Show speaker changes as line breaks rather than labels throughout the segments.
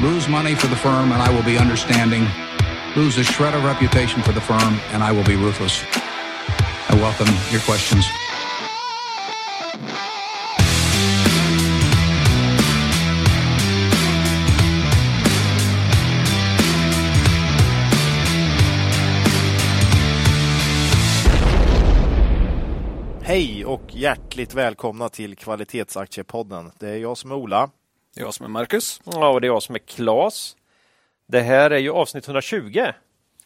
lose money for the firm and I will be understanding, lose a shred of reputation for the firm and I will be ruthless. I welcome your questions.
Hej och hjärtligt välkomna till Kvalitetsaktiepodden. Det är jag som är Ola.
Det är jag som är Marcus.
Ja, och det är jag som är Klas. Det här är ju avsnitt 120.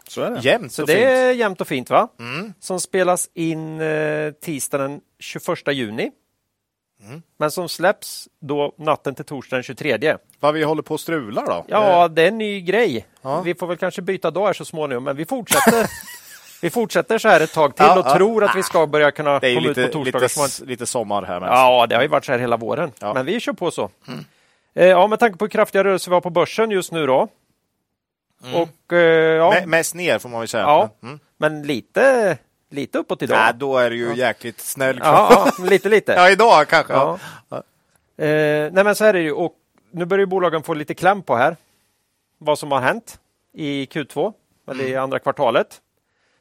Så är det.
Jämnt
Så
och
det
fint.
är jämnt och fint va?
Mm.
Som spelas in eh, tisdagen den 21 juni.
Mm.
Men som släpps då natten till torsdagen den 23.
Vad vi håller på att strula då?
Ja,
Eh,
det är en ny grej.
Ja.
Vi får väl kanske byta dag här så småningom, men vi fortsätter. vi fortsätter så här ett tag till
Ja,
och
ja.
tror att vi ska börja kunna
det är ju
komma
lite,
ut på torsdagar.
lite,
man-
s- lite sommar här. Men
Ja, det har ju varit så här hela våren.
Ja. Mm.
Men vi kör på så. Eh, Ja, med tanke på hur kraftiga rörelser vi har på börsen just nu då. Och eh, ja,
Mest ner får man väl säga.
Ja.
Mm.
men lite, lite uppåt idag.
Nej, då är det ju jäkligt snäll
Ja, ja, lite, lite.
Ja, idag kanske.
Ja.
Ja.
Eh, nej, men så här är det ju. Och nu börjar ju bolagen få lite kläm på här. Vad som har hänt i Q2 eller i andra kvartalet.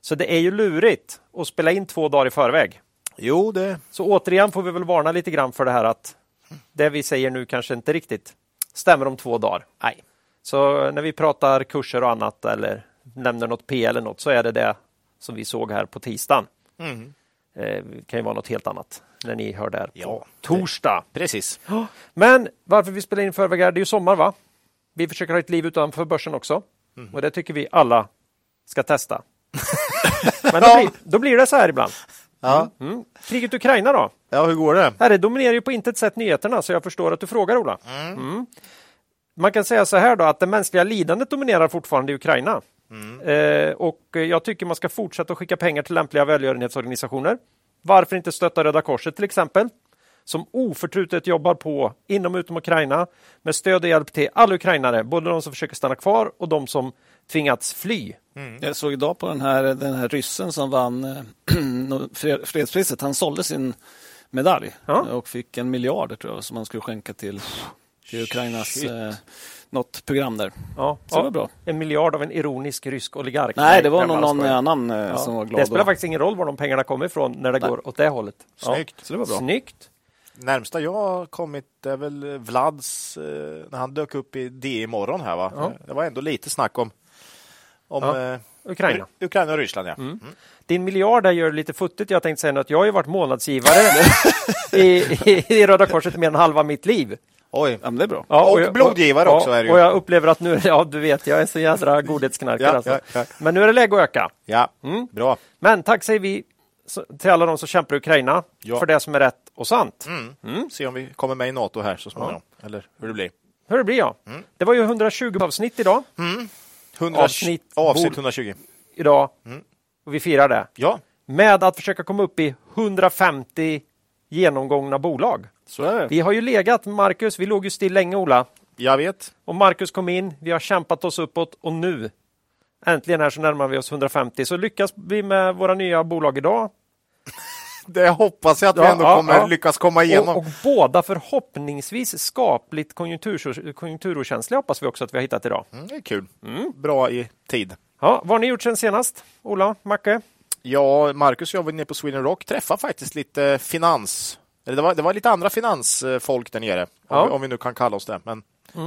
Så det är ju lurigt att spela in två dagar i förväg.
Jo, det...
Så återigen får vi väl varna lite grann för det här att det vi säger nu kanske inte riktigt stämmer om två dagar. Nej. Så när vi pratar kurser och annat eller nämner något P eller något så är det det som vi såg här på tisdagen.
Mm.
Eh, det kan ju vara något helt annat när ni hör det här på
Ja,
torsdag.
Precis.
Men varför vi spelar in förväg är det är ju sommar va? Vi försöker ha ett liv utanför börsen också.
Mm.
Och det tycker vi alla ska testa. Men då blir, då blir det så här ibland.
Ja.
Mm. Kriget i Ukraina då?
ja, hur går det?
Här dominerar ju på intet sätt nyheterna så jag förstår att du frågar Ola. Mm. Man kan säga så här då att det mänskliga lidandet dominerar fortfarande i Ukraina. Eh, och jag tycker man ska fortsätta att skicka pengar till lämpliga välgörenhetsorganisationer. Varför inte stötta Röda Korset till exempel? Som oförtrutet jobbar på inom och utom Ukraina med stöd och hjälp till alla ukrainare, både de som försöker stanna kvar och de som tvingats fly.
Jag såg idag på den här, den här ryssen som vann eh, fred- fredspriset. Han sålde sin medalj
Ja.
och fick en miljard tror jag som han skulle skänka till, till Ukrainas eh, något program där.
Ja,
Så det var bra.
En miljard av en ironisk rysk oligark.
Nej, det var någon
skojar.
annan eh,
Ja,
som var glad.
Det spelar
då.
faktiskt ingen roll var de pengarna kommer ifrån när det
Nej.
går åt det hållet.
Snyggt.
Så det var bra.
Snyggt.
Närmsta jag har kommit är väl Vlads, eh, när han dök upp i D imorgon här va?
Ja.
Det var ändå lite snack om, om
Ja.
eh,
Ukraina.
Ukraina och Ryssland. Ja.
Mm. Din miljard där gör det lite futtigt. Jag tänkte säga att jag har ju varit månadsgivare i, i, i Röda Korset mer än halva mitt liv.
Oj,
Ja, men det är bra.
Ja,
Och
jag-
blodgivare
ja,
också är det ju.
Och jag upplever att nu, ja du vet, jag är så jädra godhetsknarkare.
Ja,
alltså.
ja, ja.
Men nu är det läge att öka.
ja,
Mm.
bra.
Men tack säger vi till alla de som kämpar i Ukraina
Ja.
för det som är rätt och sant.
Mm. Se om vi kommer med i NATO här så småningom. Eller hur det blir.
Hur det blir ja.
Mm.
Det var ju 120 avsnitt idag.
100,
Avsnitt
avsnitt
bord.
120.
idag.
Mm.
Och vi firar det.
Ja,
Med att försöka komma upp i 150 genomgångna bolag.
Så är det.
Vi har ju legat, Marcus, vi låg ju still länge Ola.
jag vet.
Och Marcus kom in, vi har kämpat oss uppåt och nu äntligen här så närmar vi oss 150. Så lyckas vi med våra nya bolag idag.
Det hoppas jag att vi ändå
ja,
kommer
ja.
lyckas komma igenom.
Och, och båda förhoppningsvis skapligt konjunktur, konjunkturokänsliga hoppas vi också att vi har hittat idag.
Mm, det är kul. Bra i tid.
Ja, vad har ni gjort sen senast? Ola, Macke?
Ja, Marcus och jag var nere på Sweden Rock. Träffade faktiskt lite finans... Det, var, det var lite andra finansfolk där nere. Om,
Ja.
vi, om vi nu kan kalla oss det. Men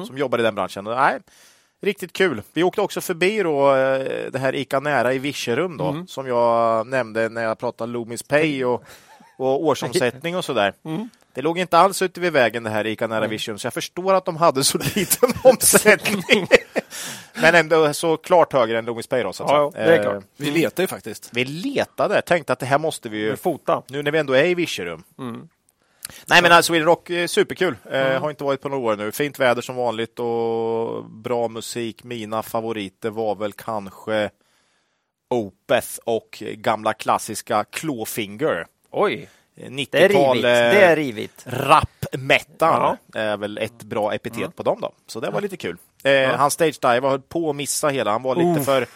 som jobbar i den branschen. Nej, riktigt kul. Vi åkte också förbi då, eh, det här Ica Nära i Virserum då, som jag nämnde när jag pratade Loomis Pay och, och årsomsättning och sådär. Det låg inte alls ute vid vägen det här Ica Nära Virserum, så jag förstår att de hade så liten omsättning. Men ändå så klart högre än Loomis Pay då, så
Ja,
Eh.
Vi letar ju faktiskt.
vi letade, tänkte att det här måste vi ju
fota.
nu när vi ändå är i Virserum. Nej men alltså Sweden Rock, eh, superkul. Eh, har inte varit på några år nu. Fint väder som vanligt och bra musik. Mina favoriter var väl kanske Opeth och gamla klassiska Clawfinger.
Oj,
Eh,
det är
90-tal
rivigt. Det är rivigt.
rap metal
Ja.
är väl ett bra epitet på dem då. Så det var lite kul. Eh, Han stage dive höll på att missa hela. Han var lite
Uff.
för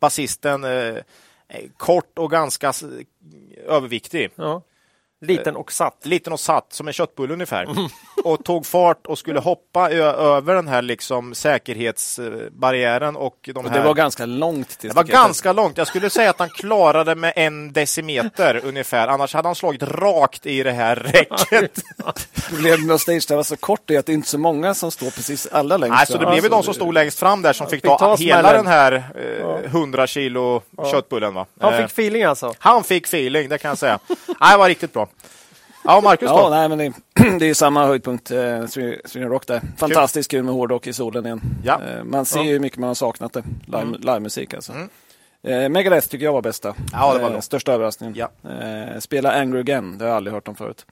basisten eh, eh, kort och ganska överviktig.
Ja. Liten och satt.
Liten och satt, som en köttbulle ungefär. och tog fart och skulle hoppa över den här liksom säkerhetsbarriären. Och de
Och
här...
det var ganska långt till
Det var
staketet.
ganska långt. Jag skulle säga att han klarade med en decimeter ungefär. Annars hade han slagit rakt i det här räcket.
Problemet med att stage var så kort är att det inte är så många som står precis alla längst
Nej, så det
fram.
blev ju de som stod längst fram där som fick,
fick
ta,
ta
hela
smällen.
den här eh, 100 kilo köttbullen. Va?
Han
Eh,
fick feeling alltså.
han fick feeling, det kan jag säga. Nej, det var riktigt bra. Ja, Marcus då?
Ja, nej, men det, det är ju samma höjdpunkt, eh, Sweden Rock där. Fantastiskt kul med hårdrock i solen igen.
Ja.
Eh, man ser ju hur mycket man har saknat det, live,
Mm.
livemusik alltså. Eh, Megadeth tycker jag var bästa.
Ja, det var
eh, största överraskningen.
Ja.
Eh, spela Angry Again, det har jag aldrig hört om förut.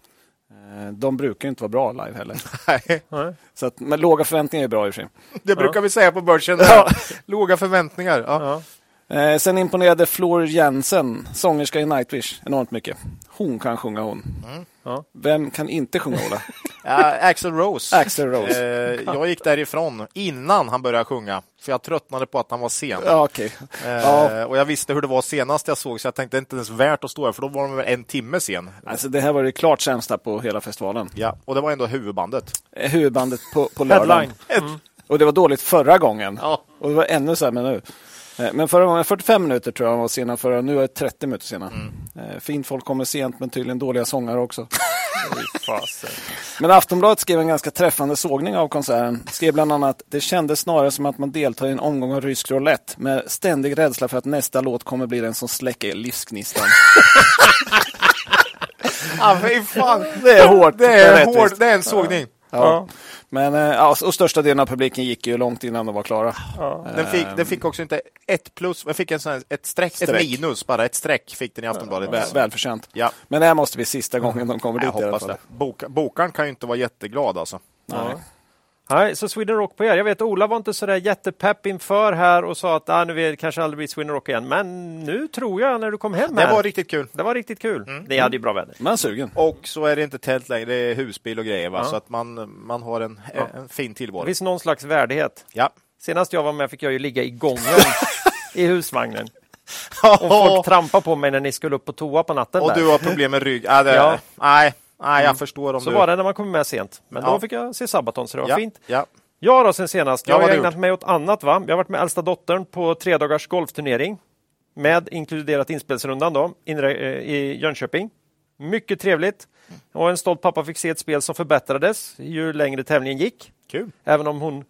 Eh, de brukar ju inte vara bra live heller.
Nej,
Så att, men låga förväntningar är bra i och för sig.
det brukar vi säga på börsen. Låga förväntningar. Ja.
Eh, sen imponerade Flor Jensen, sångerska i Nightwish, enormt mycket. Hon kan sjunga hon.
Ja.
Vem kan inte sjunga Ola?
Ja, Axel Rose.
Axl Rose.
Eh, jag gick därifrån innan han började sjunga, för jag tröttnade på att han var sen.
Ja, okej.
Eh,
Ja.
Och jag visste hur det var senast jag såg, så jag tänkte inte ens värt att stå här, för då var de väl en timme sen.
Alltså, det här var det klart sämsta på hela festivalen.
Ja, och det var ändå huvudbandet.
Eh, Huvudbandet på, på lördagen.
Headline.
Och det var dåligt förra gången.
Ja.
Och det var ännu sämre nu. Eh, Men förra gången, 45 minuter tror jag han var sena förra, nu är det 30 minuter sena. Eh, Fint folk kommer sent, men tydligen dåliga sångare också. Men Aftonbladet skrev en ganska träffande sågning av konserten. Skrev bland annat det kändes snarare som att man deltar i en omgång av rysk roulette med ständig rädsla för att nästa låt kommer bli den som släcker livsgnistan.
Ja, fy fan.
Det är hårt.
Det är hårt, det är en sågning.
Ja. Men eh, ja, och största delen av publiken gick ju långt innan de var klara.
Den fick, den fick också inte ett plus, den fick en sån här, ett streck, ett
Streck.
minus bara, ett streck fick den i Aftonbladet.
Väl, välförtjänt.
Ja.
Men det här måste bli sista gången de kommer
Jag
dit i alla
hoppas
fall.
det. Boka, bokaren kan ju inte vara jätteglad alltså.
Nej.
Nej, så Sweden Rock på er. Jag vet Ola var inte så där jättepepp inför här och sa att ah, nu vill det kanske aldrig bli Sweden Rock igen. Men nu tror jag när du kom hem
Det
här.
var riktigt kul.
det var riktigt kul. Det hade ju bra väder.
Man är sugen.
Och så är det inte tält längre, det är husbil och grejer. Va? Så att man, man har en, en fin
Det
tillvaro.
finns någon slags värdighet.
Ja.
Senast jag var med fick jag ju ligga i gången i husvagnen. Och folk trampade på mig när ni skulle upp på toa på natten.
Och
där.
du har problem med rygg. Ah, det,
Ja.
Nej, nej, jag förstår om
Så
du...
var det när man kom med sent. Men
Ja.
då fick jag se Sabaton, så det var
ja,
fint.
Ja.
Jag då sen senast,
Ja,
jag
vad
har ägnat
gjort?
mig åt annat. va? Jag har varit med äldsta dottern på tre dagars golfturnering med inkluderat inspelsrundan då, eh, i Jönköping. Mycket trevligt. Och en stolt pappa fick se ett spel som förbättrades ju längre tävlingen gick.
Kul.
Även om hon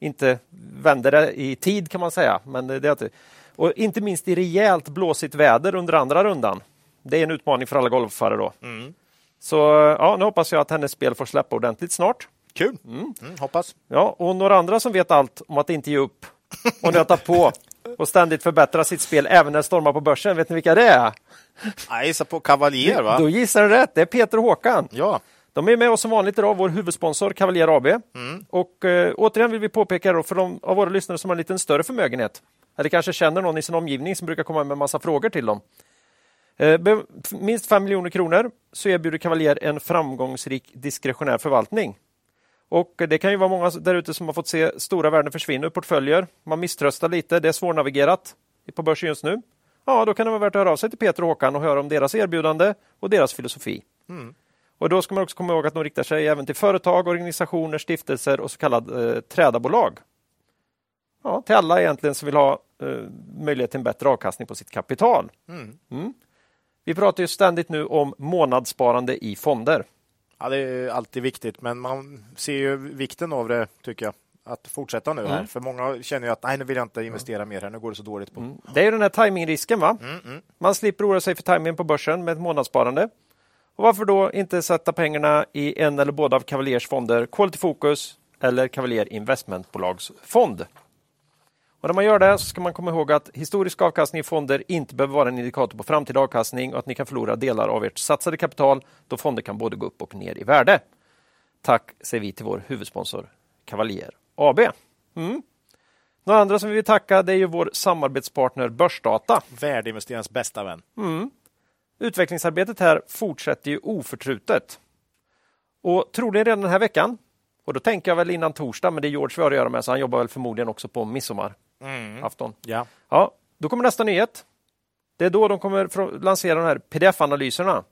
inte vände det i tid kan man säga. Men det, det, och inte minst i rejält blåsigt väder under andra rundan. Det är en utmaning för alla golfare då. Så ja, nu hoppas jag att hennes spel får släppa ordentligt snart.
Kul. Mm, hoppas.
Ja, och några andra som vet allt om att inte ge upp och nöta på och ständigt förbättra sitt spel även när det stormar på börsen. Vet ni vilka det är?
Jag gissar på Cavalier, va?
Då gissar du rätt. Det är Peter och Håkan.
Ja.
De är med oss som vanligt idag, vår huvudsponsor Cavalier AB. Och eh, återigen vill vi påpeka då, för de av våra lyssnare som har en lite större förmögenhet, eller kanske känner någon i sin omgivning som brukar komma med massa frågor till dem. Eh, minst 5 miljoner kronor så erbjuder Cavalier en framgångsrik diskretionär förvaltning. Och det kan ju vara många där ute som har fått se stora värden försvinna ur portföljer. Man misströstar lite, det är svårnavigerat på börsen just nu. Ja, då kan det vara värt att höra av sig till Peter och Håkan och höra om deras erbjudande och deras filosofi. Och då ska man också komma ihåg att de riktar sig även till företag, organisationer, stiftelser och så kallade eh, trädarbolag. Ja, till alla egentligen som vill ha eh, möjlighet till en bättre avkastning på sitt kapital. Mm. Vi pratar ju ständigt nu om månadssparande i fonder.
ja, det är alltid viktigt, men man ser ju vikten av det, tycker jag. Att fortsätta nu här. För många känner ju att nej, nu vill jag inte investera mer här, nu går det så dåligt på.
Det är ju den här timingrisken. Va? Man slipper oroa sig för timingen på börsen med ett månadssparande. Och varför då inte sätta pengarna i en eller båda av Cavaliers fonder, Quality Focus eller Cavalier Investmentbolagsfond? Och när man gör det så ska man komma ihåg att historisk avkastning i fonder inte behöver vara en indikator på framtida avkastning och att ni kan förlora delar av ert satsade kapital då fonder kan både gå upp och ner i värde. Tack säger vi till vår huvudsponsor Cavalier AB. Mm. Några andra som vi vill tacka det är ju vår samarbetspartner Börsdata.
Värdeinvesterarens bästa vän.
Utvecklingsarbetet här fortsätter ju oförtrutet. Och troligen redan den här veckan, och då tänker jag väl innan torsdag, men det är George vi har att göra med, så han jobbar väl förmodligen också på midsommarafton.
Ja.
Ja, då kommer nästa nyhet. Det är då de kommer lansera de här pdf-analyserna.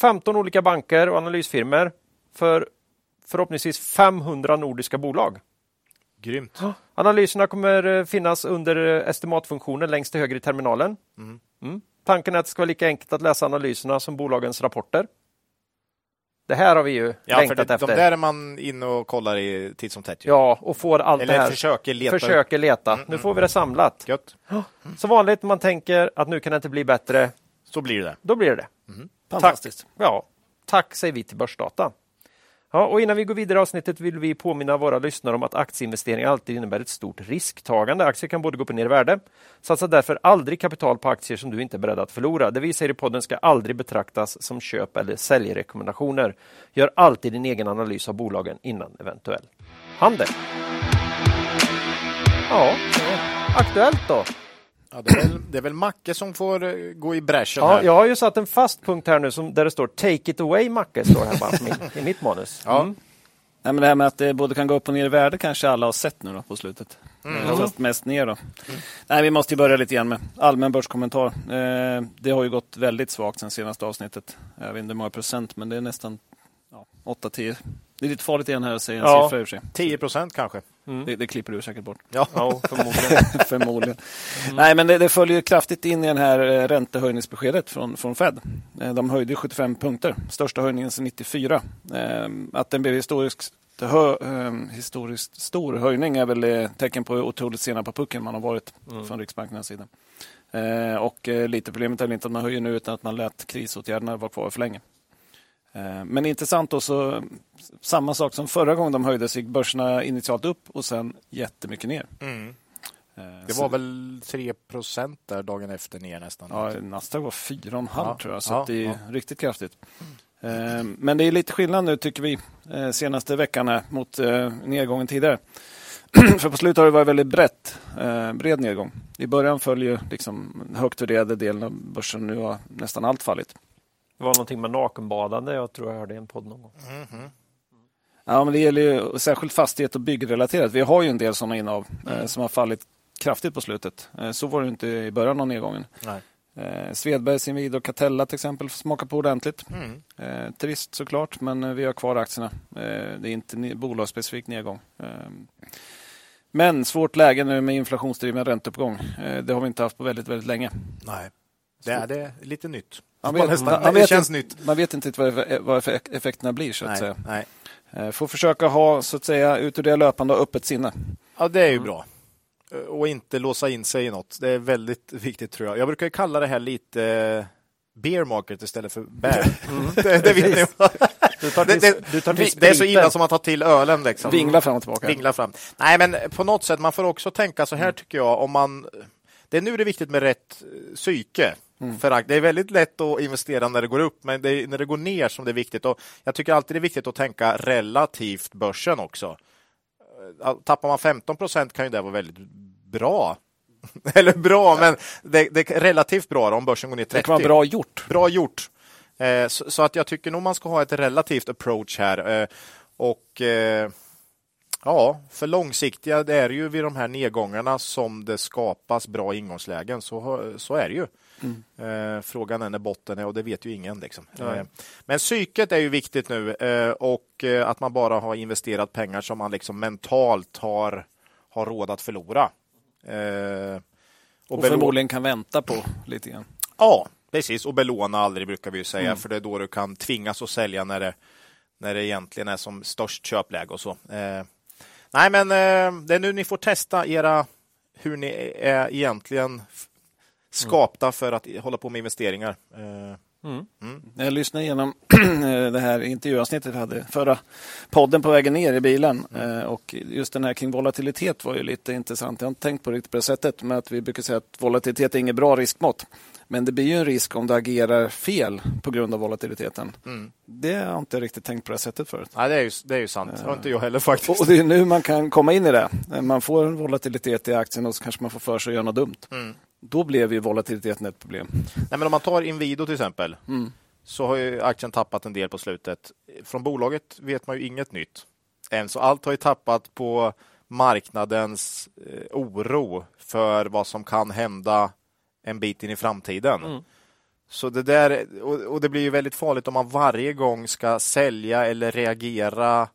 15 olika banker och analysfirmor för förhoppningsvis 500 nordiska bolag.
Grymt.
Analyserna kommer eh, finnas under eh, estimatfunktionen längst till höger i terminalen.
Mm.
Mm. Tanken är att det ska vara lika enkelt att läsa analyserna som bolagens rapporter. Det här har vi ju
Ja, för
längtat
det,
efter.
de där är man inne och kollar i titt som tätt.
Ja, och får allt
Eller
det här.
försöker leta
försöker leta.
Mm,
Nu
mm,
får vi det samlat.
Gött.
Som vanligt, man tänker att nu kan det inte bli bättre.
Så blir det.
Då blir det det.
Fantastiskt.
Ja, tack säger vi till Börsdata. Ja, och innan vi går vidare i avsnittet vill vi påminna våra lyssnare om att aktieinvesteringar alltid innebär ett stort risktagande. Aktier kan både gå upp och ner i värde. Satsa därför aldrig kapital på aktier som du inte är beredd att förlora. Det vi säger i podden ska aldrig betraktas som köp eller säljrekommendationer. Gör alltid din egen analys av bolagen innan eventuell handel. Ja, aktuellt då.
Ja, det, är väl, det är väl Macke som får eh, gå i bräschen
Ja,
här.
jag har ju satt en fast punkt här nu som, där det står Take it away Macke, står här bara min, i mitt manus.
Ja.
Mm.
Nej, men det här med att det både kan gå upp och ner i värde kanske alla har sett nu då på slutet.
Mm.
Mm. Fast mest ner då. Nej, vi måste ju börja lite grann med allmän börskommentar. Eh, det har ju gått väldigt svagt sen senaste avsnittet. Jag vet inte hur många procent, men det är nästan 8-10. Det är lite farligt igen här att säga en
Ja.
siffra i och för sig.
10 procent kanske.
Det, det klipper du säkert bort.
Ja.
Ja, förmodligen.
Förmodligen. Nej, men det, det följer kraftigt in i det här eh, räntehöjningsbeskedet från, från Fed. Eh, De höjde 75 punkter, största höjningen sedan 94. Eh, Att den blev historiskt, hö, eh, historiskt stor höjning är väl tecken på hur otroligt sena på pucken man har varit från Riksbankens sida. Eh, Och eh, lite problemet är väl inte att man höjer nu utan att man lät krisåtgärderna vara kvar för länge. Eh, Men intressant då, så samma sak som förra gången de höjdes gick börserna initialt upp och sen jättemycket ner.
Mm.
Eh,
Det var väl 3 procent där dagen efter ner nästan.
Ja, Nasdaq var 4,5
Ja,
tror jag, så
ja,
det är
ja.
riktigt kraftigt. Eh, Men det är lite skillnad nu tycker vi senaste veckan här mot nedgången tidigare. För på slutet har det varit väldigt brett, bred nedgång. I början följer liksom högt värderade delen av börsen. Nu har nästan allt fallit.
Det var någonting med nakenbadande, jag tror jag hörde i en podd någon gång.
Ja, men det gäller ju särskilt fastighet och byggrelaterat. Vi har ju en del sådana innehav eh, som har fallit kraftigt på slutet. Eh, så var det inte i början av nedgången.
Nej.
Eh, Svedbergs, Inwido och Catella till exempel smakar på ordentligt.
Mm.
Eh, trist såklart, men eh, vi har kvar aktierna. Eh, det är inte ne- bolagsspecifik nedgång. Eh, men svårt läge nu med inflationsdriven ränteuppgång. Eh, det har vi inte haft på väldigt, väldigt länge.
Nej. Det är, det är lite nytt.
Man vet,
nästan-
man, man
det
vet,
känns
inte,
nytt.
man vet inte vad, vad effekterna blir så att
Nej.
säga.
Nej.
Eh, får försöka ha så att säga ut ur det löpande och öppet sinne.
Ja, det är ju bra. Och inte låsa in sig i något. Det är väldigt viktigt tror jag. Jag brukar ju kalla det här lite eh, beer market istället för bear. det, det, vet ni.
Du tar
det,
till,
det,
du tar till
det är så illa som att ta till ölen. Liksom.
Vingla fram och tillbaka.
Vingla fram. Nej, men på något sätt, man får också tänka så
Mm.
här tycker jag. Om man, det är nu det är viktigt med rätt eh, psyke.
Mm.
För akt- det är väldigt lätt att investera när det går upp, men det är när det går ner som det är viktigt. Och jag tycker alltid det är viktigt att tänka relativt börsen också. Eh, Tappar man 15 procent kan ju det vara väldigt bra. Eller bra, men det, det är relativt bra om börsen går ner 30.
Det kan vara bra gjort.
Bra gjort. Eh, så, så att jag tycker nog man ska ha ett relativt approach här. Eh, och ja, för långsiktiga, det är ju vid de här nedgångarna som det skapas bra ingångslägen. Så, så är det ju. Eh, frågan är när botten är och det vet ju ingen. Liksom. Eh, men psyket är ju viktigt nu eh, och eh, att man bara har investerat pengar som man liksom mentalt har, har råd att förlora. Eh,
Och
belå-
förmodligen kan vänta på lite grann.
Ja, precis. Och belåna aldrig brukar vi ju säga,
Mm.
för det är då du kan tvingas att sälja när det, när det egentligen är som störst köpläge och så. Eh, nej, men eh, det är nu ni får testa era hur ni är egentligen skapta för att hålla på med investeringar. Eh,
När jag lyssnade igenom det här intervjuavsnittet vi hade förra podden på vägen ner i bilen eh, och just den här kring volatilitet var ju lite intressant. Jag har inte tänkt på det riktigt på det sättet med att vi brukar säga att volatilitet är inget bra riskmått. Men det blir ju en risk om du agerar fel på grund av volatiliteten. Det har jag inte riktigt tänkt på det sättet förut.
nej, det, är ju, det är ju sant. Det har inte jag heller faktiskt.
Och det är nu man kan komma in i det. Man får en volatilitet i aktien och så kanske man får för sig att göra något dumt. Då blev ju volatiliteten ett problem.
Nej, men om man tar Inwido till exempel,
Mm.
så har ju aktien tappat en del på slutet. Från bolaget vet man ju inget nytt än, så allt har ju tappat på marknadens eh, oro för vad som kan hända en bit in i framtiden. Så det där, och, och det blir ju väldigt farligt om man varje gång ska sälja eller reagera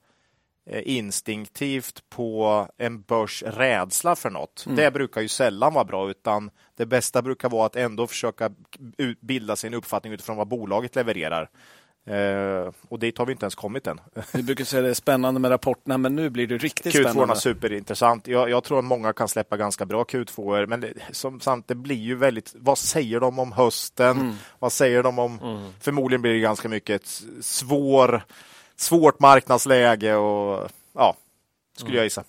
eh, instinktivt på en börs rädsla för något.
Mm.
Det brukar ju sällan vara bra, utan det bästa brukar vara att ändå försöka bilda sin uppfattning utifrån vad bolaget levererar. Eh, och dit har vi inte ens kommit än.
Vi brukar säga att det är spännande med rapporterna, men nu blir det riktigt
Q2 är
spännande.
superintressant. Jag, jag tror att många kan släppa ganska bra Q2, men det, som sant, det blir ju väldigt... Vad säger de om hösten?
Mm.
Vad säger de om... Förmodligen blir det ganska mycket svår, svårt marknadsläge och ja, skulle
Mm.
jag gissa.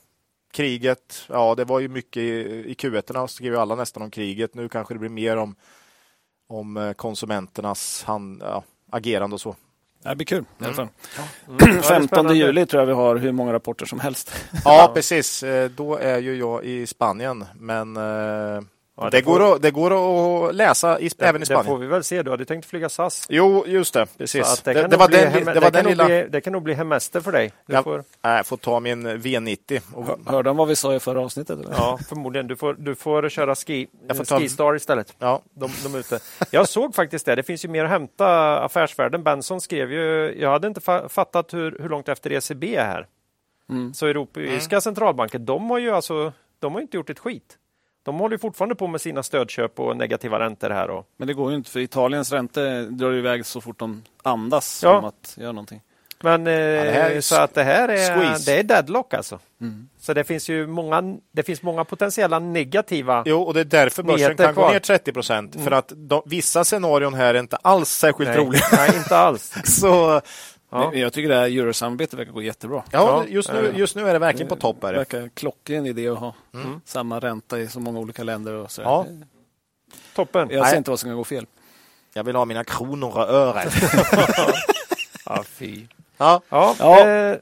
Kriget, ja det var ju mycket i, i Q1 skrev ju alla nästan om kriget. Nu kanske det blir mer om, om eh, konsumenternas hand, ja, agerande och så.
Det blir kul i alla fall.
Det är
15
spännande.
juli tror jag vi har hur många rapporter som helst.
Ja, precis. Eh, Då är ju jag i Spanien, men eh,
Ja,
det,
det får-
går att, det går att läsa i, även i
Det
Spanien.
får vi väl se. Du hade tänkt flyga SAS.
Jo, just det. Precis.
det,
Det,
kan
det,
nog
var
bli
den,
hem-
det
det
var
kan
den
nog
lilla...
bli- Det kan nog bli hemester för dig. Du
Jag,
får,
nej, jag får ta min V90. Och,
Hör- Hörde de vad vi sa i förra avsnittet? Eller?
ja, förmodligen. Du får, du får köra ski,
Jag får ta-
Skistar istället.
ja,
De, de är ute. Jag såg faktiskt det. Det finns ju mer att hämta. Affärsvärlden, Benson skrev ju, jag hade inte fa fattat hur, hur långt efter ECB är här.
Mm.
Så Europeiska centralbanker, de har ju alltså, de har inte gjort ett skit. De håller fortfarande på med sina stödköp och negativa räntor här. Och,
Men det går ju inte för Italiens räntor drar iväg så fort de andas
Ja.
om att göra någonting.
men eh,
här är
så att det här är,
squeeze.
det är deadlock alltså.
Mm.
Så det finns ju många, det finns många potentiella negativa.
jo, och det är därför börsen kan gå
kvar.
ner 30 procent. För att de, vissa scenarion här är inte alls särskilt
nej,
roliga.
nej, inte alls.
Så
Ja.
Jag tycker det här eurosamarbetet verkar gå jättebra.
ja, just, nu, just nu är det verkligen på topp. Är
Det verkar klockren idé att ha
Mm.
samma ränta i så många olika länder. Och så.
Ja.
Toppen.
Jag ser
Nej.
inte vad som kan gå fel.
Jag vill ha mina kronor och ören.
Ja, fy.
ja.
Ja,
Ja.
Eh,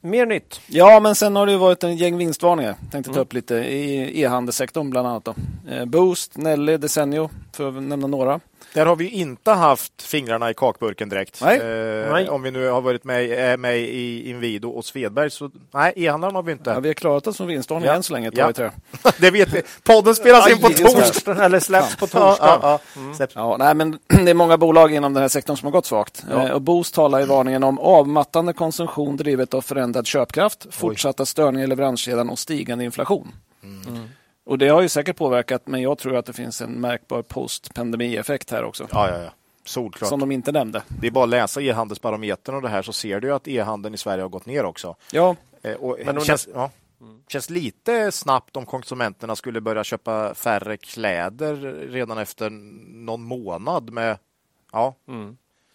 mer nytt.
Ja, men sen har det ju varit en gäng vinstvarningar. Tänkte
Mm.
ta upp lite i e-handelssektorn bland annat. Då. Eh, Boost, Nelly, Desenio, för att nämna några.
Där har vi ju inte haft fingrarna i kakburken direkt.
Nej.
Eh,
Nej.
Om vi nu har varit med, med i Inwido och Svedberg. Så, nej, e-handlaren har vi inte.
Ja, vi har klarat oss från vinstvarning
Ja.
än så länge.
Ja. Det vet vi. Podden spelas in på torsdag.
Eller släpps på
Ja,
torsdag.
ja, ja. Släpps.
Ja, nej, men det är många bolag inom den här sektorn som har gått svagt.
Ja.
Eh, och Boost talar i varningen om avmattande konsumtion drivet av förändrad köpkraft, fortsatta störningar i leveranskedjan och stigande inflation.
Mm.
Och Det har ju säkert påverkat, men jag tror att det finns en märkbar post-pandemi-effekt här också.
Ja, ja, ja. Solklart.
Som de inte nämnde.
Det är bara att läsa e-handelsbarometern och det här så ser du ju att e-handeln i Sverige har gått ner också.
Ja,
Eh, Och
Men
känns, ja, känns lite snabbt om konsumenterna skulle börja köpa färre kläder redan efter någon månad med Ja,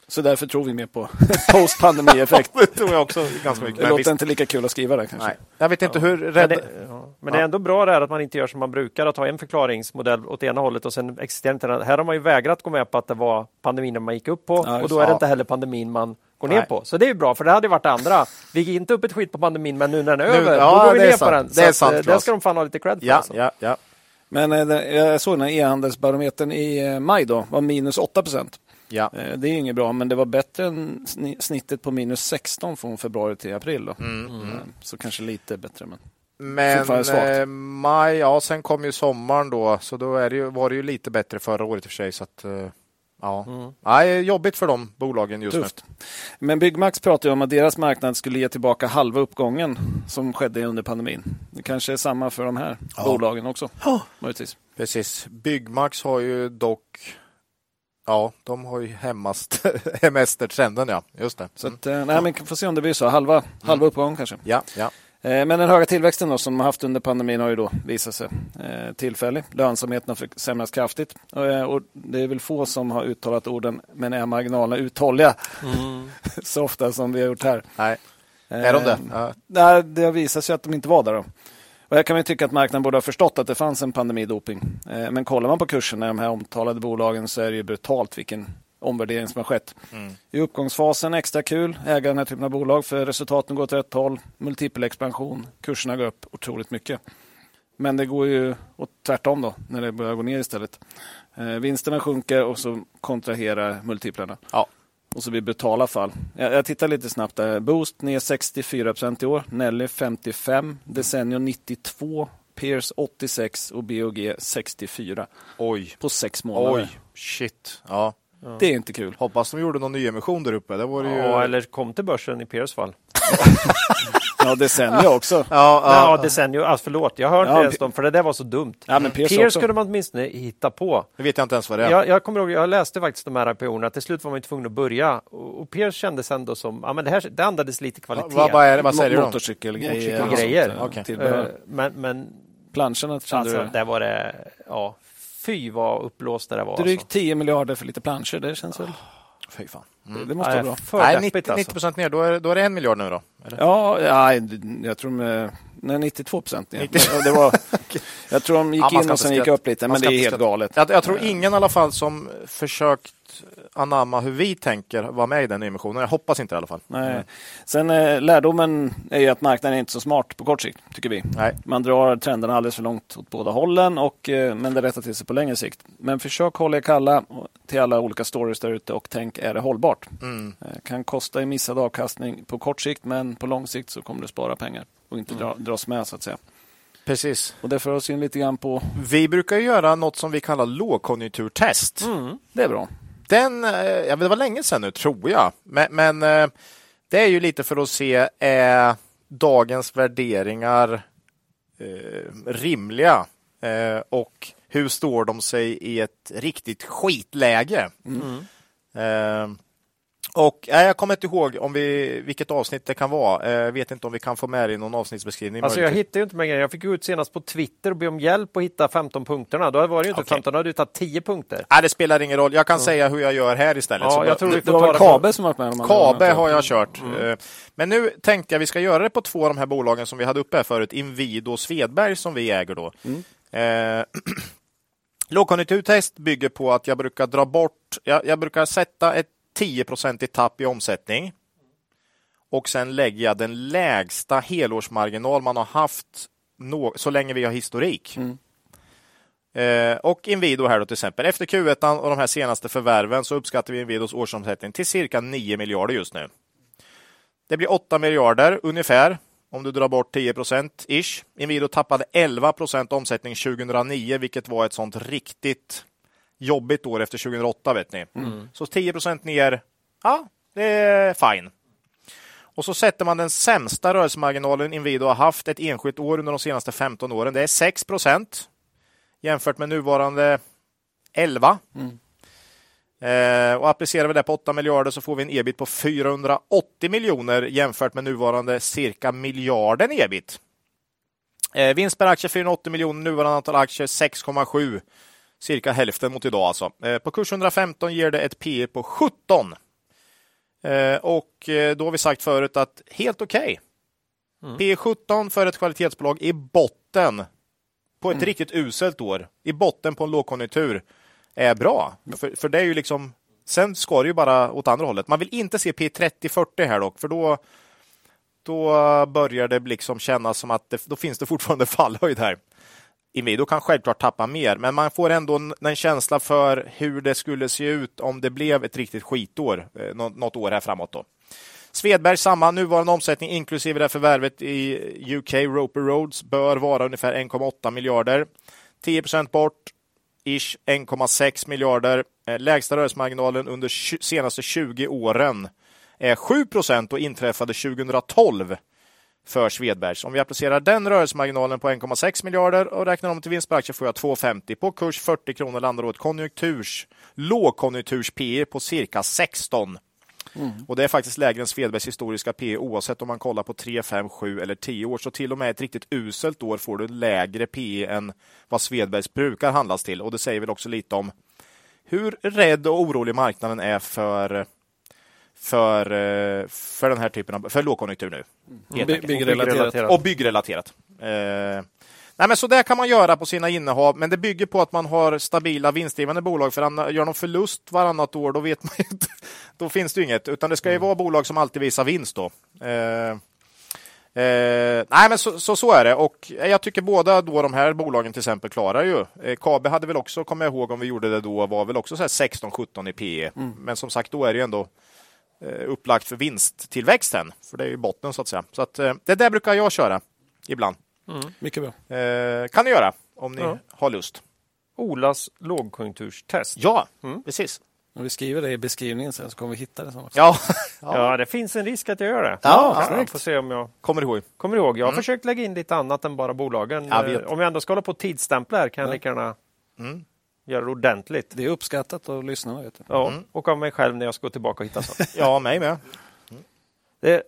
så därför tror vi mer på post-pandemi-effekt.
det tror jag också ganska mycket.
Det
Men
låter
visst,
inte lika kul att skriva det kanske.
nej. Jag vet inte hur
Men,
rädd...
det, ja. Men det är ändå bra det här att man inte gör som man brukar, att ha en förklaringsmodell åt ena hållet och sen existerar inte den. Här har man ju vägrat gå med på att det var pandemin man gick upp på
Ja,
och då är det
ja.
inte heller pandemin man går
Nej.
ner på. Så det är ju bra, för det hade ju varit det andra. Vi gick inte upp ett skit på pandemin, men nu när den är
Nu-
över,
ja,
då går vi
det är
ner på
sant.
den.
Det
Så
är
att,
sant,
eh, det
Claes.
ska de fan ha lite cred för.
Ja,
alltså.
ja, ja.
Men eh, det- jag såg den här e-handelsbarometern i eh, maj då, var minus 8 procent.
Ja.
Eh, Det är inget bra, men det var bättre än sni- snittet på minus 16 från februari till april. Då.
Mm,
Eh, Så kanske lite bättre. Men...
Men eh, maj, ja sen kom ju sommaren då, så då är det ju, var det ju lite bättre förra året i och för sig. Så att, ja. Nej, jobbigt för de bolagen just
Tufft. Men Byggmax pratar ju om att deras marknad skulle ge tillbaka halva uppgången som skedde under pandemin. Det kanske är samma för de här
Ja.
bolagen också. Möjligtvis.
nu. Precis. Byggmax har ju dock, ja, de har ju hemmast, hemestertrenden ja, just det.
Så
Mm.
att, eh, nej, men får se om det blir så. Halva, halva uppgång kanske.
Ja, ja.
Eh, Men den höga tillväxten då, som de har haft under pandemin har ju då visat sig eh, tillfällig. Lönsamheten har försämrats kraftigt. Och det är väl få som har uttalat orden men är marginalerna uthålliga så ofta som vi har gjort här.
Nej, är de det? Ja.
Nej, det har visat sig att de inte var där. Då. Och här kan man tycka att marknaden borde ha förstått att det fanns en pandemidoping. Eh, Men kollar man på kurserna i de här omtalade bolagen så är det ju brutalt vilken omvärdering som har skett. I uppgångsfasen extra kul, äga den här typen av bolag för resultaten går åt rätt håll, multipel expansion, kurserna går upp otroligt mycket. Men det går ju åt tvärtom då, när det börjar gå ner istället. Eh, vinsterna sjunker och så kontraherar multiplarna.
Ja.
Och så blir brutala fall. Jag, jag tittar lite snabbt där. Boost ner 64 procent i år. Nelly 55. Desenio 92. Pierce 86 och BOG 64
Oj,
på sex månader.
oj, shit. Ja.
Det är inte kul.
Hoppas de gjorde någon nyemission där uppe. Det var det ju...
Ja, eller kom till börsen i Peers fall.
Ja, decennier också.
Ja,
Ja,
ja,
decennium. Alltså, förlåt, jag inte
Ja,
ens dem, för det där var så dumt.
Ja, men Pierce
Pierce skulle man åtminstone hitta på.
det vet jag inte ens vad det är.
Jag, jag kommer ihåg, jag läste faktiskt de här IPO-erna, till slut var man ju tvungen att börja. Och, och Pierce kändes ändå som, ja men det här det andades lite kvalitet.
vad, vad, är det, vad säger du?
Motorcykelgrejer. Tillbehör.
Eh, Men, men
Planscherna kände
alltså,
du?
där var det, ja, fy vad upplåsta det var.
Drygt
Alltså.
10 miljarder för lite planscher, det känns väl...
Fy fan.
Det, det måste
Nej,
vara bra.
För
Nej,
deppigt
90,
alltså.
90 procent ner, då är, då är det en miljard nu då? Eller?
Ja, ja, jag tror med, nej, 92 procent ner.
90.
Ja, Det var, jag tror de gick
Ja, man ska
in och sen gick upp lite,
Man
men
ska
det är helt
skratta.
galet.
Jag, jag tror ingen i alla fall som försökt anamma hur vi tänker vara med i den emissionen. Jag hoppas inte i alla fall.
Nej. Sen eh, lärdomen är ju att marknaden är inte så smart på kort sikt, tycker vi.
Nej.
Man drar trenderna alldeles för långt åt båda hållen, och, eh, men det rättar till sig på längre sikt. Men försök hålla er kalla till alla olika stories där ute och tänk, är det hållbart?
Mm.
Eh, Kan kosta i missad avkastning på kort sikt, men på lång sikt så kommer du spara pengar och inte dra, dras med så att säga.
Precis.
Och det för oss in lite grann på,
Vi brukar göra något som vi kallar lågkonjunkturtest.
det är bra.
Den, eh, ja, det var länge sedan nu, tror jag. Men, men eh, det är ju lite för att se, är dagens värderingar eh, rimliga? Eh, och hur står de sig i ett riktigt skitläge? Eh, och eh, Jag kommer inte ihåg om vi, vilket avsnitt det kan vara. Eh, vet inte om vi kan få med det i någon avsnittsbeskrivning.
Alltså jag hittade ju inte med grejer. Jag fick ut senast på Twitter och be om hjälp att hitta 15 punkterna. Då var det ju inte
Okej.
15, då hade du tagit 10 punkter.
Nej, det spelar ingen roll. Jag kan säga hur jag gör här istället.
Ja,
Så
jag tror
Det var
det på-
Kabe som varit med?
Kabe har jag kört. Eh, Men nu tänkte jag vi ska göra det på två av de här bolagen som vi hade uppe här förut. Inwido och Svedberg som vi äger då. Eh, Lågkonjunkturtest bygger på att jag brukar dra bort, jag, jag brukar sätta ett 10 i tapp i omsättning. Och sen lägger jag den lägsta helårsmarginal man har haft nå- så länge vi har historik. Eh, och Inwido här då till exempel. Efter Q1 och de här senaste förvärven så uppskattar vi Inwidos årsomsättning till cirka 9 miljarder just nu. Det blir 8 miljarder ungefär om du drar bort 10% ish. Inwido tappade 11% omsättning 2009, vilket var ett sånt riktigt jobbigt år efter 2008 vet ni. Så 10% ner, ja, det är fine. Och så sätter man den sämsta rörelsemarginalen Inwido har haft ett enskilt år under de senaste 15 åren. Det är 6% jämfört med nuvarande 11. Eh, och applicerar vi det på 8 miljarder så får vi en ebit på 480 miljoner jämfört med nuvarande cirka miljarden ebit. Eh, vinst per aktie 480 miljoner, nuvarande antal aktier 6,7. Cirka hälften mot idag alltså. Eh, på kurs 115 ger det ett P på 17. Eh, och eh, då har vi sagt förut att helt okej. P 17 för ett kvalitetsbolag i botten på ett riktigt uselt år, i botten på en lågkonjunktur, är bra. För, för det är ju liksom, sen ska det ju bara åt andra hållet. Man vill inte se P30-40 här dock, för då, då börjar det liksom kännas som att det, då finns det fortfarande fallhöjd här. Inwido kan självklart tappa mer, men man får ändå en, känsla för hur det skulle se ut om det blev ett riktigt skitår, eh, något år här framåt. Då. Svedberg samma, nuvarande omsättning inklusive det här förvärvet i UK, Roper Roads, bör vara ungefär 1,8 miljarder. 10 procent bort, ish 1,6 miljarder. Eh, lägsta rörelsemarginalen under senaste 20 åren är 7 och inträffade 2012 för Svedbergs. Om vi applicerar den rörelsemarginalen på 1,6 miljarder och räknar om till vinst per aktie får jag 2,50. På kurs 40 kronor landar ett konjunkturs, lågkonjunkturs P på cirka 16. Och det är faktiskt lägre än Svedbergs historiska P oavsett om man kollar på 3, 5, 7 eller 10 år. Så till och med ett riktigt uselt år får du lägre P än vad Svedbergs brukar handlas till. Och det säger väl också lite om hur rädd och orolig marknaden är för för, eh, för den här typen av för lågkonjunktur nu.
By-
enkelt.
byggrelaterat.
Och byggrelaterat. Eh, nej, men så där kan man göra på sina innehav, men det bygger på att man har stabila vinstdrivande bolag. För gör de förlust varannat år, då vet man inte. Då finns det inget, utan det ska ju vara bolag som alltid visar vinst då. Eh, Eh, nej, men så, så, så är det. Och jag tycker båda då de här bolagen till exempel klarar ju. Eh, Kabe hade väl också, kommer jag ihåg om vi gjorde det då, var väl också 16-17 i PE. Men som sagt, då är det ju ändå eh, upplagt för vinsttillväxten. För det är ju botten så att säga. Så att, eh, det där brukar jag köra ibland.
Mycket bra.
Eh, kan ni göra om ni
Ja.
har lust.
Olas lågkonjunkturstest.
Ja, precis.
Om vi skriver det i beskrivningen sen så kommer vi hitta det. Sen också.
Ja,
Ja. det finns en risk att jag gör det.
Ja,
jag
snyggt.
får se om jag
kommer ihåg.
kommer ihåg. Jag har försökt lägga in lite annat än bara bolagen.
Jag.
Eh, Om jag ändå ska hålla på och tidsstämpla här kan jag lika gärna
Mm.
Göra det ordentligt.
Det är uppskattat av lyssnarna. Vet du.
Ja, Och av mig själv när jag ska gå tillbaka och hitta sånt.
Ja, mig med.
Det är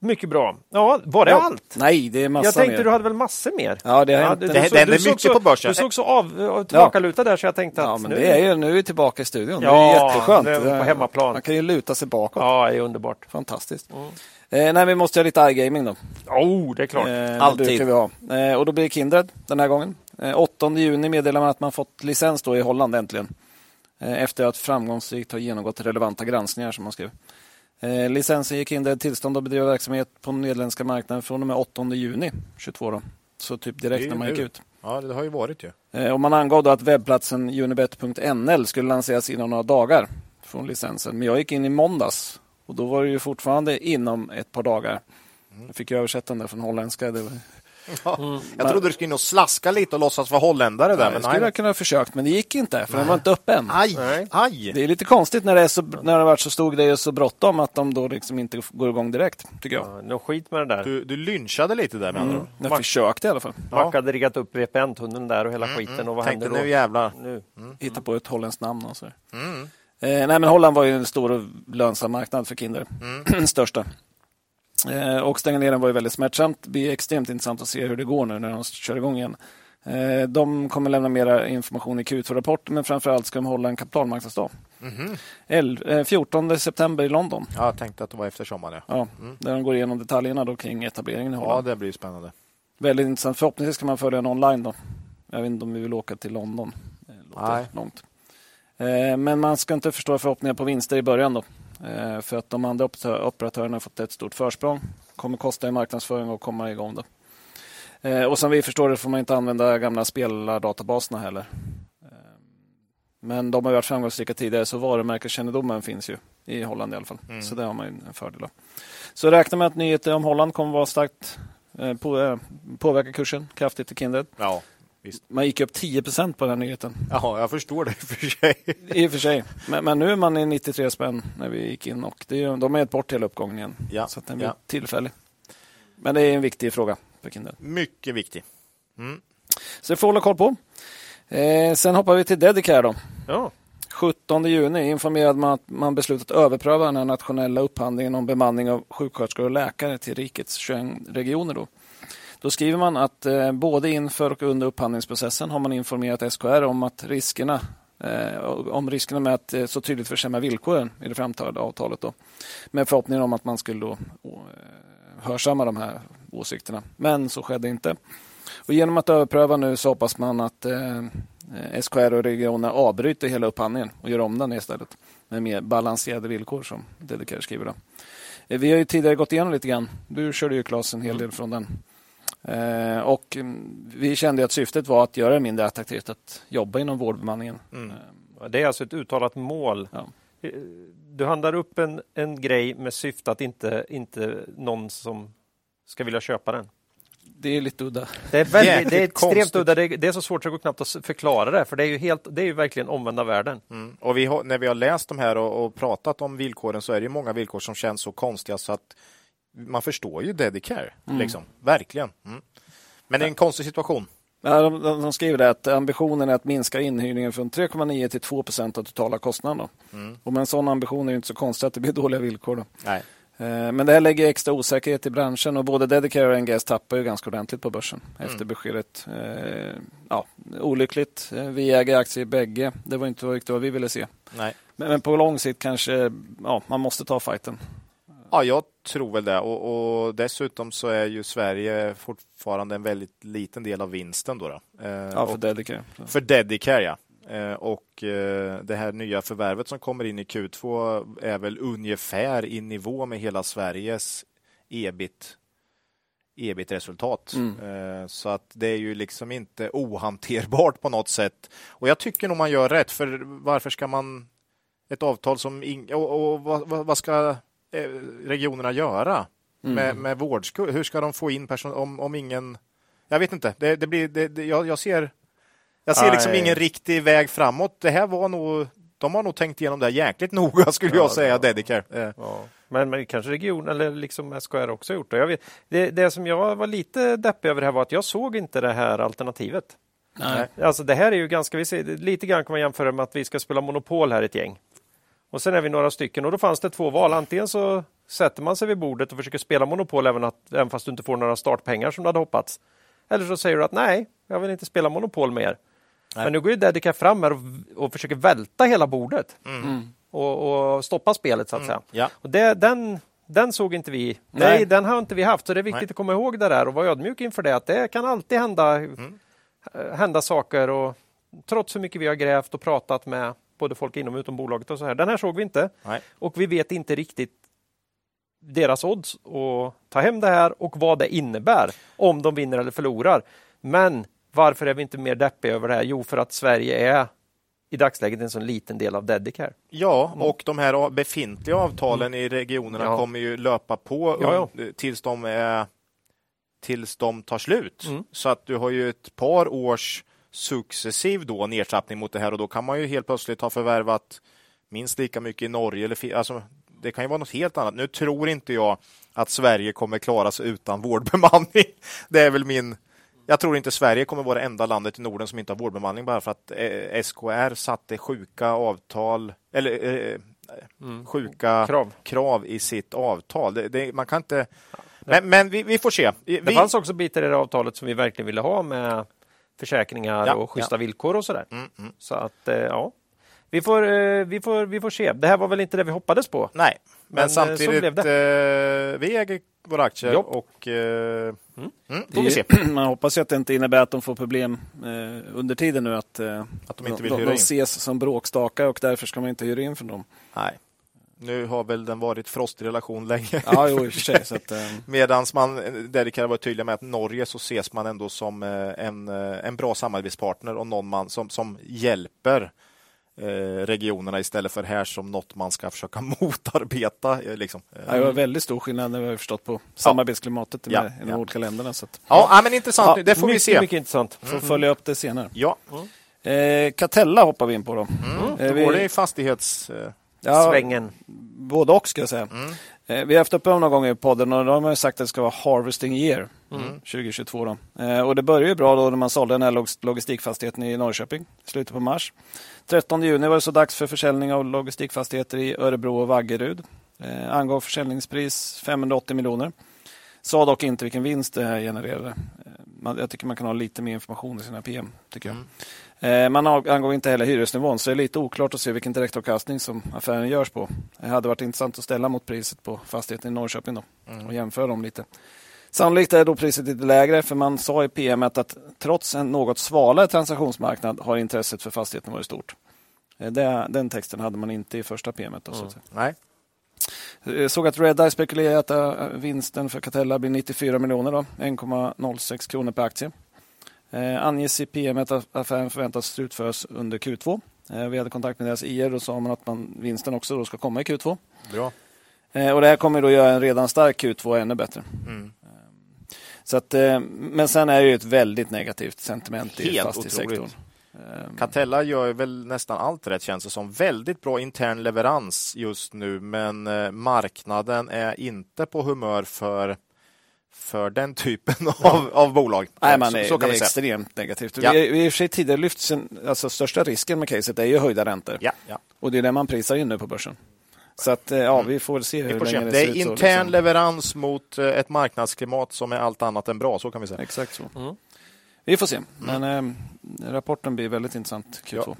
mycket bra. Ja, var det
Ja.
allt?
Nej, det är massa
Jag tänkte
mer.
du hade väl massor mer?
Ja, det har
Ja,
hänt.
du-
Det-
du såg-
det händer
du såg
mycket
så-
på börsen.
Du såg så av, tillbakalutad där så jag tänkte att
Ja, men
nu...
det är ju, nu är vi tillbaka i studion. det
Ja,
är jätteskönt.
det är på
Det-
hemmaplan.
Man kan ju luta sig bakåt.
Ja, det är underbart.
Fantastiskt. Eh, nej, vi måste göra lite iGaming då.
Oh, det är klart.
Eh, det
Alltid.
brukar vi ha. Eh, och då blir det Kindred den här gången. Eh, 8 juni meddelar man att man fått licens då i Holland äntligen. Eh, efter att framgångsrikt ha genomgått relevanta granskningar som man skrev. Eh, licensen ger Kindred tillstånd att bedriva verksamhet på den nederländska marknaden från och med 8 juni 22. Då. Så typ direkt när man gick
nu.
ut.
Ja, det har ju varit ju.
Eh, Och man angav då att webbplatsen unibet.nl skulle lanseras inom några dagar från licensen. Men jag gick in i måndags och då var det ju fortfarande inom ett par dagar. Jag fick översätta den där från holländska. Det var...
Jag trodde du skulle in och slaska lite och låtsas vara holländare där.
jag
Men
skulle
nej.
ha kunnat försökt, men det gick inte för den var inte uppe än.
Aj,
Nej.
aj.
Det är lite konstigt när det, är så, när det har varit så stor grej och så bråttom att de då liksom inte går igång direkt, tycker jag.
Ja, Något skit med det där.
Du, du lynchade lite där med andra ord.
Jag försökte i alla fall.
Ja.
Mac hade riggat upp VPN-tunneln där och hela skiten. Och vad
Tänkte
hände då?
nu jävlar.
Nu.
Hitta på ett holländskt namn och så.
Mm.
Eh, nej, men Holland var ju en stor och lönsam marknad för Kinder.
Mm.
Största. Eh, och stänga ner den var ju väldigt smärtsamt. Det blir extremt intressant att se hur det går nu när de kör igång igen. Eh, de kommer lämna mera information i Q2-rapporten men framförallt ska de hålla en kapitalmarknadsdag. El- eh, 14 september i London.
Ja, jag tänkte att det var efter sommaren. Ja.
Ja, Där de går igenom detaljerna då kring etableringen i
ja,
Holland.
det blir spännande.
Väldigt intressant. Förhoppningsvis kan man följa den online då. Jag vet inte om vi vill åka till London. Det låter
Nej.
långt. Eh, Men man ska inte förstå förhoppningar på vinster i början då. Eh, För att de andra operatör- operatörerna har fått ett stort försprång. Kommer kosta i marknadsföring och komma igång då. Eh, Och som vi förstår det får man inte använda gamla spelardatabaserna heller. Eh, Men de har varit framgångsrika tidigare så varumärkeskännedomen finns ju i Holland i alla fall. Så det har man en fördel av. Så räkna med att nyheter om Holland kommer vara starkt på, påverka kursen kraftigt i Kindred.
Ja,
Man gick upp 10% på den nyheten.
ja jag förstår det i och för sig.
I och för sig. Men, men nu är man i 93 spänn när vi gick in och det är, de har gett bort hela uppgången igen.
Ja,
Så att den blir
ja.
tillfällig. Men det är en viktig fråga för Kindred.
Mycket viktig.
Så det får hålla koll på. Eh, sen hoppar vi till Dedicare då.
Ja.
17 juni informerade man att man beslutat överpröva den nationella upphandlingen om bemanning av sjuksköterskor och läkare till rikets 21 regioner. Då, då skriver man att eh, både inför och under upphandlingsprocessen har man informerat SKR om att riskerna eh, om riskerna med att eh, så tydligt försämra villkoren i det framtida avtalet. Då, med förhoppningen om att man skulle då, eh, hörsamma de här åsikterna. Men så skedde inte. Och genom att överpröva nu så hoppas man att SKR och regionerna avbryter hela upphandlingen och gör om den istället med mer balanserade villkor som Dedicare skriver. Då. Vi har ju tidigare gått igenom lite grann. Du körde ju Claes en hel del från den. Eh, och mm, vi kände att syftet var att göra det mindre attraktivt att jobba inom vårdbemanningen. Eh,
Det är alltså ett uttalat mål.
Ja.
Du handlar upp en, en grej med syfte att inte, inte någon som ska vilja köpa den.
Det är lite udda.
Det är, väldigt, det är extremt
konstigt.
udda. Det är, det är så svårt att det går knappt att förklara det. För det är ju, helt, det är ju verkligen omvända världen.
Mm. Och vi har, när vi har läst de här och, och pratat om villkoren så är det ju många villkor som känns så konstiga så att man förstår ju Dedicare. Liksom. Verkligen. Mm. Men det är en konstig situation.
Ja, de, de, skriver det att ambitionen är att minska inhyrningen från 3,9 till 2 procent av totala kostnaden. Då. Och med en sån ambition är det inte så konstigt att det blir dåliga villkor. Då.
Nej.
Eh, Men det här lägger extra osäkerhet i branschen och både Dedicare och NGS tappar ju ganska ordentligt på börsen efter beskedet. Eh, Ja, olyckligt. Eh, Vi äger aktier i bägge. Det var inte riktigt vad vi ville se.
Nej.
Men, men på lång sikt kanske ja, man måste ta fighten.
Ja, jag tror väl det. Och, och dessutom så är ju Sverige fortfarande en väldigt liten del av vinsten. Då, då. Eh,
Ja, för Dedicare.
För Dedicare, ja. Eh, och eh, det här nya förvärvet som kommer in i Q2 är väl ungefär i nivå med hela Sveriges ebit ebit-resultat. Eh, Så att det är ju liksom inte ohanterbart på något sätt. Och jag tycker nog man gör rätt, för varför ska man ett avtal som... In, och, och vad, vad ska regionerna göra med, med vårdskuld? Hur ska de få in personal om, om ingen... Jag vet inte. Det, det blir, det, det, jag, jag ser, jag ser liksom ingen riktig väg framåt. Det här var nog de har nog tänkt igenom det här jäkligt noga skulle jag säga, Dedicare. Eh,
Ja. Men, men kanske region eller liksom SKR också gjort det. Jag vet, det. Det som jag var lite deppig över här var att jag såg inte det här alternativet.
Nej.
Alltså det här är ju ganska, vi ser, lite grann kan man jämföra med att vi ska spela Monopol här ett gäng. Och sen är vi några stycken och då fanns det två val. Antingen så sätter man sig vid bordet och försöker spela Monopol även, att, även fast du inte får några startpengar som du hade hoppats. Eller så säger du att nej, jag vill inte spela Monopol mer.
Nej.
Men nu går ju Dedica fram här och, och försöker välta hela bordet och, och stoppa spelet så att säga.
ja.
Och det, den, den såg inte vi.
Nej.
Nej, den har inte vi haft. Så det är viktigt
Nej.
att komma ihåg det där och vara ödmjuk inför det. Att det kan alltid hända, eh, hända saker. Och trots hur mycket vi har grävt och pratat med både folk inom och utom bolaget och så här. Den här såg vi inte.
Nej.
Och vi vet inte riktigt deras odds att ta hem det här och vad det innebär om de vinner eller förlorar. Men varför är vi inte mer deppiga över det här? Jo, för att Sverige är i dagsläget en sån liten del av Dedicare.
Ja, och de här befintliga avtalen i regionerna
Ja.
kommer ju löpa på
Ja, ja.
tills de är tills de tar slut.
Mm.
Så att du har ju ett par års successiv då nedtrappning mot det här och då kan man ju helt plötsligt ha förvärvat minst lika mycket i Norge. Eller, alltså, det kan ju vara något helt annat. Nu tror inte jag att Sverige kommer klara sig utan vårdbemanning. Det är väl min jag tror inte Sverige kommer vara det enda landet i Norden som inte har vårdbemanning bara för att eh, SKR satte sjuka avtal eller eh, sjuka
Krav.
krav i sitt avtal. Det, det, man kan inte... Men, men vi, vi får se. Vi,
Det fanns också bitar i det avtalet som vi verkligen ville ha med försäkringar
Ja,
och schyssta
ja.
villkor och sådär.
Mm, mm.
Så att, eh, ja. Vi får, eh, vi, får, vi får se. Det här var väl inte det vi hoppades på.
Nej, men,
Men, eh, så
samtidigt,
blev
eh, vi äger våra aktier
Jopp.
och eh, mm.
Det
får
är
vi se.
Man hoppas ju att det inte innebär att de får problem eh, under tiden nu. Att,
Att de inte vill
de,
hyra
de
in.
ses som bråkstakar och därför ska man inte hyra in från dem.
Nej. Nu har väl den varit frostig relation länge.
Ja, jo, i och för sig. Så att, eh,
Medan man, där det kan vara tydliga med att Norge så ses man ändå som eh, en, eh, en bra samarbetspartner och någon man som, som hjälper regionerna istället för här som något man ska försöka motarbeta. Liksom.
Ja, det var väldigt stor skillnad när vi har förstått på samarbetsklimatet
Ja,
i de olika länderna. Så att,
Ja, ja, men intressant.
Ja,
det får vi
mycket,
se.
mycket intressant.
får följa upp det senare.
Ja,
Eh, Catella hoppar vi in på då.
mm.
Eh,
då
vi-
går det i fastighets...
Ja,
Svängen.
Både och ska jag säga. Eh, Vi har haft uppe dem några gånger i podden och då har sagt att det ska vara harvesting year 2022. Då. Eh, Och det började ju bra då när man sålde den här log- logistikfastigheten i Norrköping i slutet på mars. 13 juni var det så dags för försäljning av logistikfastigheter i Örebro och Vaggeryd. Eh, angav försäljningspris 580 miljoner. Sa dock inte vilken vinst det här genererade. Jag tycker man kan ha lite mer information i sina PM. tycker jag. Eh, Man av- angav inte heller hyresnivån, så det är lite oklart att se vilken direktavkastning som affären görs på. Det hade varit intressant att ställa mot priset på fastigheten i Norrköping då, och jämföra dem lite. Sannolikt är då priset lite lägre, för man sa i PM att trots en något svalare transaktionsmarknad har intresset för fastigheten varit stort. Eh, Det, den texten hade man inte i första PM. Då, så att säga.
nej.
Jag såg att Redeye spekulerar att vinsten för Catella blir 94 miljoner, då, 1,06 kronor per aktie. Eh, anges i PM att affären förväntas slutföras under Q2. Eh, vi hade kontakt med deras IR och sa man att man, vinsten också då ska komma i Q2.
Bra.
Eh, och det här kommer då göra en redan stark Q2 ännu bättre.
Mm.
Så att, men sen är det ju ett väldigt negativt sentiment i
Helt
fastighetssektorn.
otroligt.
Eh,
Catella gör väl nästan allt rätt känns det som. Väldigt bra intern leverans just nu, men marknaden är inte på humör för, för den typen av, av bolag.
Nej, man
så,
är,
så kan
det är
säga.
extremt negativt.
Ja.
Vi har vi i och för sig tidigare lyft alltså största risken med caset är ju höjda räntor.
Ja, ja.
Och det är det man prisar in nu på börsen. Så att, eh, ja, vi får väl se
Mm. Vi
hur
får se.
länge
Det
ser
är
ut så,
intern
liksom.
leverans mot eh, ett marknadsklimat som är allt annat än bra, så kan vi säga.
Exakt så.
Mm.
Vi får se.
Mm.
Men eh, rapporten blir väldigt intressant Q2.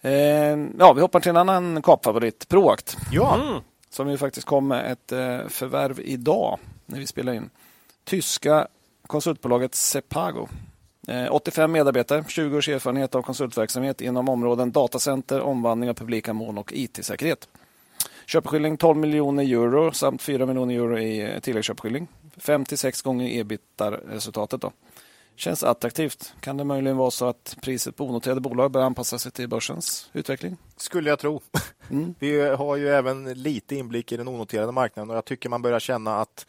Ja. Eh, ja, vi hoppar till en annan kapfavorit, Proact.
Ja,
Mm.
Som ju faktiskt kom med ett eh, förvärv idag när vi spelar in. Tyska konsultbolaget Sepago. Eh, 85 medarbetare, 20 års erfarenhet av konsultverksamhet inom områden datacenter, omvandling av publika moln och IT-säkerhet. Köpeskilling 12 miljoner euro samt 4 miljoner euro i eh, tilläggsköpeskilling. 5 till 6 gånger ebitda-resultatet. Känns attraktivt. Kan det möjligen vara så att priset på onoterade bolag bör anpassa sig till börsens utveckling?
skulle jag tro.
Mm.
Vi har ju även lite inblick i den onoterade marknaden och jag tycker man börjar känna att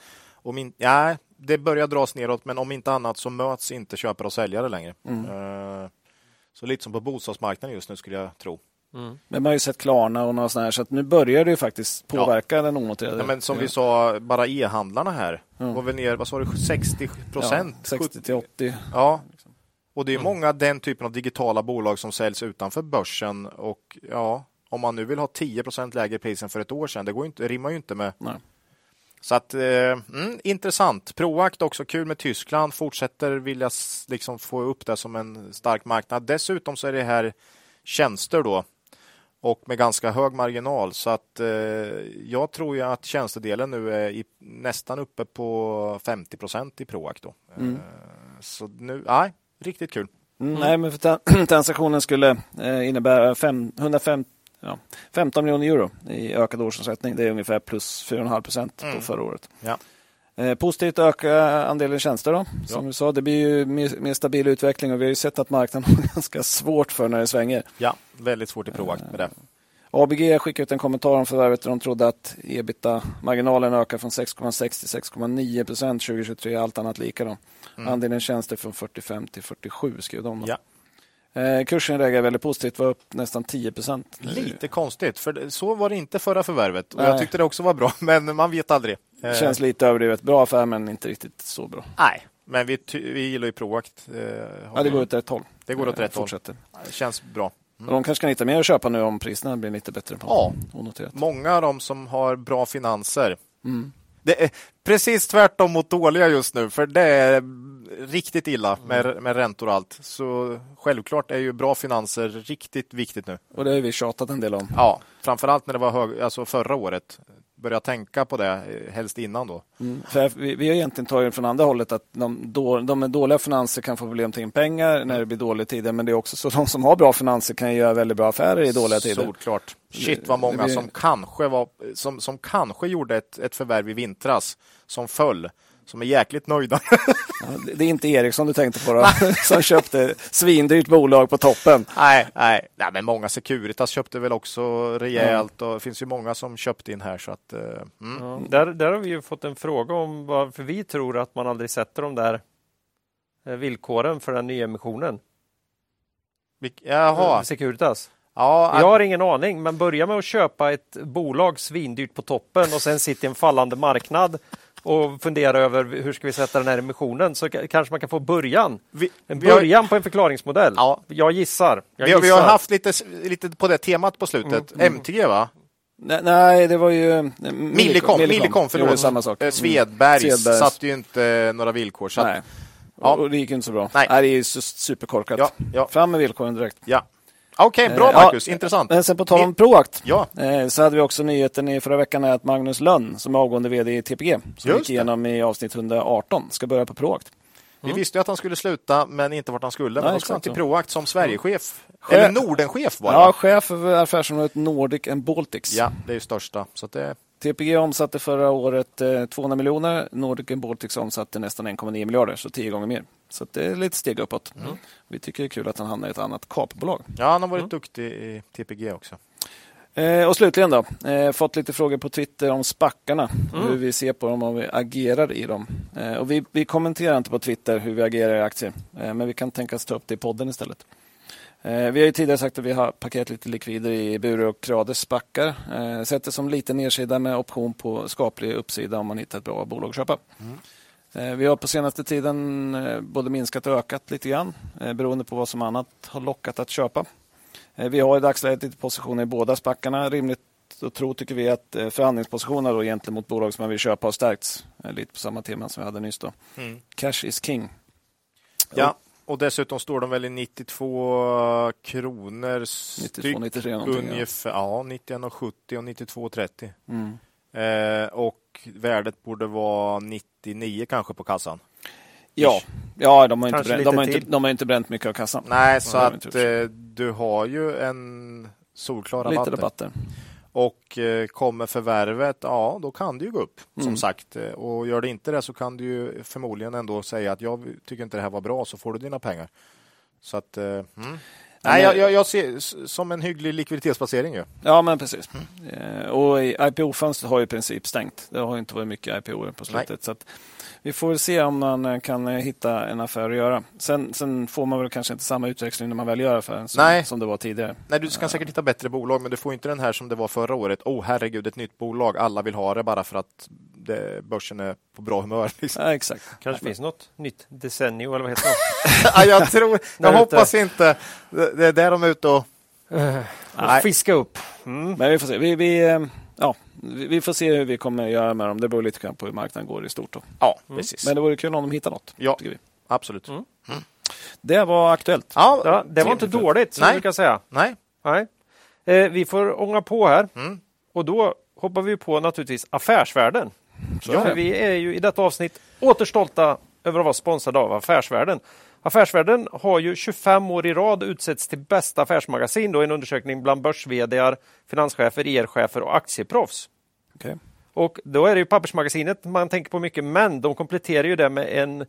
om in, ja, det börjar dras neråt, men om inte annat så möts inte köpare och säljare längre.
Mm.
Eh, Så lite som på bostadsmarknaden just nu skulle jag tro.
Mm. Men man har ju sett Klarna och några sådana här, så att nu börjar det ju faktiskt påverka ja. den onoterade.
Ja, men som vi sa, bara e-handlarna här mm. var väl ner, vad sa du, 60 procent?
Ja, 60 till 80.
Ja, och det är mm. många den typen av digitala bolag som säljs utanför börsen och ja, om man nu vill ha 10 procent lägre pris än för ett år sedan, det går inte, det rimmar ju inte med
Nej.
Så att, eh, mm, intressant. Proact också kul med Tyskland. Fortsätter vilja liksom få upp det som en stark marknad. Dessutom så är det här tjänster då och med ganska hög marginal. Så att eh, jag tror ju att tjänstedelen nu är i, nästan uppe på 50 procent i Proact. Då. Mm. Eh, så nu, nej, riktigt kul.
Mm. Nej, men för transaktionen skulle eh, innebära fem, 150 ja, 15 miljoner euro i ökad årsomsättning. Det är ungefär plus 4,5 procent mm. på förra året.
Ja.
Eh, positivt öka andelen tjänster. Då. Som ja. du sa, det blir ju mer, mer, stabil utveckling och vi har ju sett att marknaden har ganska svårt för när det svänger.
Ja, väldigt svårt i Proact med det.
Eh, ABG skickade ut en kommentar om förvärvet där de trodde att ebita-marginalen ökar från 6,6 till 6,9 procent 2023, allt annat lika. Då. Mm. Andelen tjänster från 45 till 47 skrev de. Då.
Ja.
Eh, kursen reagerade väldigt positivt, var upp nästan 10 procent.
Lite konstigt, för så var det inte förra förvärvet. Och jag tyckte det också var bra, men man vet aldrig.
Det eh, känns lite överdrivet. Bra affär, men inte riktigt så bra.
Nej, men vi, vi gillar ju Proact.
Eh, ja, det går åt rätt håll.
Det går åt rätt håll. Det känns bra.
Mm. De kanske kan hitta mer att köpa nu om priserna blir lite bättre. På
ja, onoterat. många av dem som har bra finanser.
Mm.
Det är precis tvärtom mot dåliga just nu, för det är riktigt illa med, mm. med räntor och allt. Så självklart är ju bra finanser riktigt viktigt nu.
Och det har vi tjatat en del om.
Ja, framförallt när det var hög, alltså förra året börja tänka på det, eh, helst innan då.
Mm. För vi, vi har egentligen tagit från andra hållet att de, då, de med dåliga finanser kan få problem att ta in pengar när det blir dåliga tider. Men det är också så de som har bra finanser kan göra väldigt bra affärer i dåliga tider.
Solklart. Shit vad många som kanske, var, som, som kanske gjorde ett, ett förvärv i vintras som föll som är jäkligt nöjda.
Ja, det är inte Ericsson du tänkte på då, som köpte svindyrt bolag på toppen.
Nej, nej. nej men många Securitas köpte väl också rejält och det finns ju många som köpte in här. Så att, uh,
mm. ja, där, där har vi ju fått en fråga om varför vi tror att man aldrig sätter de där eh, villkoren för den nya emissionen.
Jaha.
Securitas.
Ja,
jag har ingen aning, men börja med att köpa ett bolag svindyrt på toppen och sen sitta i en fallande marknad och fundera över hur ska vi sätta den här emissionen så kanske man kan få början. Vi, en början har, på en förklaringsmodell.
Ja.
Jag gissar. Jag
vi,
gissar.
vi, har haft lite, lite på det temat på slutet. Mm. MTG va?
Nej, det var ju eh,
Millicom. Millicom, förlåt.
Jo, samma sak.
Mm. Svedbergs, Svedbergs satte ju inte några villkor. Så
Nej. ja. Och det gick inte så bra. Nej. Nej det är ju superkorkat.
Ja, ja.
Fram med villkoren direkt.
Ja. Okej, okay, bra eh, Marcus, ja, intressant.
Men sen på tal om Proact
ja.
Eh, så hade vi också nyheten i förra veckan att Magnus Lönn, som är avgående VD i TPG, som Just gick igenom det. i avsnitt 118, ska börja på Proact.
Mm. Vi visste ju att han skulle sluta, men inte vart han skulle. Men ska han till Proact som Sverigechef. Mm. Eller Nordenchef bara.
Ja, chef för affärsområdet Nordic and Baltics.
Ja, det är ju största. Så det...
TPG omsatte förra året 200 eh, miljoner. Nordic and Baltics omsatte nästan 1,9 miljarder, så tio gånger mer. Så det är lite steg uppåt. Mm. Vi tycker det är kul att han hamnar i ett annat kapbolag.
Ja, han har varit mm. duktig i TPG också.
Eh, och slutligen då, eh, fått lite frågor på Twitter om spackarna, mm. hur vi ser på dem och vi agerar i dem. Eh, och vi, vi, kommenterar inte på Twitter hur vi agerar i aktier, eh, men vi kan tänkas ta upp det i podden istället. Eh, vi har tidigare sagt att vi har paketerat lite likvider i Bure och Krades spackar. Eh, sett det som liten nedsida med option på skaplig uppsida om man hittar ett bra bolag att köpa. Mm. Eh, vi har på senaste tiden eh, både minskat och ökat lite grann eh, beroende på vad som annat har lockat att köpa. Vi har i dagsläget lite positioner i båda spackarna. Rimligt att tro tycker vi att förhandlingspositionerna då egentligen mot bolag som man vill köpa har stärkts. Lite på samma tema som vi hade nyss. Då. Mm. Cash is king.
Ja, och dessutom står de väl i 92 kronor 92,
93
ungefär. Ja, ja 91,70 och 92,30. Mm. Eh, och värdet borde vara 99 kanske på kassan.
Ja, ja de, har inte bränt, de, har inte, de har inte bränt mycket av kassan.
Nej, så att eh, du har ju en solklar rabatt.
Lite rabatter.
Och eh, kommer förvärvet, ja då kan det ju gå upp mm. som sagt. Eh, och gör det inte det så kan du ju förmodligen ändå säga att jag tycker inte det här var bra så får du dina pengar. Så att, mm. Nej, jag, jag, jag ser som en hygglig likviditetsplacering. Ju.
Ja, men precis. Mm. Och IPO-fönstret har i princip stängt. Det har inte varit mycket IPO på slutet. Nej. Så vi får väl se om man eh, kan hitta en affär att göra. Sen, sen, får man väl kanske inte samma utväxling när man väl gör affären som, Nej. som det var tidigare.
Nej, du kan säkert hitta bättre bolag, men du får inte den här som det var förra året. Åh, oh, herregud, ett nytt bolag. Alla vill ha det bara för att det, börsen är på bra humör.
Liksom. Ja, exakt.
Kanske finns något nytt Decennio eller vad heter
det? ja, jag tror, jag hoppas inte. Det är där de är ute och
uh, fiska upp.
Mm. Men vi får se. Vi, vi, eh, ja, vi får se hur vi kommer göra med dem. Det beror lite på hur marknaden går i stort. Då.
Ja, mm. precis.
Men det vore kul om de hittar något.
Ja, absolut. Mm.
Mm. Det var aktuellt.
Ja, ja det var inte dåligt, som Nej. du kan säga.
Nej.
Nej. Eh, vi får ånga på här. Mm. Och då hoppar vi på naturligtvis affärsvärlden. Ja. vi är ju i detta avsnitt återstolta över att vara sponsrade av Affärsvärlden. Affärsvärlden har ju 25 år i rad utsetts till bästa affärsmagasin då i en undersökning bland börs finanschefer, IR-chefer och aktieproffs.
Okay.
Och då är det ju pappersmagasinet man tänker på mycket, men de kompletterar ju det med en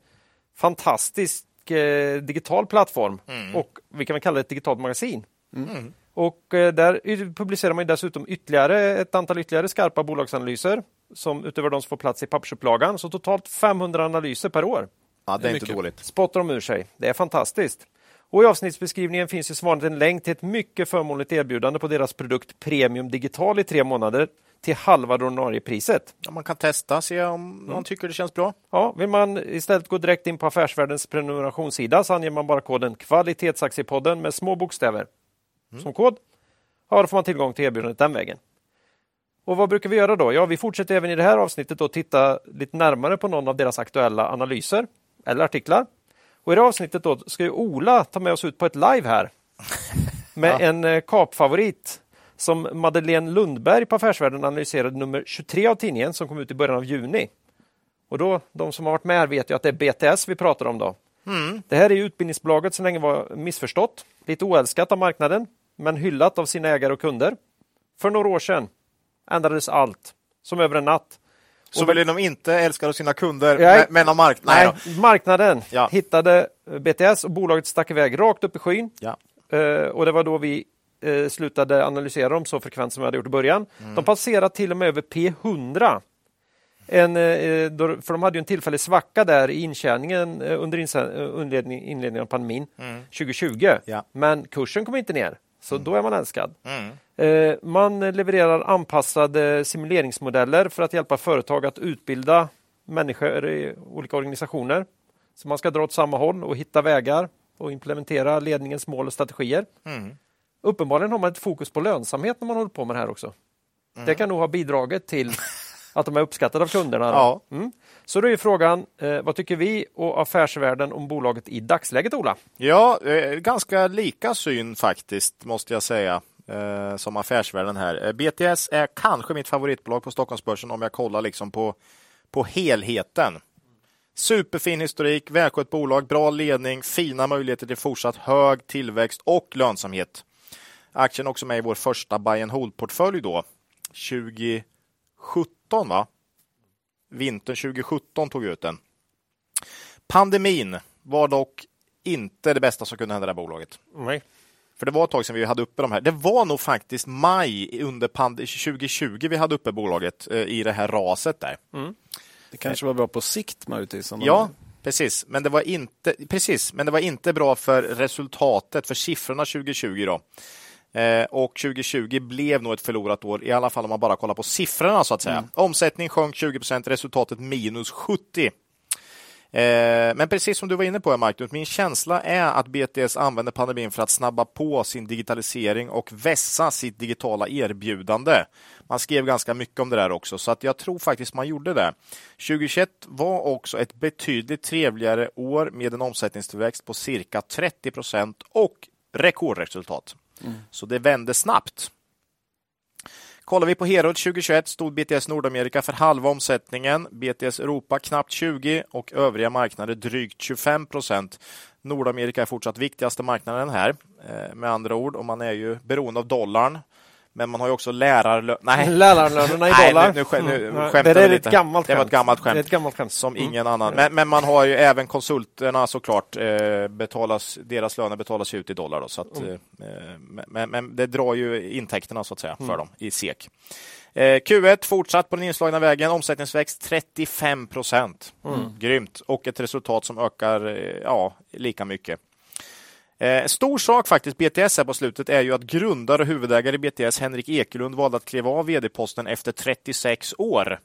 fantastisk eh, digital plattform mm. och vi kan väl kalla det ett digitalt magasin. Mm. Och eh, där publicerar man dessutom ytterligare ett antal ytterligare skarpa bolagsanalyser som utöver de som får plats i pappersupplagan. Så totalt 500 analyser per år.
Ja, det är, inte dåligt.
Spottar de ur sig. Det är fantastiskt. Och I avsnittsbeskrivningen finns ju som vanligt en länk till ett mycket förmånligt erbjudande på deras produkt Premium Digital i tre månader till halva det ordinarie priset.
Ja, man kan testa, se om mm. man tycker det känns bra.
Ja, vill man istället gå direkt in på Affärsvärldens prenumerationssida så anger man bara koden Kvalitetsaktiepodden med små bokstäver mm. som kod. Ja, då får man tillgång till erbjudandet den vägen. Och vad brukar vi göra då? Ja, vi fortsätter även i det här avsnittet att titta lite närmare på någon av deras aktuella analyser eller artiklar. Och I det här avsnittet då ska ju Ola ta med oss ut på ett live här med ja. en eh, kapfavorit som Madeleine Lundberg på Affärsvärlden analyserade nummer 23 av tidningen som kom ut i början av juni. Och då, de som har varit med vet ju att det är BTS vi pratar om då. Mm. Det här är utbildningsbolaget som länge var missförstått, lite oälskat av marknaden, men hyllat av sina ägare och kunder. För några år sedan ändrades allt, som över en natt.
Så väl de inte älskar sina kunder, nej, men av marknaden?
Nej, marknaden ja. hittade BTS och bolaget stack iväg rakt upp i skyn.
Ja.
Uh, och det var då vi uh, slutade analysera dem så frekvent som vi hade gjort i början. Mm. De passerade till och med över P100. En, uh, då, för de hade ju en tillfällig svacka där i intjäningen under inledningen av pandemin mm. 2020. Ja. Men kursen kom inte ner. Så mm. då är man älskad. Eh, man levererar anpassade simuleringsmodeller för att hjälpa företag att utbilda människor i olika organisationer. Så man ska dra åt samma håll och hitta vägar och implementera ledningens mål och strategier. Mm. Uppenbarligen har man ett fokus på lönsamhet när man håller på med det här också. Mm. Det kan nog ha bidragit till att de är uppskattade av kunderna.
Ja. Mm.
Så då är frågan, eh, vad tycker vi och affärsvärlden om bolaget i dagsläget, Ola?
Ja, eh, ganska lika syn faktiskt, måste jag säga. Eh, som affärsvärlden här. Eh, BTS är kanske mitt favoritbolag på Stockholmsbörsen om jag kollar liksom på, på helheten. Superfin historik, välskött bolag, bra ledning, fina möjligheter till fortsatt hög tillväxt och lönsamhet. Aktien är också med i vår första buy and hold-portfölj då. 2017 va? Vintern 2017 tog ut den. Pandemin var dock inte det bästa som kunde hända det här bolaget.
Nej.
För det var ett tag sedan vi hade uppe de här. Det var nog faktiskt maj under 2020 vi hade uppe bolaget eh, i det här raset där. Mm.
Det kanske var bra på sikt möjligtvis.
Ja, precis. Men det var inte, precis. Men det var inte bra för resultatet, för siffrorna 2020. Då. Eh, och 2020 blev nog ett förlorat år, i alla fall om man bara kollar på siffrorna så att säga. Mm. Omsättning sjönk 20% resultatet minus 70 Eh, men precis som du var inne på, Mark, min känsla är att BTS använder pandemin för att snabba på sin digitalisering och vässa sitt digitala erbjudande. Man skrev ganska mycket om det där också, så att jag tror faktiskt man gjorde det. 2021 var också ett betydligt trevligare år med en omsättningstillväxt på cirka 30 procent och rekordresultat. Mm. Så det vände snabbt. Kollar vi på Herod 2021 stod BTS Nordamerika för halva omsättningen, BTS Europa knappt 20 och övriga marknader drygt 25 procent. Nordamerika är fortsatt viktigaste marknaden här, eh, med andra ord, och man är ju beroende av dollarn. Men man har ju också lärarlöner. Nej,
Lärarlönerna i
Nej,
dollar.
nu, nu, nu
Mm.
skämtar
det är
lite.
ett gammalt
Det var ett gammalt skämt.
Det är ett gammalt skämt.
som ingen annan. Men, men man har ju även konsulterna såklart. Eh, betalas, deras löner betalas ut i dollar. Då, så att,
Mm.
eh, men, men det drar ju intäkterna så att säga för dem i SEK. Eh, Q1 fortsatt på den inslagna vägen. Omsättningsväxt 35 procent. Grymt. Och ett resultat som ökar eh, ja, lika mycket. Eh, stor sak faktiskt, BTS här på slutet, är ju att grundare och huvudägare i BTS, Henrik Ekelund, valde att kliva av vd-posten efter 36 år.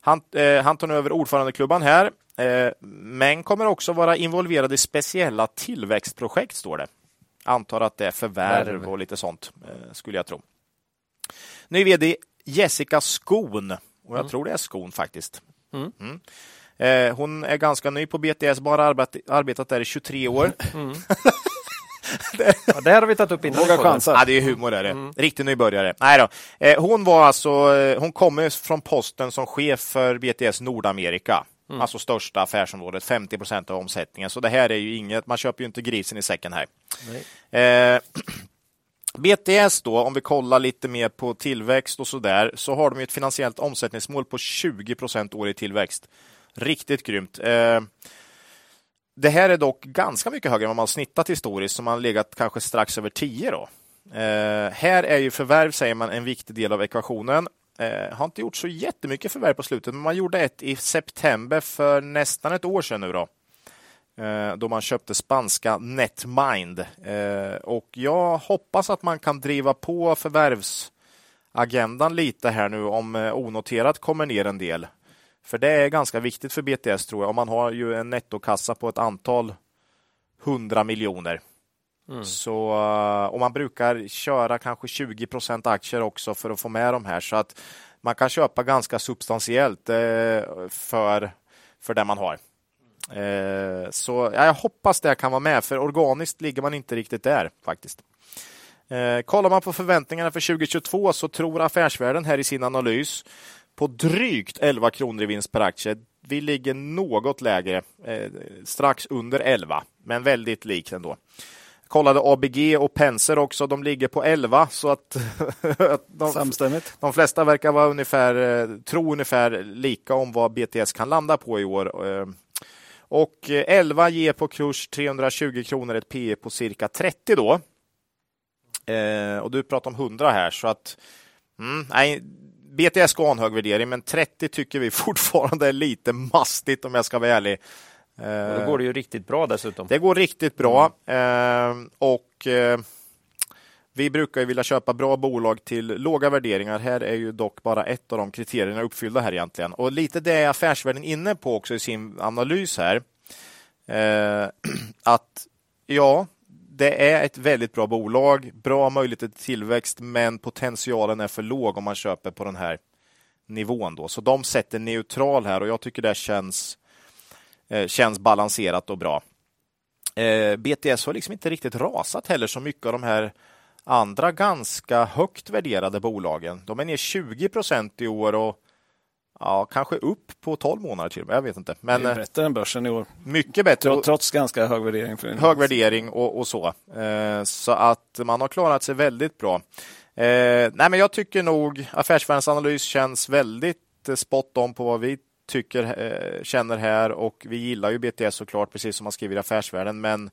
Han, eh, han tar nu över ordförandeklubban här, eh, men kommer också vara involverad i speciella tillväxtprojekt, står det. Antar att det är förvärv
Värv.
och lite sånt, eh, skulle jag tro. Ny vd Jessica Skon, och jag tror det är Skon faktiskt. Mm. Eh, hon är ganska ny på BTS, bara arbet, arbetat där i 23 år.
Ja, det här har vi tagit upp innan.
Våga chansa.
Ja, det är humor är det. Riktig nybörjare. Nej då. Eh, hon var alltså, eh, hon kommer från posten som chef för BTS Nordamerika. Alltså största affärsområdet, 50 procent av omsättningen. Så det här är ju inget, man köper ju inte grisen i säcken här. Eh, BTS då, om vi kollar lite mer på tillväxt och så där, så har de ju ett finansiellt omsättningsmål på 20 procent år i tillväxt. Riktigt grymt. Eh, det här är dock ganska mycket högre än vad man snittat historiskt, som man legat kanske strax över 10 då. Eh, här är ju förvärv, säger man, en viktig del av ekvationen. Eh, har inte gjort så jättemycket förvärv på slutet, men man gjorde ett i september för nästan ett år sedan nu då. Eh, då man köpte spanska Netmind. Eh, och jag hoppas att man kan driva på förvärvsagendan lite här nu om eh, onoterat kommer ner en del. För det är ganska viktigt för BTS tror jag. Om man har ju en nettokassa på ett antal hundra miljoner. Så, eh, och man brukar köra kanske 20 procent aktier också för att få med de här. Så att man kan köpa ganska substantiellt eh, för, för det man har. Eh, Så ja, jag hoppas det kan vara med, för organiskt ligger man inte riktigt där faktiskt. Kollar man på förväntningarna för 2022 så tror Affärsvärlden här i sin analys på drygt 11 kronor i vinst per aktie. Vi ligger något lägre, eh, strax under 11, men väldigt likt ändå. Kollade ABG och Penser också, de ligger på 11 så att, att de,
Samstämmigt.
de flesta verkar vara ungefär, eh, tro ungefär lika om vad BTS kan landa på i år. Eh, Och eh, 11 ger på kurs 320 kronor, ett P på cirka 30 då. Eh, och du pratar om 100 här, så att mm, nej, BTS ska ha en hög värdering, men 30 tycker vi fortfarande är lite mastigt om jag ska vara ärlig.
Och då går det ju riktigt bra dessutom.
det går riktigt bra. Eh, och eh, vi brukar ju vilja köpa bra bolag till låga värderingar. Här är ju dock bara ett av de kriterierna uppfyllda här egentligen. Och lite det är affärsvärlden inne på också i sin analys här. Eh, att ja, det är ett väldigt bra bolag, bra möjligheter till tillväxt, men potentialen är för låg om man köper på den här nivån. Då. Så de sätter neutral här och jag tycker det känns, eh, känns balanserat och bra. Eh, BTS har liksom inte riktigt rasat heller så mycket av de här andra ganska högt värderade bolagen. De är ner 20 procent i år och ja, kanske upp på 12 månader till och med. Jag vet inte. Men
det är
eh,
bättre än börsen i år.
mycket bättre.
Trots, ganska hög värdering. För
hög värdering och, och så. Eh, så att man har klarat sig väldigt bra. Eh, nej, men jag tycker nog Affärsvärldens analys känns väldigt spot on på vad vi tycker, känner här och vi gillar ju BTS såklart, precis som man skriver i Affärsvärlden, men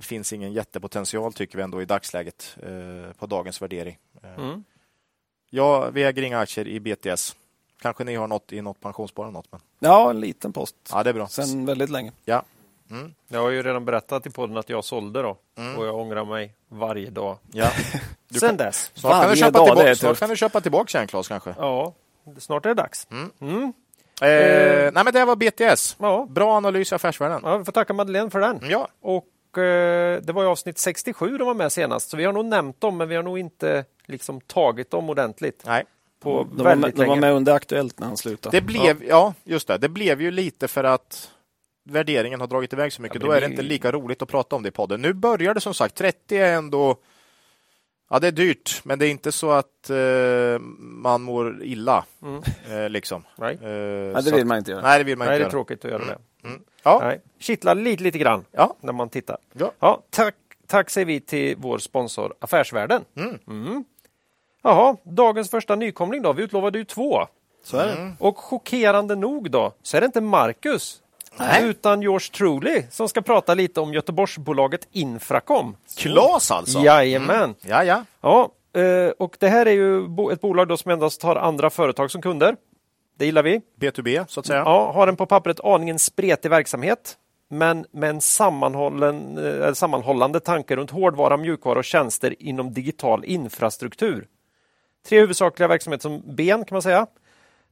finns ingen jättepotential tycker vi ändå i dagsläget på dagens värdering.
Mm.
Ja, vi äger inga aktier i BTS. Kanske ni har något i något pensionssparande, något, men
Ja, en liten post.
ja, det är bra.
Sen väldigt länge.
Ja. Mm.
Jag har ju redan berättat i podden att jag sålde då.
Mm.
Och jag ångrar mig varje dag.
Ja. Du
Sen
kan,
dess.
snart, kan du köpa
dag,
tillbaka, snart kan du köpa tillbaka igen, Claes, kanske.
Ja, snart är det dags. Mm.
Eh, nej, men det var BTS.
Ja.
Bra analys i Affärsvärlden.
ja, vi får tacka Madeleine för den.
Ja,
Och eh, det var i avsnitt 67 de var med senast, så vi har nog nämnt dem, men vi har nog inte liksom tagit dem ordentligt
nej.
På
De var, med, de var med under Aktuellt när han slutade.
Det blev, ja. just det. Det blev ju lite för att värderingen har dragit iväg så mycket.
Ja,
Då
det
är det inte lika roligt att prata om det i podden. Nu börjar det som sagt. 30 är ändå... Ja, det är dyrt, men det är inte så att eh, man mår illa.
Mm.
Eh, liksom.
Nej.
Eh,
Nej, det vill man inte göra.
Nej, det vill man
Nej, det
inte
är
göra.
tråkigt att göra det.
Ja.
Nej. Kittlar lite, lite grann
Ja.
när man tittar.
Ja.
Ja, tack, tack säger vi till vår sponsor Affärsvärlden.
Mm.
Mm. Jaha, dagens första nykomling då. Vi utlovade ju två.
Så är det.
Och chockerande nog då, så är det inte Marcus
Nej.
utan yours truly som ska prata lite om Göteborgsbolaget Infracom.
Klas alltså?
Jajamän!
Ja, ja.
Ja, eh, och det här är ju ett bolag då som endast har andra företag som kunder. Det gillar vi.
B2B, så att säga.
Ja, har en på pappret aningen spretig verksamhet, men med en sammanhållen, eh, sammanhållande tanke runt hårdvara, mjukvara och tjänster inom digital infrastruktur. Tre huvudsakliga verksamheter som ben kan man säga.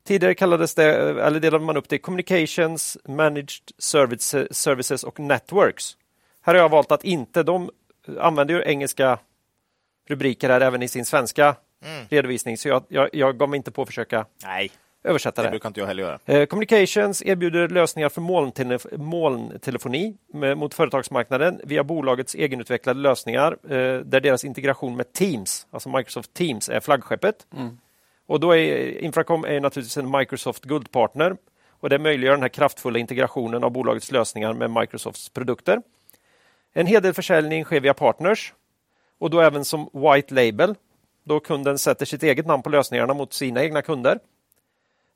Tidigare kallades det, eller delade man upp det i Communications, Managed service, Services och Networks. Här har jag valt att inte, de använder ju engelska rubriker här även i sin svenska redovisning, så jag, jag, jag gav mig inte på att försöka
Nej,
översätta
det
det.
brukar inte jag heller göra.
Eh, Communications erbjuder lösningar för molntele- molntelefoni med, mot företagsmarknaden via bolagets egenutvecklade lösningar eh, där deras integration med Teams, alltså Microsoft Teams, är flaggskeppet. Och då är Infracom är naturligtvis en Microsoft Guldpartner och det möjliggör den här kraftfulla integrationen av bolagets lösningar med Microsofts produkter. En hel del försäljning sker via partners och då även som white label då kunden sätter sitt eget namn på lösningarna mot sina egna kunder.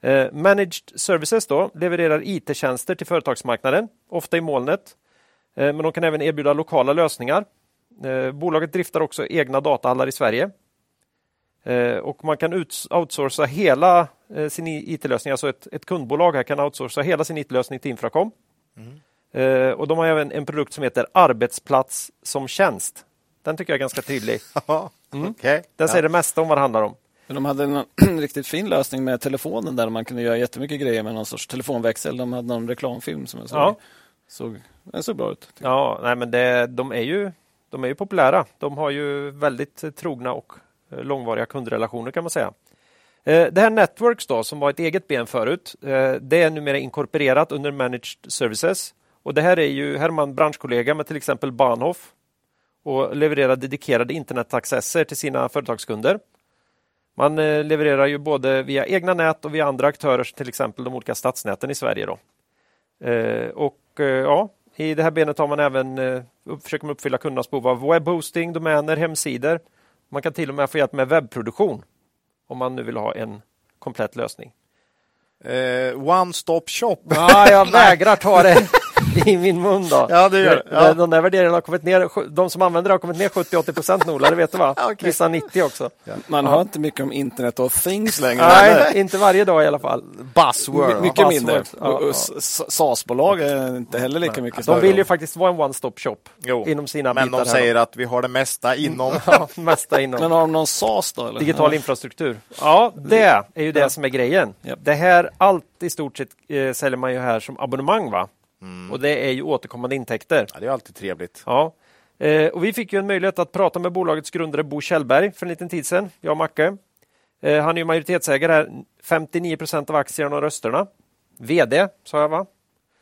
Eh, Managed Services då, levererar IT-tjänster till företagsmarknaden, ofta i molnet. Eh, men de kan även erbjuda lokala lösningar. Eh, bolaget driftar också egna datahallar i Sverige. Eh, och man kan ut- outsourca hela eh, sin IT-lösning, alltså ett, ett kundbolag här kan outsourca hela sin IT-lösning till Infracom. Eh, och de har även en produkt som heter Arbetsplats som tjänst. Den tycker jag är ganska tydlig.
Ja, okej.
Den säger det mesta om vad det handlar om.
Men de hade en riktigt fin lösning med telefonen där man kunde göra jättemycket grejer med någon sorts telefonväxel. De hade någon reklamfilm som jag såg.
Ja.
såg den såg bra ut.
Ja, nej, men det, de, är ju, de är ju populära. De har ju väldigt trogna och långvariga kundrelationer kan man säga. Eh, Det här Networks då, som var ett eget ben förut, eh, det är numera inkorporerat under Managed Services. Och det här är ju, här är man branschkollega med till exempel Bahnhof och levererar dedikerade internetaccesser till sina företagskunder. Man eh, levererar ju både via egna nät och via andra aktörer, till exempel de olika stadsnäten i Sverige. Då. Eh, och eh, ja, i det här benet har man även försöker man uppfylla kundernas behov av webbhosting, domäner, hemsidor. Man kan till och med få hjälp med webbproduktion om man nu vill ha en komplett lösning.
Eh, one stop shop.
Ja, jag vägrar ta det i min mun då.
Ja, det gör det.
De,
Ja.
de där värderingarna har kommit ner, de som använder det har kommit ner 70-80 procent Nola, det vet du va?
Okej.
Vissa 90 också.
Man har inte mycket om internet och things längre.
Nej, inte varje dag i alla fall.
Buzzword.
My- mycket
Buzzword.
mindre.
Ja,
Och-
ja.
SAS-bolag är inte heller lika mycket
De vill ju faktiskt vara en one-stop shop
Jo,
inom sina
Men
bitar.
de säger
då.
att vi har det mesta inom...
Ja, mesta inom.
Men har de någon SAS då? Eller?
Digital
Ja.
infrastruktur. Ja, det är ju det som är grejen. Det här, allt i stort sett eh, säljer man ju här som abonnemang va?
Mm.
Och det är ju återkommande intäkter.
Ja, det är alltid trevligt.
Ja. Eh, och vi fick ju en möjlighet att prata med bolagets grundare Bo Kjellberg för en liten tid sedan, jag och Macke. Eh, han är ju majoritetsägare här, 59 procent av aktierna och rösterna. VD, sa jag va?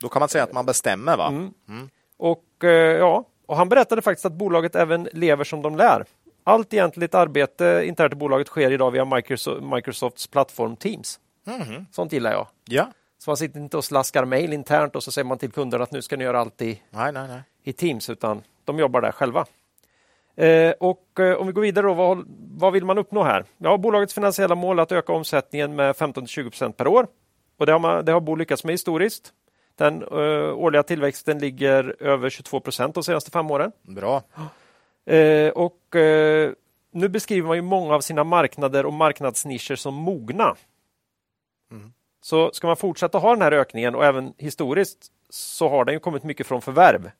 Då kan man säga att man bestämmer va?
Mm. Och, eh, ja, och han berättade faktiskt att bolaget även lever som de lär. Allt egentligt arbete internt i bolaget sker idag via Microsoft, Microsofts plattform Teams.
Mhm.
Sånt gillar jag.
Ja.
Så man sitter inte och slaskar mejl internt och så säger man till kunderna att nu ska ni göra allt i,
Nej, nej, nej.
i Teams, utan de jobbar där själva. Eh, och eh, om vi går vidare, då, vad, vad vill man uppnå här? Ja, bolagets finansiella mål är att öka omsättningen med 15-20% per år. Och det har, man, det har Bo lyckats med historiskt. Den eh, årliga tillväxten ligger över 22 procent de senaste fem åren.
Bra.
Eh, och eh, nu beskriver man ju många av sina marknader och marknadsnischer som mogna. Så ska man fortsätta ha den här ökningen och även historiskt så har den ju kommit mycket från förvärv.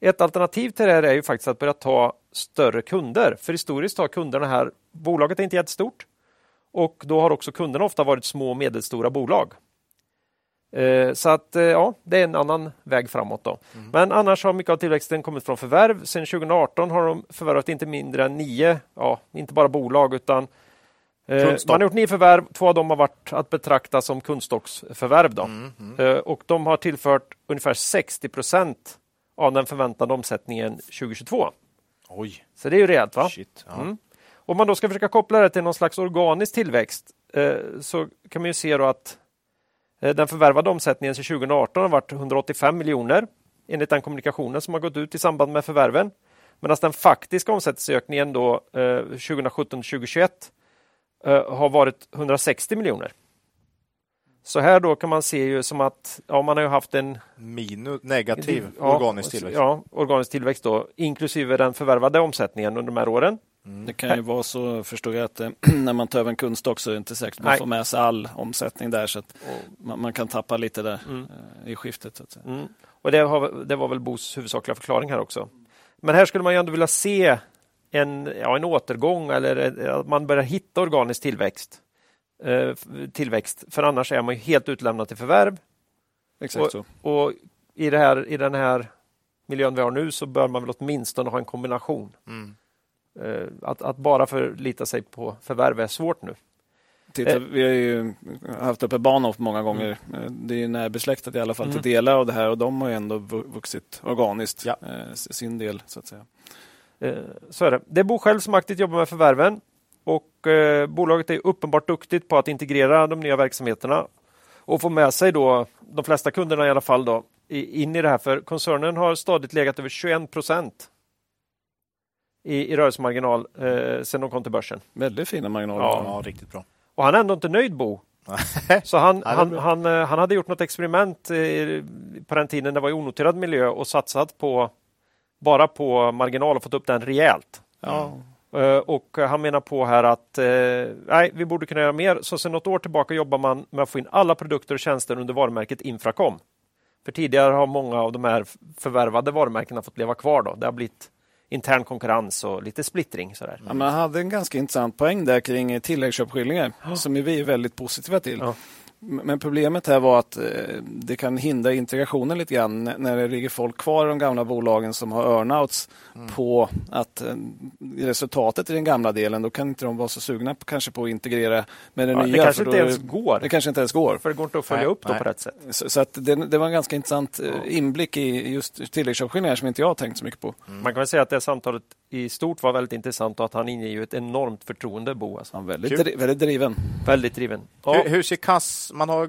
Ett alternativ till det här är ju faktiskt att börja ta större kunder. För historiskt har kunderna här, bolaget är inte jättestort och då har också kunderna ofta varit små och medelstora bolag. Eh, Så att eh, ja, det är en annan väg framåt. Då. Men annars har mycket av tillväxten kommit från förvärv. Sedan 2018 har de förvärvat inte mindre än nio, ja, inte bara bolag utan
Kundstock.
man har gjort nio förvärv. Två av dem har varit att betrakta som kundstocksförvärv. Då. Eh, Och de har tillfört ungefär 60 procent av den förväntade omsättningen 2022.
Oj,
Så det är ju rejält. Va?
shit. Ja.
Mm. Om man då ska försöka koppla det till någon slags organisk tillväxt eh, så kan man ju se att eh, den förvärvade omsättningen sedan 2018 har varit 185 miljoner enligt den kommunikationen som har gått ut i samband med förvärven. Medan den faktiska omsättningsökningen då, eh, 2017-2021 eh, har varit 160 miljoner. Så här då kan man se ju som att ja, man har haft en
Minus, negativ
ja,
organisk tillväxt.
Ja, organisk tillväxt då, inklusive den förvärvade omsättningen under de här åren.
Mm. Det kan ju vara så, förstår jag, att eh, när man tar över en kundstock så är det inte säkert man
Nej.
får med sig all omsättning där. Så att man, man kan tappa lite där eh, i skiftet. Så att säga.
Mm. Och det, har, det var väl Bos huvudsakliga förklaring här också. Men här skulle man ju ändå vilja se en, ja, en återgång eller ett- att man börjar hitta organisk tillväxt. Eh, tillväxt. För annars är man ju helt utlämnad till förvärv.
Exakt så.
Och i, det här, i den här miljön vi har nu så bör man väl åtminstone ha en kombination.
Mm.
Eh, att, att bara förlita sig på förvärv är svårt nu.
Titta,
Eh.
vi har ju haft uppe Bahnhof många gånger. Eh, Det är ju närbesläktat i alla fall
Mm.
till delar av det här och de har ändå vu- vuxit organiskt,
Ja.
eh, sin del så att säga.
Eh, Så är det. Det är Bo själv som aktivt jobbar med förvärven och eh, bolaget är uppenbart duktigt på att integrera de nya verksamheterna och få med sig då de flesta kunderna i alla fall då in i det här. För koncernen har stadigt legat över 21 procent i, i rörelsemarginal eh, sedan de kom till börsen.
Väldigt fina marginaler.
Ja.
Ja, riktigt bra.
Och han är ändå inte nöjd Bo. Så han, han, han, eh, han hade gjort något experiment eh, på den tiden det var i onoterad miljö och satsat på bara på marginal och fått upp den rejält.
Ja.
Eh, Och han menar på här att eh, nej, vi borde kunna göra mer. Så sedan något år tillbaka jobbar man med att få in alla produkter och tjänster under varumärket Infracom. För tidigare har många av de här förvärvade varumärkena fått leva kvar. Då. Det har blivit intern konkurrens och lite splittring. Sådär.
Ja, man hade en ganska intressant poäng där kring eh, tilläggsköpskillingar som vi är väldigt positiva till.
Ja.
Men problemet här var att eh, det kan hindra integrationen lite grann när det ligger folk kvar i de gamla bolagen som har earnouts på att eh, resultatet i den gamla delen, då kan inte de vara så sugna på, kanske på att integrera med det
Ja, det
nya.
kanske
för
inte ens går.
Det kanske inte ens går.
För det går inte att följa
Nej,
upp då
nej.
på rätt sätt.
Så, så att det, det var en ganska intressant eh, inblick i just tilläggsköpskillingar som inte jag har tänkt så mycket på.
Man kan väl säga att det samtalet i stort var väldigt intressant och att han inger ju ett enormt förtroende, Bo. Alltså.
Ja, väldigt,
Kul.
dri, väldigt driven.
Väldigt driven. Ja,
Hur, hur ser kass... Man har,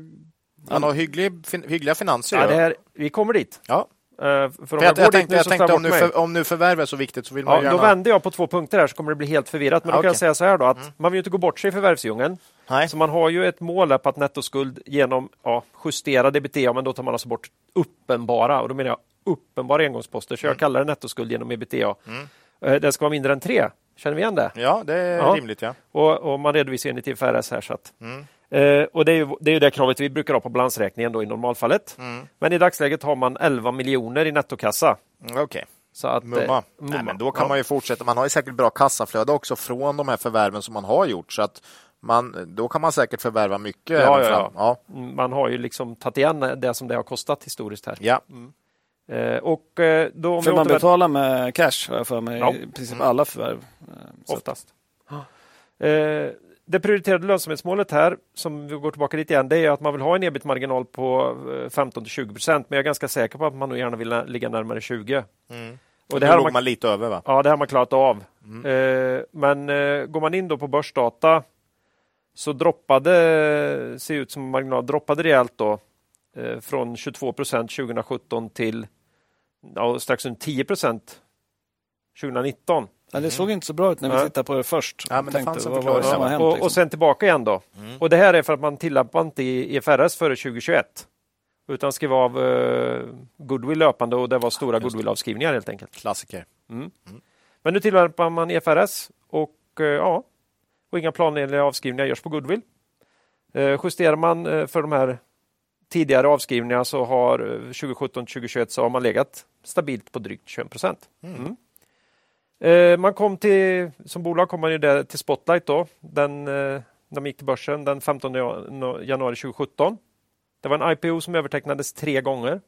man har hygglig, fin, hyggliga finanser.
ja, här, vi kommer dit.
ja.
För jag,
jag, jag tänkte, jag tänkte om, nu för, om nu förvärv är så viktigt så vill man
Ja,
ju
då
gärna...
vänder jag på två punkter här så kommer det bli helt förvirrat. Men då kan
Okej.
jag säga så här då att man vill inte gå bort sig i förvärvsdjungeln.
Nej.
Så man har ju ett mål på att nettoskuld genom ja, justerad ebitda, men då tar man alltså bort uppenbara, och då menar jag uppenbara engångsposter, så jag kallar det nettoskuld genom ebitda. Eh, Det ska vara mindre än tre. Känner vi igen det?
Ja, det är
Ja.
rimligt. Ja.
Och, och man redovisar enligt IFRS här. Så att,
Mm.
Eh, och det är, ju, det är ju det kravet vi brukar ha på balansräkningen då i normalfallet.
Mm.
Men i dagsläget har man 11 miljoner i nettokassa.
Mm, Okej.
Så att, eh,
Mumma.
mumma.
Nej, men då kan
Ja.
man ju fortsätta. Man har ju säkert bra kassaflöde också från de här förvärven som man har gjort. Så att man, då kan man säkert förvärva mycket.
Ja, ja,
ja.
Man har ju liksom tagit igen det som det har kostat historiskt här.
ja.
Eh, och eh, då
För man
återvänder-
betalar med cash har jag för mig,
Ja.
i princip alla förvärv. Eh, att-
Oftast. Eh, det prioriterade lönsamhetsmålet här, som vi går tillbaka dit igen, det är att man vill ha en ebit-marginal på eh, 15 till 20 procent. Men jag är ganska säker på att man nog gärna vill ligga närmare 20.
Mm.
Och
det
här
låg
man,
man lite över va?
ja, det har man klarat av. Eh, men eh, går man in då på börsdata så droppade, ser ut som marginal droppade rejält då eh, från 22 procent 2017 till ja, strax under 10 procent 2019.
Ja, det såg inte så bra ut när vi
Ja.
tittade på det först.
Ja, men det
Tänkte,
fanns en
vad det
förklaring
som har
där,
hänt?
och,
liksom?
och sen tillbaka igen då.
Mm.
Och det här är för att man tillämpar inte i IFRS före 2021. Utan skrev av eh, goodwill löpande och det var stora
det.
goodwill-avskrivningar helt enkelt.
Klassiker.
Men nu tillämpar man IFRS och eh, ja, och inga planenliga avskrivningar görs på goodwill. Eh, justerar man eh, för de här tidigare avskrivningarna så har eh, 2017-2021 så har man legat stabilt på drygt 21 procent. Mm. Eh, man kom till, som bolag kom man ju där till Spotlight då, den, eh, när man gick till börsen den 15 jan- januari 2017. Det var en IPO som övertecknades tre gånger.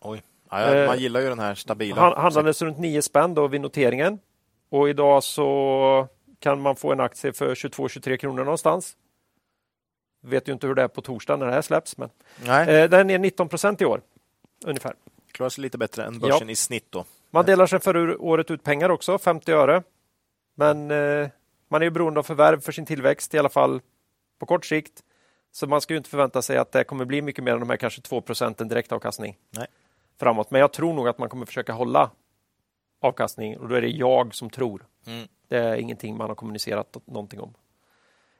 Oj. Ja, ja,
Eh,
man gillar ju den här stabila.
Han, handlades runt 9 spänn då vid noteringen. Och idag så kan man få en aktie för 22-23 kronor någonstans. Vet ju inte hur det är på torsdag när det här släpps. Men,
Nej,
eh, den är 19 procent i år. Ungefär.
klarar sig lite bättre än börsen i snitt då.
Man delar sig för året ut pengar också, 50 öre. Men eh, man är ju beroende av förvärv för sin tillväxt, i alla fall på kort sikt. Så man ska ju inte förvänta sig att det kommer bli mycket mer än de här kanske 2 procenten direktavkastning
Nej.
framåt. Men jag tror nog att man kommer försöka hålla avkastning och då är det jag som tror.
Mm.
Det är ingenting man har kommunicerat någonting om.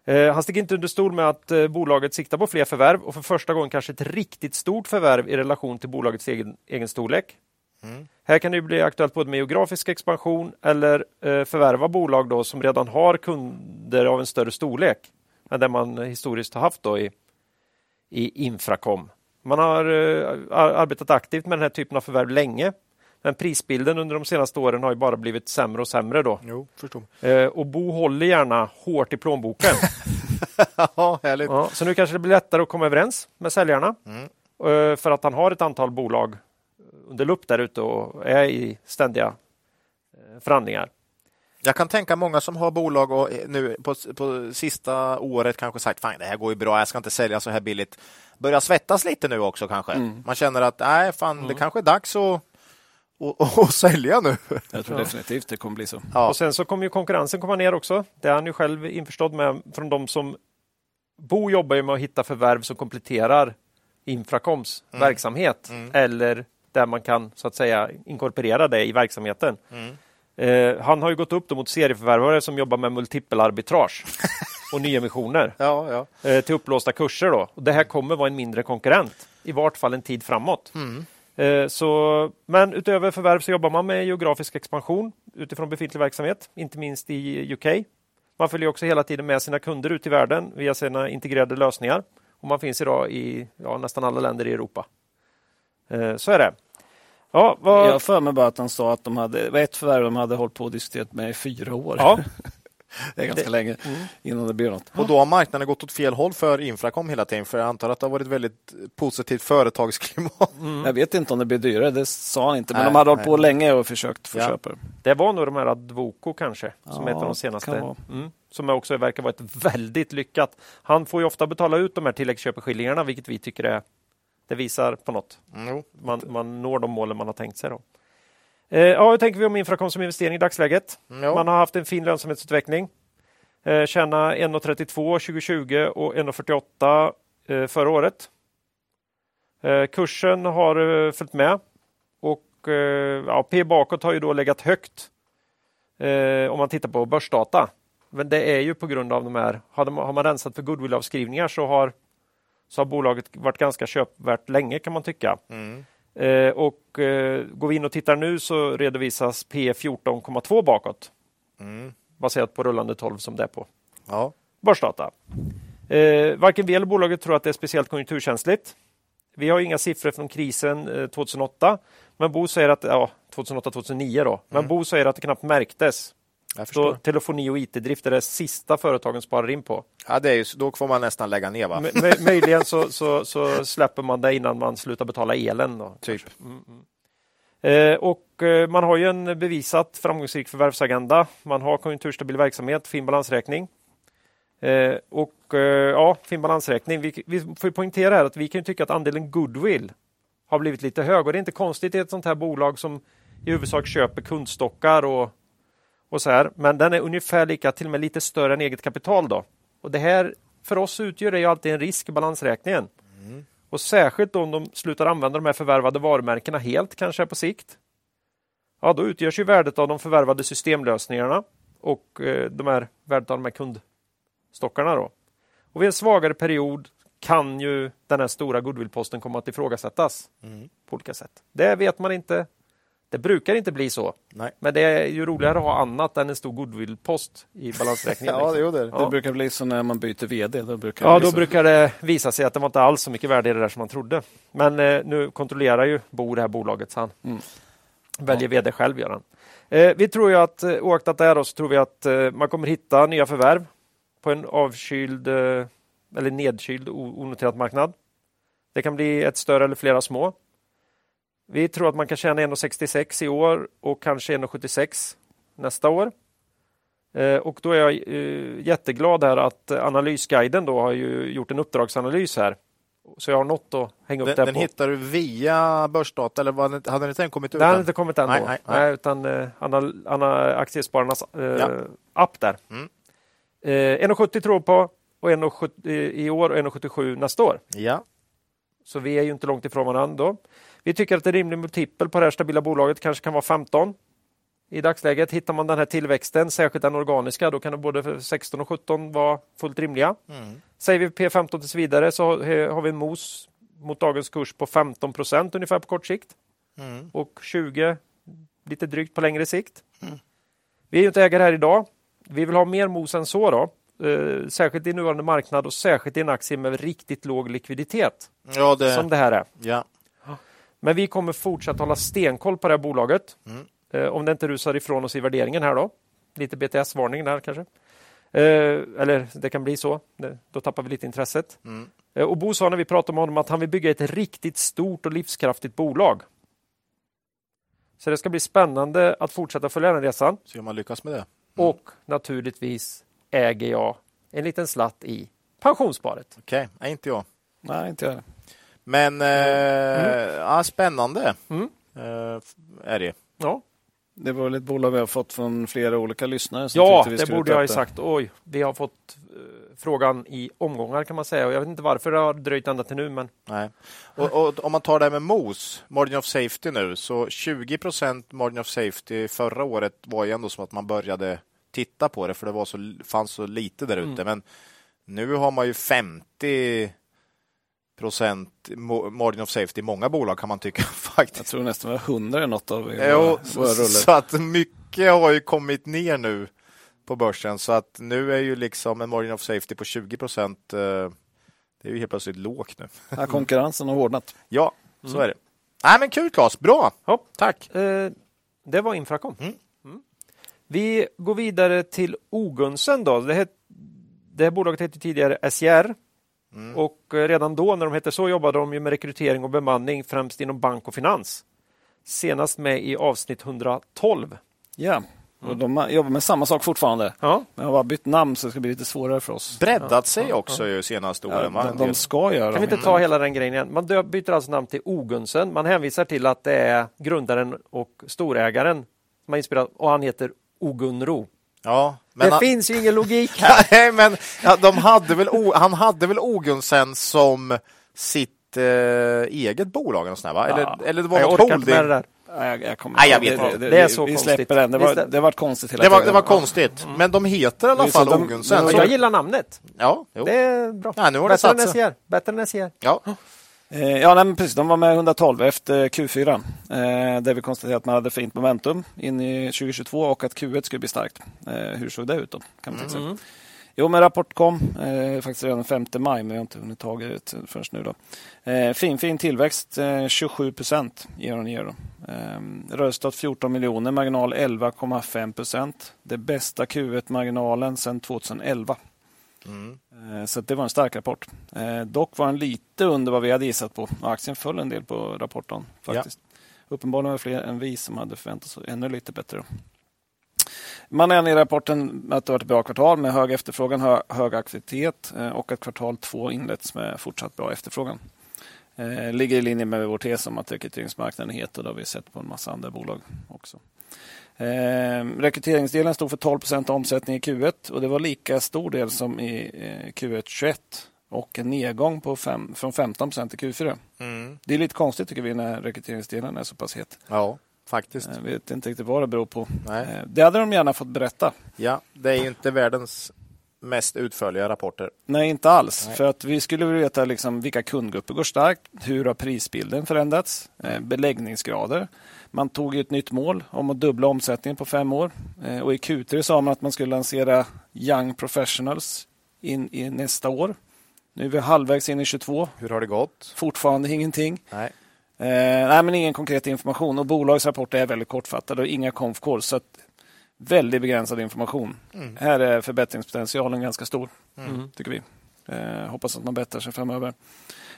Eh, han sticker inte under stol med att eh, bolaget siktar på fler förvärv och för första gången kanske ett riktigt stort förvärv i relation till bolagets egen, egen storlek.
Mm.
Här kan det bli aktuellt både med geografisk expansion eller eh, förvärva bolag då som redan har kunder av en större storlek än det man historiskt har haft då i, i Infracom. Man har arbetat aktivt med den här typen av förvärv länge men prisbilden under de senaste åren har ju bara blivit sämre och sämre. Då.
Jo, förstår.
Eh, och Bo håller gärna hårt i plånboken.
ja, härligt.
Ja, så nu kanske det blir lättare att komma överens med säljarna. Mm. Eh, för att han har ett antal bolag under lupp där ute och är i ständiga eh, förhandlingar.
Jag kan tänka många som har bolag och nu på, på sista året kanske sagt fan det här går ju bra, jag ska inte sälja så här billigt. Börjar svettas lite nu också kanske. Mm. Man känner att nej, fan, mm. det kanske är dags att och, och, och, sälja nu.
Jag tror definitivt det kommer bli så.
Ja. Och sen så kommer ju konkurrensen komma ner också. Det är han ju själv införstådd med från de som Bo jobbar ju med att hitta förvärv som kompletterar Infracoms mm. verksamhet mm. eller där man kan så att säga inkorporera det i verksamheten. Mm. Eh, han har ju gått upp mot serieförvärvare som jobbar med multipelarbitrage och nyemissioner
ja,
ja. Eh, till upplåsta kurser. Då. Och det här kommer vara en mindre konkurrent, i vart fall en tid framåt.
Mm.
Eh, så, men utöver förvärv så jobbar man med geografisk expansion utifrån befintlig verksamhet, inte minst i UK. Man följer också hela tiden med sina kunder ut i världen via sina integrerade lösningar. Och man finns idag i ja, nästan alla länder i Europa. Eh, så är det.
Ja, vad... Jag för mig bara att han sa att de hade ett förvärv de hade hållit på och diskuterat med i fyra år.
Ja.
Det är ganska det, länge mm. innan det blir något.
Och då har marknaden gått åt fel håll för Infracom hela tiden, för jag antar att det har varit väldigt positivt företagsklimat.
Mm. Jag vet inte om det blir dyrare, det sa han inte, men nej, de hade hållit på länge och försökt få ja. köpa det.
Det var nog de här Advoco kanske, som ja, av de senaste. Mm. Som också verkar vara ett väldigt lyckat. Han får ju ofta betala ut de här tilläggsköpeskillingarna, vilket vi tycker är det visar på något.
Mm.
Man, man når de målen man har tänkt sig. Då. Eh, ja, hur tänker vi om Infracom som investering i dagsläget?
Jo.
Man har haft en fin lönsamhetsutveckling. Eh, tjäna 1,32 2020 och 1,48 eh, förra året. Eh, kursen har eh, följt med och eh, ja, P bakåt har ju då legat högt eh, om man tittar på börsdata. Men det är ju på grund av de här, har, de, har man rensat för goodwillavskrivningar så har, så har bolaget varit ganska köpvärt länge kan man tycka.
Mm.
Eh, och eh, går vi in och tittar nu så redovisas P 14,2 bakåt.
Mm.
Baserat på rullande 12 som det är på
ja.
börsdata. Eh, varken vi eller bolaget tror att det är speciellt konjunkturkänsligt. Vi har inga siffror från krisen 2008, eh, men Bo säger att, ja, 2008-2009 då, men mm. Bo säger att det knappt märktes. Så telefoni och IT-drift är det sista företagen sparar in på.
Ja, det är ju, då får man nästan lägga ner va?
möjligen så, så, så, släpper man det innan man slutar betala elen. Då,
typ.
Mm, mm. Eh, och eh, man har ju en bevisat framgångsrik förvärvsagenda. Man har konjunkturstabil verksamhet, fin balansräkning. Eh, och eh, ja, fin balansräkning. Vi, vi får poängtera här att vi kan tycka att andelen goodwill har blivit lite hög och det är inte konstigt i ett sånt här bolag som i huvudsak köper kundstockar och och så här. Men den är ungefär lika, till och med lite större än eget kapital. då. Och det här för oss utgör det ju alltid en risk i balansräkningen.
Mm.
Och särskilt om de slutar använda de här förvärvade varumärkena helt, kanske på sikt. Ja, då utgörs ju värdet av de förvärvade systemlösningarna och eh, de här värdet av de här kundstockarna. Då. Och vid en svagare period kan ju den här stora goodwillposten komma att ifrågasättas
mm.
på olika sätt. Det vet man inte. Det brukar inte bli så.
Nej.
Men det är ju roligare att ha annat än en stor goodwill-post i balansräkningen.
ja, det, det.
Ja. det brukar bli så när man byter VD. Då brukar
ja, då så. brukar det visa sig att det var inte alls så mycket värde i det där som man trodde. Men eh, nu kontrollerar ju Bo det här bolaget så han
mm.
väljer ja. VD själv. Gör han. Eh, vi tror ju att eh, oaktat det här så tror vi att eh, man kommer hitta nya förvärv på en avkyld eh, eller nedkyld onoterad marknad. Det kan bli ett större eller flera små. Vi tror att man kan tjäna 1,66 i år och kanske 1,76 nästa år. Eh, och då är jag eh, jätteglad här att Analysguiden då har ju gjort en uppdragsanalys här. Så jag har något att hänga upp
den,
det
den
på.
hittar du via börsdata eller var den, hade den inte kommit ut?
Den hade inte kommit än.
Nej,
då.
nej, nej.
nej utan eh, Anna, Anna, Aktiespararnas eh, ja. app där.
Mm.
Eh, 1,70 tror jag på och 1,70 i år och 1,77 nästa år.
Ja.
Så vi är ju inte långt ifrån varandra. Då. Vi tycker att en rimlig multipel på det här stabila bolaget kanske kan vara 15. i dagsläget. Hittar man den här tillväxten, särskilt den organiska, då kan det både 16 och 17 vara fullt rimliga. Mm. Säger vi P15 tills vidare så har vi en mos mot dagens kurs på 15 procent ungefär på kort sikt. Mm. Och 20 lite drygt på längre sikt. Mm. Vi är ju inte ägare här idag. Vi vill ha mer mos än så. Då. Eh, särskilt i nuvarande marknad och särskilt i en aktie med riktigt låg likviditet.
Ja, det...
Som det här är.
Ja.
Men vi kommer fortsatt hålla stenkoll på det här bolaget. Mm. Eh, om det inte rusar ifrån oss i värderingen här då. Lite BTS-varning där kanske. Eh, eller det kan bli så. Då tappar vi lite intresset. Mm. Eh, och Bo sa när vi pratade med honom att han vill bygga ett riktigt stort och livskraftigt bolag. Så det ska bli spännande att fortsätta följa den resan.
Se om man lyckas med det.
Mm. Och naturligtvis äger jag en liten slatt i pensionssparet.
Okej, okay. inte jag.
Nej, inte jag.
Men eh, mm. ja, spännande mm. eh, är det.
Ja. Det var väl ett bolag vi har fått från flera olika lyssnare.
Ja, det borde jag ha sagt. Oj, vi har fått uh, frågan i omgångar kan man säga. Och jag vet inte varför det har dröjt ända till nu. Men...
Nej. Och, och om man tar det här med MOS, margin of safety nu, så 20 procent margin of safety förra året var ju ändå som att man började titta på det, för det var så, fanns så lite där ute. Mm. Men nu har man ju 50 procent margin of safety i många bolag kan man tycka faktiskt. Jag
tror nästan var 100 i något av
jo, våra ruller. Så att mycket har ju kommit ner nu på börsen så att nu är ju liksom en margin of safety på 20 procent. Eh, det är ju helt plötsligt lågt nu.
Ja, konkurrensen har hårdnat.
Ja, så mm. är det. Nej, men kul Claes, bra.
Ja, tack. Eh, det var Infracom. Mm. Mm. Vi går vidare till Ogunsen då. Det här, det här bolaget hette tidigare SJR. Mm. Och eh, redan då när de hette så jobbade de med rekrytering och bemanning främst inom bank och finans. Senast med i avsnitt 112.
Ja, och mm. de jobbar med samma sak fortfarande. Ja. Men har bara bytt namn så det ska bli lite svårare för oss.
Breddat sig ja. också ja. senaste åren.
Ja, de, de ska göra
Kan vi inte ta hela den grejen igen? Man byter alltså namn till Ogunsen. Man hänvisar till att det är grundaren och storägaren som har inspirerat och han heter Ogunro.
Ja,
det han... finns ju ingen logik här.
Nej, men ja, de hade väl o... han hade väl Ogunsen som sitt eh, eget bolag? Och sådär, va? Eller, ja. eller det var jag något
holding? Med det där.
Jag, jag, kommer
Nej, jag vet det,
det, det, är så vi konstigt.
släpper den. Det var, det var konstigt hela
det var, tiden. Det var konstigt. Mm. Men de heter i alla fall Ogunsen.
Jag gillar namnet.
Ja,
jo. Det är bra.
Ja, nu har
Bättre än SJR. Bättre än SJR.
Ja.
Eh, ja, nej, precis. De var med 112 efter Q4. Eh, där vi konstaterade att man hade fint momentum in i 2022 och att Q1 skulle bli starkt. Eh, hur såg det ut då? Kan man mm. Jo, men rapport kom faktiskt redan den 5 maj, men jag har inte hunnit ta det förrän nu. Då. Fin, fin tillväxt, eh, 27 procent year on year. Eh, Röstat 14 miljoner, marginal 11,5 procent. Det bästa Q1-marginalen sedan 2011. Mm. Så det var en stark rapport. Eh, dock var den lite under vad vi hade gissat på. Aktien föll en del på rapporten. faktiskt. Ja. Uppenbarligen var det fler än vi som hade förväntat oss ännu lite bättre. Man är i rapporten att det var ett bra kvartal med hög efterfrågan, hög aktivitet eh, och att kvartal två inletts med fortsatt bra efterfrågan. Ligger i linje med vår tes om att rekryteringsmarknaden är het och det har vi sett på en massa andra bolag också. Eh, rekryteringsdelen stod för 12 procent omsättning i Q1 och det var lika stor del som i eh, Q1 21 och en nedgång på fem, från 15 procent i Q4. Mm. Det är lite konstigt tycker vi när rekryteringsdelen är så pass het.
Ja, faktiskt.
Jag vet inte riktigt vad det beror på. Nej. Eh, det hade de gärna fått berätta.
Ja, det är inte världens mest utförliga rapporter.
Nej, inte alls. Nej. För att vi skulle vilja veta liksom vilka kundgrupper går starkt. Hur har prisbilden förändrats? Eh, beläggningsgrader. Man tog ett nytt mål om att dubbla omsättningen på fem år. Eh, och I Q3 sa man att man skulle lansera Young Professionals in i nästa år. Nu är vi halvvägs in i 22.
Hur har det gått?
Fortfarande ingenting.
Nej.
Eh, nej, men ingen konkret information. Och Bolagsrapporter är väldigt kortfattade och inga konf så väldigt begränsad information. Mm. Här är förbättringspotentialen ganska stor, mm. tycker vi. Eh, hoppas att man bättrar sig framöver.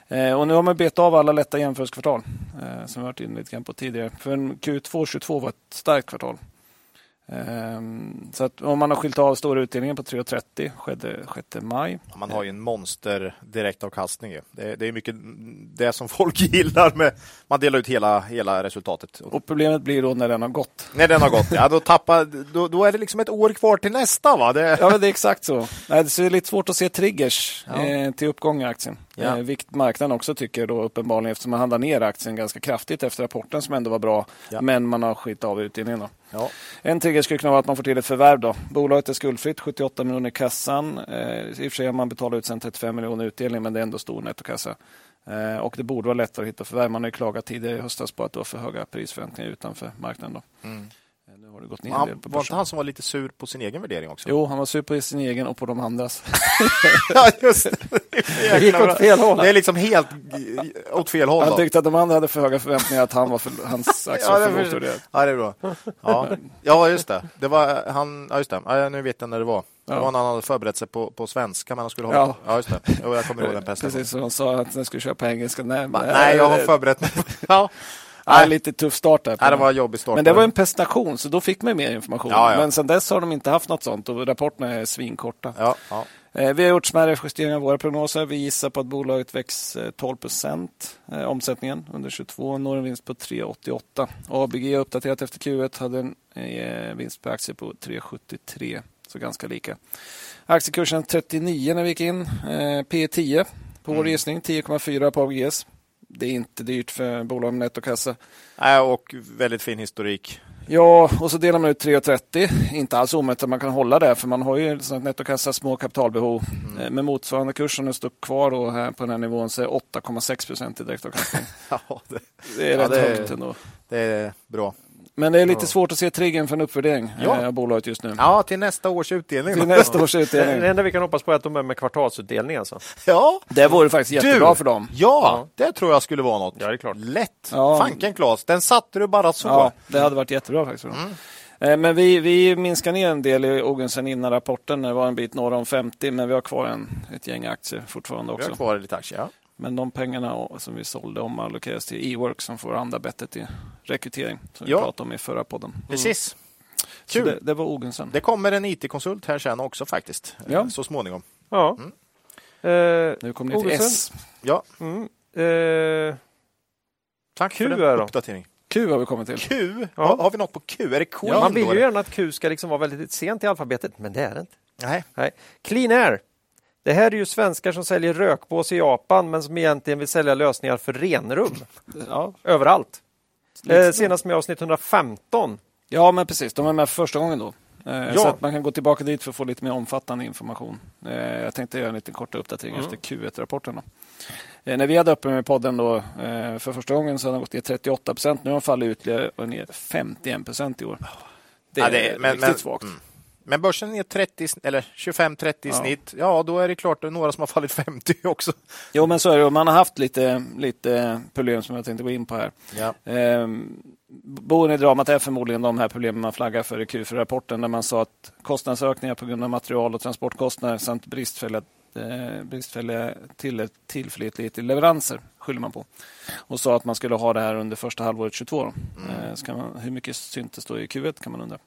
Eh, och nu har man betat av alla lätta jämförelsekvartal eh, som vi varit inne lite grann på tidigare. För en Q2 22 var ett starkt kvartal. Ehm, så att om man har skilt av stora utdelningen på 3,30 skedde 6 maj.
Man har ju en monster direktavkastning. Det, det är mycket det som folk gillar. Med, man delar ut hela, hela resultatet.
Och problemet blir då när den har gått.
När den har gått, ja då, tappar, då, då är det liksom ett år kvar till nästa va? Det...
Ja, det är exakt så. Nej, det är lite svårt att se triggers ja. eh, till uppgång i aktien. Ja. Eh, vilket marknaden också tycker då uppenbarligen eftersom man handlar ner aktien ganska kraftigt efter rapporten som ändå var bra. Ja. Men man har skitit av utdelningen. Då. Ja. En trigger skulle kunna vara att man får till ett förvärv. Då. Bolaget är skuldfritt, 78 miljoner i kassan. Eh, I och för sig har man betalat ut sen 35 miljoner utdelning men det är ändå stor nettokassa. Eh, och det borde vara lättare att hitta förvärv. Man har klagat tidigare i höstas på att det var för höga prisförväntningar utanför marknaden. Då. Mm.
Har det gått ner han, Var inte han som var lite sur på sin egen värdering också?
Jo, han var sur på sin egen och på de andras.
ja, just det. Det gick åt fel håll. Det är liksom helt åt fel håll.
Han tyckte att de andra hade för höga förväntningar att han var för, hans aktier ja, var för lågt
Ja, det är bra. Ja, ja just det. Det var han, ja, just det. Ja, nu vet jag när det var. Det var när han hade förberett sig på, på svenska, men han skulle hålla ja. ja, just det. Jo, jag kommer ihåg den
pesten. Precis, som han sa att han skulle köra på engelska.
Nej, nej jag har förberett mig. ja.
Nej, lite tuff start där.
Nej, det var jobbig start.
Men det var en presentation, så då fick man mer information. Ja, ja. Men sen dess har de inte haft något sånt och rapporterna är svinkorta. Ja, ja. Eh, vi har gjort smärre justeringar av våra prognoser. Vi gissar på att bolaget växer 12 procent eh, omsättningen under 22 och når en vinst på 3,88. ABG uppdaterat efter Q1 hade en eh, vinst per aktie på 3,73, så ganska lika. Aktiekursen 39 när vi gick in. P 10 på vår mm. gissning, 10,4 på ABGs. Det är inte dyrt för bolag med nettokassa.
Nej, och väldigt fin historik.
Ja, och så delar man ut 3,30. Inte alls omöjligt att man kan hålla det, för man har ju nettokassa, små kapitalbehov. Mm. Eh, med motsvarande kurs som den står kvar då här på den här nivån så är 8,6 procent i direktavkastning. ja, det, det är ja, rätt det, högt ändå.
Det är bra.
Men det är lite svårt att se triggern för en uppvärdering ja. Eh, av bolaget just nu.
Ja, till nästa års utdelning.
Till nästa års utdelning.
Det enda vi kan hoppas på är att de är med kvartalsutdelning. Alltså.
Ja.
Det vore faktiskt jättebra du, för dem.
Ja, det tror jag skulle vara något.
Ja, det är klart.
Lätt. Ja. Fanken Klas, den satte du bara så.
Ja, det hade varit jättebra faktiskt. Mm. Eh, men vi, vi minskar ner en del i Ogensen innan rapporten. Det var en bit norr om 50, men vi har kvar en, ett gäng aktier fortfarande också. Vi
har kvar lite aktier, ja.
Men de pengarna som vi sålde omallokeras till E-work som får andra bettet till rekrytering. Som ja. vi pratade om i förra podden.
Mm. Precis.
Kul. Det, det, var Ogensen.
Det kommer en IT-konsult här sen också faktiskt. Ja. Så småningom.
Ja. Mm.
Eh, nu kommer ni till S.
Ja. Mm. Eh, Tack Q för den uppdatering.
Q har vi kommit till.
Q? Ja. Har, har vi något på Q? Är det Queen?
Ja, man vill ju gärna att Q ska liksom vara väldigt sent i alfabetet, men det är det inte.
Nej.
Nej. Clean Air. Det här är ju svenskar som säljer rökbås i Japan men som egentligen vill sälja lösningar för renrum. Ja. Överallt. Eh, senast med avsnitt 115.
Ja, men precis. De är med för första gången då. Eh, ja. Så att man kan gå tillbaka dit för att få lite mer omfattande information. Eh, jag tänkte göra en liten kort uppdatering mm. efter Q1-rapporten. Eh, när vi hade uppe med podden då, eh, för första gången så hade de gått ner 38 procent. Nu har de fallit ytterligare och ner 51 procent i år. Det är, ja, det är men, riktigt men, svagt. Mm.
Men börsen är 30 eller 25-30 i snitt. Ja, då är det klart att det är några som har fallit 50 också.
Jo, men så är det. Man har haft lite, lite problem som jag tänkte gå in på här. Ja. Ehm, Boen i dramat är förmodligen de här problemen man flaggar för i Q4-rapporten där man sa att kostnadsökningar på grund av material och transportkostnader samt bristfälliga, eh, bristfälliga till, tillförlitlighet i leveranser skyller man på. Och sa att man skulle ha det här under första halvåret 22. Mm. Eh, man, hur mycket syntes då i Q1 kan man undra.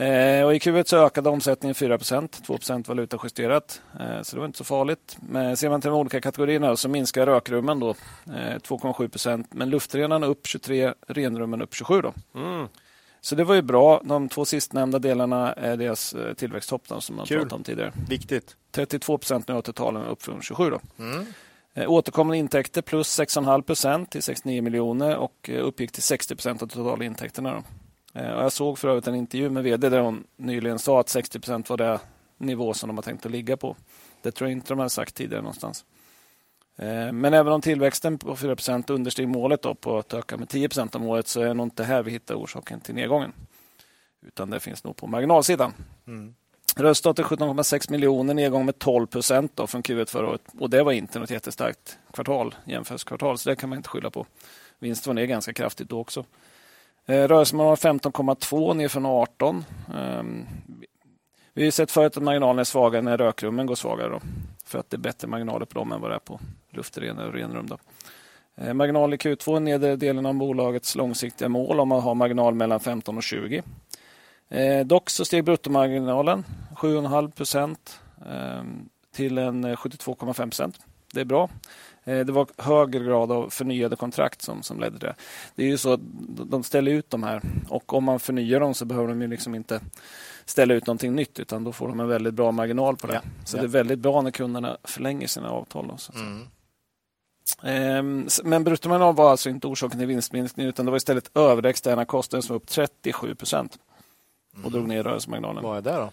Eh, och I Q1 så ökade omsättningen 4% 2% valutajusterat. Eh, så det var inte så farligt. Men ser man till de olika kategorierna så minskar rökrummen då, eh, 2,7% men luftrenarna upp 23, renrummen upp 27. Då. Mm. Så det var ju bra. De två sistnämnda delarna är deras eh, tillväxttopp som man pratade om tidigare.
Viktigt.
32% nu av totalen upp från 27. Då. Mm. Eh, återkommande intäkter plus 6,5% till 69 miljoner och eh, uppgick till 60% av totala intäkterna. Då. Eh, jag såg för övrigt en intervju med vd där hon nyligen sa att 60% var det nivå som de har tänkt att ligga på. Det tror jag inte de har sagt tidigare någonstans. Eh, men även om tillväxten på 4% understiger målet då på att öka med 10% om året så är det nog inte här vi hittar orsaken till nedgången. Utan det finns nog på marginalsidan. Mm. Resultatet 17,6 miljoner, nedgång med 12 procent från Q1 förra året. Och det var inte något jättestarkt kvartal, jämförelsekvartal, så det kan man inte skylla på. Vinsten var ner ganska kraftigt då också. Eh, Rörelsemarginal 15,2 ner från 18. Ehm, vi har sett förut att marginalerna är svagare när rökrummen går svagare. Då, för att det är bättre marginaler på dem än vad det är på luftrenare och renrum. Då. Eh, marginal i Q2 är nedre delen av bolagets långsiktiga mål om att ha marginal mellan 15 och 20. Eh, dock så steg bruttomarginalen 7,5 procent ehm, till en eh, 72,5 procent. Det är bra. Eh, det var högre grad av förnyade kontrakt som, som ledde till det. Det är ju så att de ställer ut de här och om man förnyar dem så behöver de ju liksom inte ställa ut någonting nytt utan då får de en väldigt bra marginal på det. Ja, så ja. det är väldigt bra när kunderna förlänger sina avtal. Då, så mm. Ehm, men bruttomarginal var alltså inte orsaken till vinstminskning utan det var istället övriga externa kostnader som var upp 37 procent och drog ner rörelsemarginalen.
Vad är det då?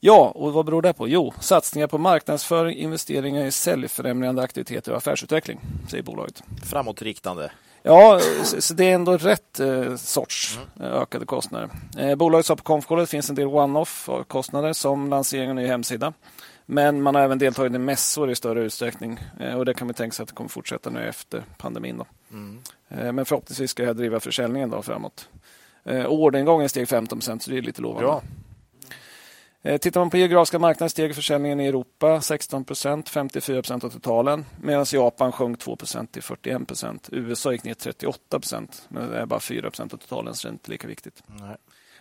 Ja, och vad beror det på? Jo, satsningar på marknadsföring, investeringar i säljfrämjande aktiviteter och affärsutveckling, säger bolaget.
Framåtriktande.
Ja, så det är ändå rätt eh, sorts mm. ökade kostnader. Eh, bolaget sa på konfkollet finns en del one-off kostnader som lansering av ny hemsida. Men man har även deltagit i mässor i större utsträckning eh, och det kan vi tänka sig att det kommer fortsätta nu efter pandemin. Mm. Eh, men förhoppningsvis ska det driva försäljningen då framåt. Eh, orderingången steg 15 procent så det är lite lovande. Bra. Tittar man på geografiska marknader steg försäljningen i Europa 16 procent, 54 procent av totalen. Medan Japan sjönk 2 procent till 41 procent. USA gick ner 38 procent, men det är bara 4 procent av totalen så det är inte lika viktigt. Nej.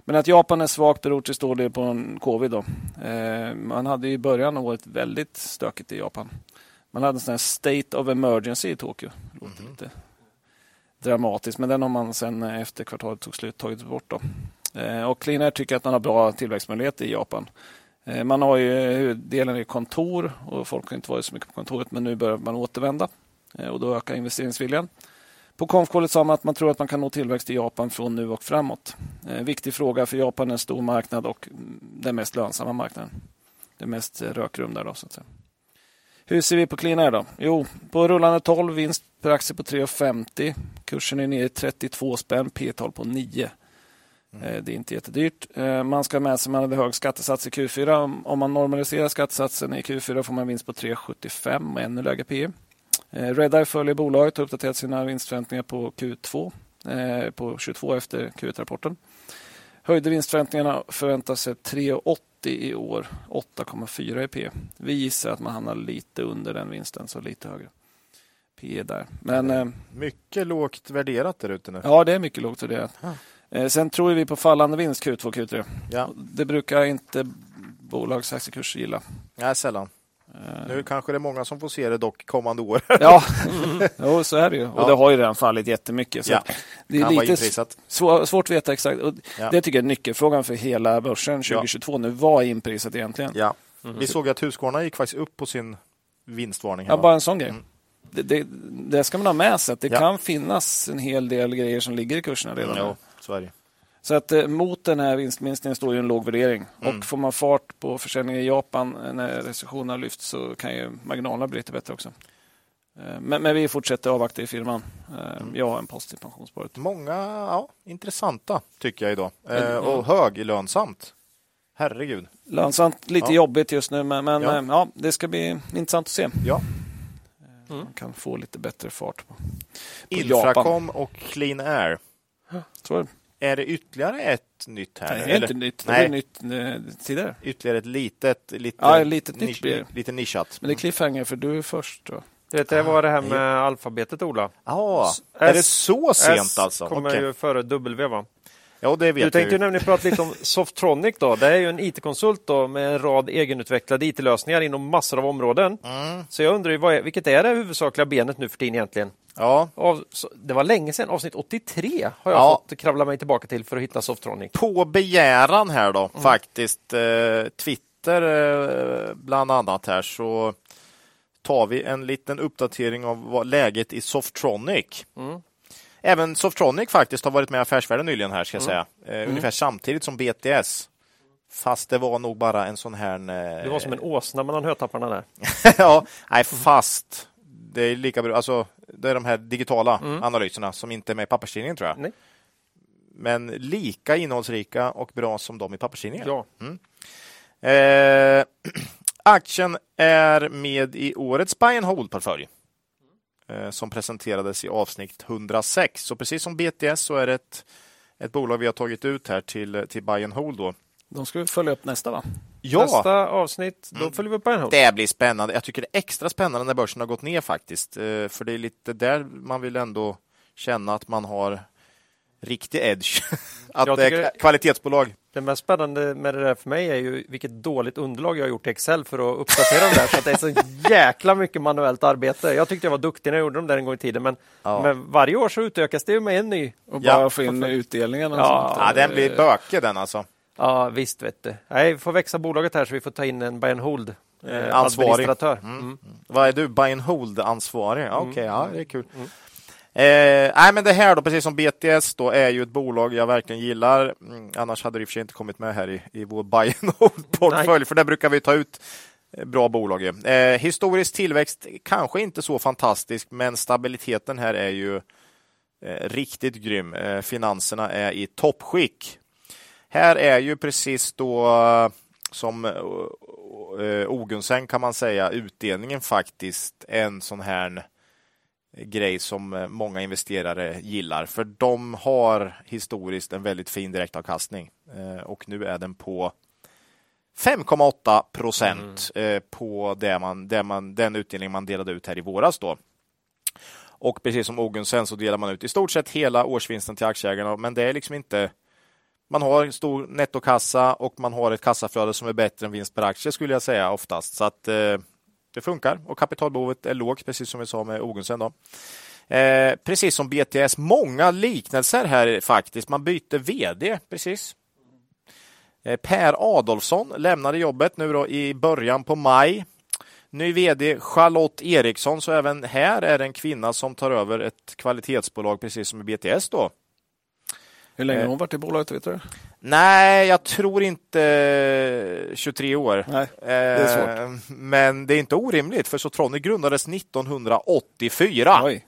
Men att Japan är svagt beror till stor del på en covid. Då. Eh, man hade i början av året väldigt stökigt i Japan. Man hade en sån state of emergency i Tokyo. Låter mm. lite dramatiskt, men den har man sen efter kvartalet tog slut tagit bort. Då. Eh, och Clean Air tycker att man har bra tillväxtmöjligheter i Japan. Eh, man har ju eh, huvuddelen i kontor och folk har inte varit så mycket på kontoret, men nu börjar man återvända och då ökar investeringsviljan. På konfkålet sa man att man tror att man kan nå tillväxt i Japan från nu och framåt. Viktig fråga för Japan är en stor marknad och mm, den mest lönsamma marknaden. Det är mest rökrum där. Då, så att säga. Hur ser vi på Clean Air då? Jo, på rullande 12 vinst per aktie på 3,50. Kursen är nere i 32 spänn, P-tal på 9. Mm. Det är inte jättedyrt. Eh, man ska med sig att man hade hög skattesats i Q4. Om man normaliserar skattesatsen i Q4 får man vinst på 3,75 och ännu lägre P. Eh, Redeye följer bolaget och uppdaterat sina vinstförväntningar på Q2 eh, på 22 efter Q1-rapporten. Höjde vinstförväntningarna förväntar sig 3,80 i år, 8,4 i P. Vi gissar att man hamnar lite under den vinsten, så lite högre. P där. Men,
eh, mycket lågt värderat där ute nu.
Ja, det är mycket lågt värderat. Ah. Sen tror vi på fallande vinst Q2 och Q3. Ja. Det brukar inte bolagsaktiekurs gilla.
Nej, sällan. Nu kanske det är många som får se det dock kommande år.
ja, mm. jo, så är det ju. Och ja. det har ju redan fallit jättemycket. Så ja. Det är lite svår, svårt att veta exakt. Ja. Det tycker jag är nyckelfrågan för hela börsen 2022 ja. nu. Vad är inprisat egentligen?
Ja. Mm. Vi såg att Husqvarna gick faktiskt upp på sin vinstvarning.
Ja, bara en sån grej. Mm. Det, det, det, ska man ha med sig. Att det kan finnas en hel del grejer som ligger i kurserna redan.
Mm, det.
Så att eh, mot den här vinstminskningen står ju en låg värdering. Mm. Och får man fart på försäljningen i Japan eh, när recessionen lyfts så kan ju marginalerna bli lite bättre också. Eh, men, men, vi fortsätter avvakta i firman. Mm. Jag har en post i pensionssparet.
Många ja, intressanta tycker jag idag. Mm. Och hög lönsamt. Herregud.
Lönsamt, lite ja. jobbigt just nu men, men ja. ja. det ska bli intressant att se.
Ja.
Man kan få lite bättre fart på, på
Infracom Japan. och Clean Air.
Så är det.
Är det ytterligare ett nytt här?
Nej, det är inte nytt. Det är nytt eh, tidigare.
Ytterligare ett litet, lite,
ja, litet nisch, nytt
lite nischat.
Men det är cliffhanger för du är först. Då.
Vet du vad det här med alfabetet, Ola?
Ja, ah, är det så sent S alltså?
kommer okay. ju före W, va?
Ja, det vet
du tänkte ju nämligen prata lite om Softronic. Då. Det är ju en IT-konsult med en rad egenutvecklade IT-lösningar inom massor av områden. Mm. Så jag undrar ju, vad är, vilket är det huvudsakliga benet nu för tiden egentligen?
Ja.
Av, det var länge sedan, avsnitt 83 har jag ja. fått kravla mig tillbaka till för att hitta Softronic.
På begäran här då, mm. faktiskt, eh, Twitter eh, bland annat här, så tar vi en liten uppdatering av vad läget i Softronic. Mm. Även Softronic faktiskt har varit med i Affärsvärlden nyligen här, ska jag mm. säga. Eh, mm. ungefär samtidigt som BTS. Fast det var nog bara en sån här... Eh...
Det var som en åsna mellan hötapparna där.
ja, nej, fast det är lika bra. Alltså, det är de här digitala mm. analyserna som inte är med i papperstidningen tror jag. Nej. Men lika innehållsrika och bra som de i papperstidningen.
Ja.
Mm. Eh, aktien är med i årets buy and hold-portfölj som presenterades i avsnitt 106. Så precis som BTS så är det ett, ett bolag vi har tagit ut här till, till buy and hold. Då.
De ska vi följa upp nästa va?
Ja. Nästa avsnitt, då mm. följer vi upp en
Det blir spännande. Jag tycker det är extra spännande när börsen har gått ner faktiskt. Eh, för det är lite där man vill ändå känna att man har riktig edge. att
Jag
det är kvalitetsbolag.
Det mest spännande med det där för mig är ju vilket dåligt underlag jag har gjort i Excel för att uppdatera dem där. Så att det är så jäkla mycket manuellt arbete. Jag tyckte jag var duktig när jag gjorde dem där en gång i tiden. Men,
Ja.
men varje år så utökas det ju med en ny.
Och
Ja.
bara få in utdelningen. Och
Ja.
sånt.
Ja, den blir bökig den alltså.
Ja visst vet du. Nej, vi får växa bolaget här så vi får ta in en buy and hold eh,
Ansvarig.
administratör.
Mm. Vad är du? Buy and hold-ansvarig? Okej, ja, det är kul. Eh, nej, men det här då, precis som BTS, då är ju ett bolag jag verkligen gillar. Mm, annars hade det i och för sig inte kommit med här i, i vår buy and hold-portfölj, för där brukar vi ta ut eh, bra bolag. Eh, historisk tillväxt, kanske inte så fantastisk, men stabiliteten här är ju eh, riktigt grym. Eh, finanserna är i toppskick. Här är ju precis då eh, som eh, Ogunsen kan man säga utdelningen faktiskt en sån här grej som eh, många investerare gillar. För de har historiskt en väldigt fin direktavkastning eh, och nu är den på 5,8 procent eh, på det man, det man, den utdelning man delade ut här i våras. Då. Och precis som Ogunsen så delar man ut i stort sett hela årsvinsten till aktieägarna, men det är liksom inte man har stor nettokassa och man har ett kassaflöde som är bättre än vinst per aktie skulle jag säga oftast. Så att det funkar och kapitalbehovet är lågt, precis som vi sa med Ogunsen. Då. Eh, precis som BTS, många liknelser här faktiskt. Man byter vd precis. Eh, per Adolfsson lämnade jobbet nu då i början på maj. Ny vd Charlotte Eriksson, så även här är det en kvinna som tar över ett kvalitetsbolag precis som i BTS då.
Hur länge
Eh.
har hon varit i bolaget? Vet du?
Nej, jag tror inte eh, 23 år.
Nej,
är
svårt.
Men det är inte orimligt, för Sotronic grundades 1984.
Oj.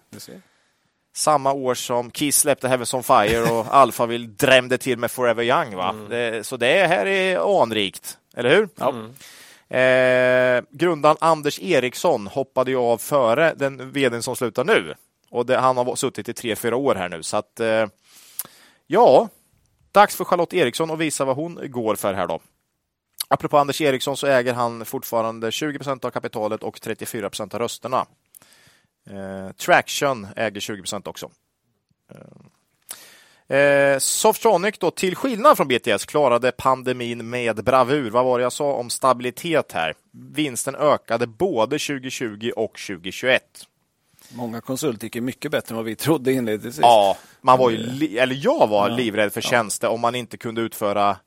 Samma år som Kiss släppte Heavens on Fire och Alphaville drämde till med Forever Young. Va? Det, så det här är anrikt, eller hur?
Ja.
Eh, grundaren Anders Eriksson hoppade ju av före den vdn som slutar nu. Och det, han har suttit i tre, fyra år här nu. Så att, eh, ja, dags för Charlotte Eriksson att visa vad hon går för här då. Apropå Anders Eriksson så äger han fortfarande 20 procent av kapitalet och 34 procent av rösterna. Eh, Traction äger 20 procent också. Eh, eh Softronic då, till skillnad från BTS, klarade pandemin med bravur. Vad var det jag sa om stabilitet här? Vinsten ökade både 2020 och 2021.
Många konsulter gick mycket bättre än vad vi trodde inledningsvis.
Ja, man var ju, li- eller jag var livrädd för tjänster om man inte kunde utföra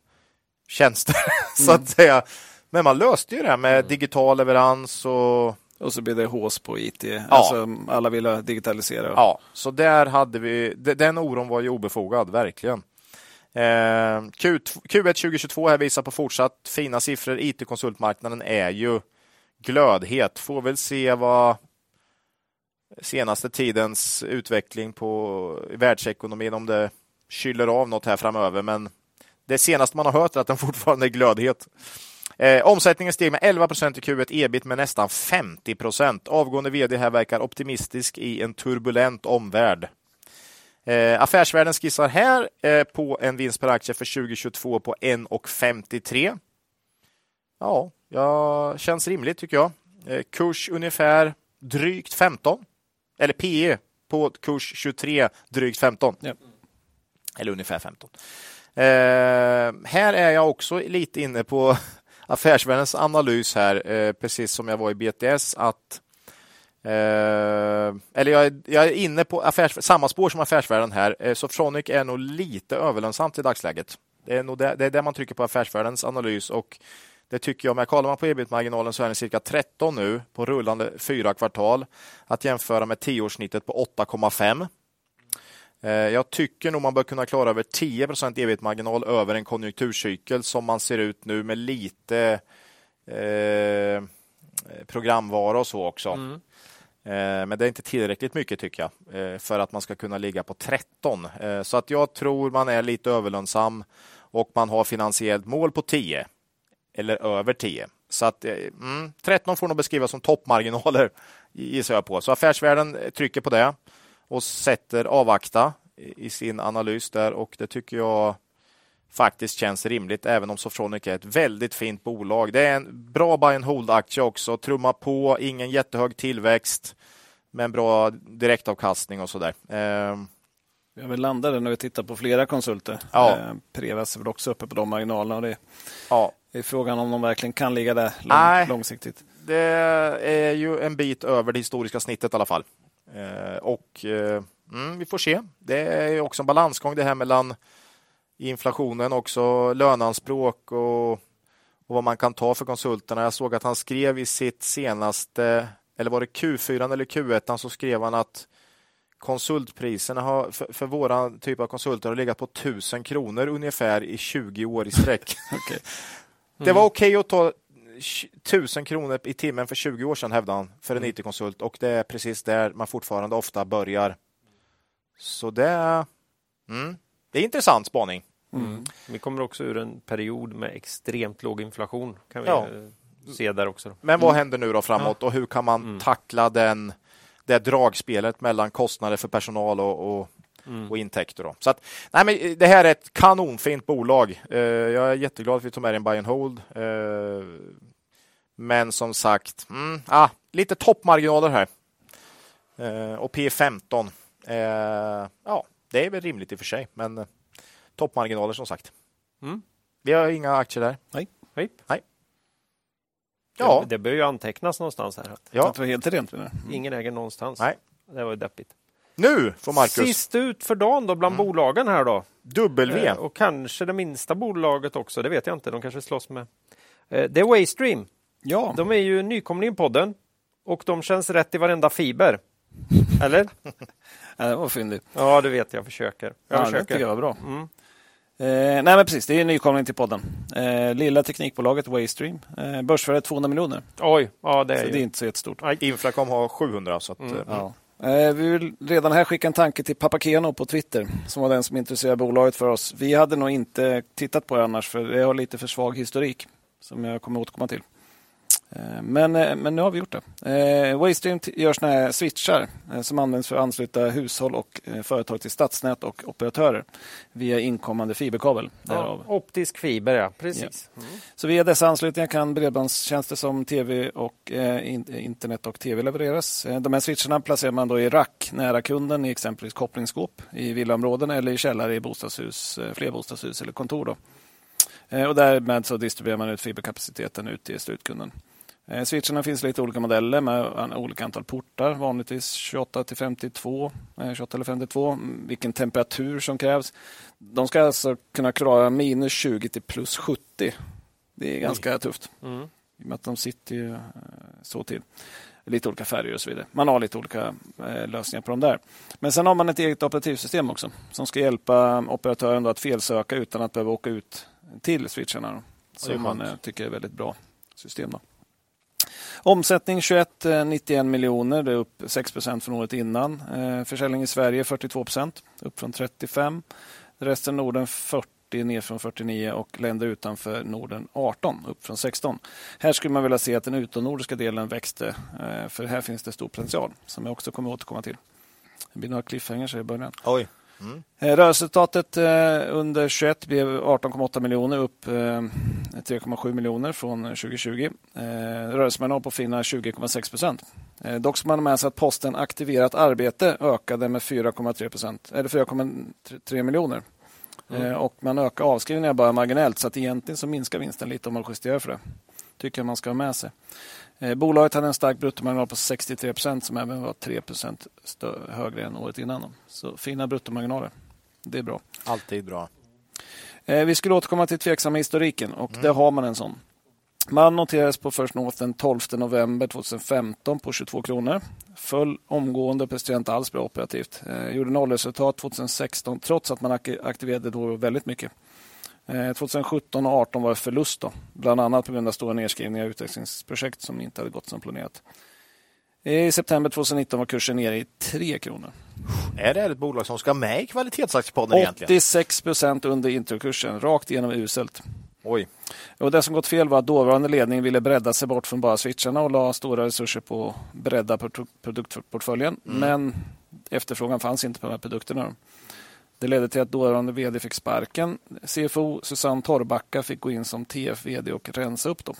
tjänster, så att säga. Men man löste ju det här med digital leverans och
Och så blev det hås på IT. Alltså, alla ville digitalisera.
Ja, så där hade vi, de- den oron var ju obefogad, verkligen. Eh, Q, Q1 2022 här visar på fortsatt fina siffror. IT-konsultmarknaden är ju glödhet. Får väl se vad senaste tidens utveckling på världsekonomin, om det kyler av något här framöver. Men det senaste man har hört är att den fortfarande är glödhet. Eh, omsättningen steg med 11 procent i Q1, ebit med nästan 50 procent. Avgående vd här verkar optimistisk i en turbulent omvärld. Eh, affärsvärlden skissar här eh, på en vinst per aktie för 2022 på 1,53. Ja, ja, känns rimligt tycker jag. Eh, kurs ungefär drygt 15. Eller PE på kurs 23, drygt 15.
Ja.
Eller ungefär 15. Eh, här är jag också lite inne på Affärsvärldens analys här, eh, precis som jag var i BTS, att eh, eller jag är, jag är inne på affärs, samma spår som Affärsvärlden här. Eh, Softronic är nog lite överlönsamt i dagsläget. Det är nog det, det är där man trycker på Affärsvärldens analys och det tycker jag, om jag kollar man på ebit-marginalen så är den cirka 13 nu på rullande fyra kvartal. Att jämföra med tioårssnittet på 8,5. Eh, Jag tycker nog man bör kunna klara över 10% ebit-marginal över en konjunkturcykel som man ser ut nu med lite eh, programvara och så också. Eh, Men det är inte tillräckligt mycket tycker jag eh, för att man ska kunna ligga på 13. Eh, Så att jag tror man är lite överlönsam och man har finansiellt mål på 10 eller över 10. Så att eh, mm, 13 får nog beskrivas som toppmarginaler gissar jag på. Så affärsvärlden eh, trycker på det och sätter avvakta i sin analys där och det tycker jag faktiskt känns rimligt även om Softronic är ett väldigt fint bolag. Det är en bra buy and hold-aktie också. Trumma på, ingen jättehög tillväxt men bra direktavkastning och sådär. Eh,
Vi har väl landat där när vi tittar på flera konsulter.
Ja.
Eh, Prevas är väl också uppe på de marginalerna. Och det
Ja,
är frågan om de verkligen kan ligga där
Nej.
lång, långsiktigt.
det är ju en bit över det historiska snittet i alla fall. Eh, och eh, mm, vi får se. Det är också en balansgång det här mellan inflationen, också löneanspråk och, och vad man kan ta för konsulterna. Jag såg att han skrev i sitt senaste, eller var det Q4 eller Q1, så skrev han att konsultpriserna har, för, för våra typ av konsulter har legat på 1000 kronor ungefär i 20 år i sträck.
Okej.
Det var okej att ta 1000 kronor i timmen för 20 år sedan, hävdade han, för en IT-konsult. Och det är precis där man fortfarande ofta börjar. Så det, mm, det är intressant spaning.
Mm. Vi kommer också ur en period med extremt låg inflation. kan vi
Ja.
eh, se där också.
Men vad händer nu då framåt och hur kan man
Mm.
tackla den, det dragspelet mellan kostnader för personal och, och,
Mm.
och intäkter? Då? Så att, nej, men det här är ett kanonfint bolag. Eh, jag är jätteglad att vi tog med en buy and hold. Eh, men som sagt, mm, ah, lite toppmarginaler här. Eh, och P15. Eh, ja, det är väl rimligt i och för sig, men eh, toppmarginaler som sagt.
Mm.
Vi har inga aktier där.
Hej.
Ja,
Det, det bör ju antecknas någonstans här. Att
ja.
Att det var helt rent det.
Ingen äger någonstans.
Nej.
Det var ju deppigt.
Nu får Marcus
Sist ut för dagen då bland bolagen här då.
W.
Eh, och kanske det minsta bolaget också. Det vet jag inte. De kanske slåss med. Eh, det är Waystream.
Ja,
De är ju nykomling i podden och de känns rätt i varenda fiber. Eller?
Ja, det var fyndigt.
Ja, du vet, jag försöker. Jag
Ja, det
försöker.
tycker jag var bra.
Mm.
Eh, nej men precis, det är nykomling till podden. Eh, lilla teknikbolaget Waystream. Eh, börsvärde 200 miljoner.
Oj, ja det är
Så
ju...
det är inte så jättestort.
Infracom har 700. Så att,
Mm.
eh,
Ja. Eh, vi vill redan här skicka en tanke till Papakeno på Twitter som var den som intresserade bolaget för oss. Vi hade nog inte tittat på det annars för det har lite för svag historik som jag kommer återkomma till. Eh, Men, eh, men nu har vi gjort det. Eh, Waystream gör såna här switchar som används för att ansluta hushåll och företag till stadsnät och operatörer via inkommande fiberkabel.
Ja, optisk fiber, ja. Precis. Mm.
Så via dessa anslutningar kan bredbandstjänster som tv och eh, in- internet och tv levereras. De här switcharna placerar man då i rack nära kunden i exempelvis kopplingsskåp i villaområden eller i källare i bostadshus, flerbostadshus eller kontor. Då. Och därmed så distribuerar man ut fiberkapaciteten ut till slutkunden. Eh, Switcharna finns lite olika modeller med olika antal portar, vanligtvis 28 till 52, eh, 28 eller 52, mm, vilken temperatur som krävs. De ska alltså kunna klara minus 20 till plus 70. Det är ganska tufft
Mm.
i och med att de sitter ju eh, så till. Lite olika färger och så vidare. Man har lite olika eh, lösningar på dem där. Men sen har man ett eget operativsystem också som ska hjälpa operatören då att felsöka utan att behöva åka ut till switcharna. Som man eh, tycker är väldigt bra system. Då. Omsättning 21, 91 eh, miljoner, det är upp 6% från året innan. Eh, försäljning i Sverige 42% upp från 35. Resten Norden 40 ner från 49 och länder utanför Norden 18 upp från 16. Här skulle man vilja se att den utomnordiska delen växte eh, för här finns det stor potential som jag också kommer återkomma till. Det blir några cliffhangers här i början.
Oj.
Eh, Rörelseresultatet eh, under 21 blev 18,8 miljoner upp eh, 3,7 miljoner från 2020. Eh, Rörelsemarginal på fina 20,6 procent. Eh, dock ska man ha med sig att posten aktiverat arbete ökade med 4,3 procent, eller 4,3 miljoner. Eh, och man ökar avskrivningar bara marginellt så att egentligen så minskar vinsten lite om man justerar för det. Tycker jag man ska ha med sig. Eh, Bolaget hade en stark bruttomarginal på 63 procent som även var 3 procent högre än året innan. Så fina bruttomarginaler. Det är bra.
Alltid bra.
Eh, Vi skulle återkomma till tveksamma historiken och där har man en sån. Man noterades på First North den 12 november 2015 på 22 kronor. Föll omgående och presterade inte alls bra operativt. Eh, gjorde nollresultat 2016 trots att man ak- aktiverade då väldigt mycket. Eh, 2017 och 2018 var det förlust då, bland annat på grund av stora nedskrivningar av utvecklingsprojekt som inte hade gått som planerat. I september 2019 var kursen nere i 3 kronor.
Är det ett bolag som ska med i kvalitetsaktiepodden egentligen?
86 procent under introkursen, rakt igenom uselt.
Oj.
Och det som gått fel var att dåvarande ledning ville bredda sig bort från bara switcharna och la stora resurser på att bredda produ- produktportföljen. Men efterfrågan fanns inte på de här produkterna. Det ledde till att dåvarande vd fick sparken. CFO Susanne Torrbacka fick gå in som TF-vd och rensa upp. Då.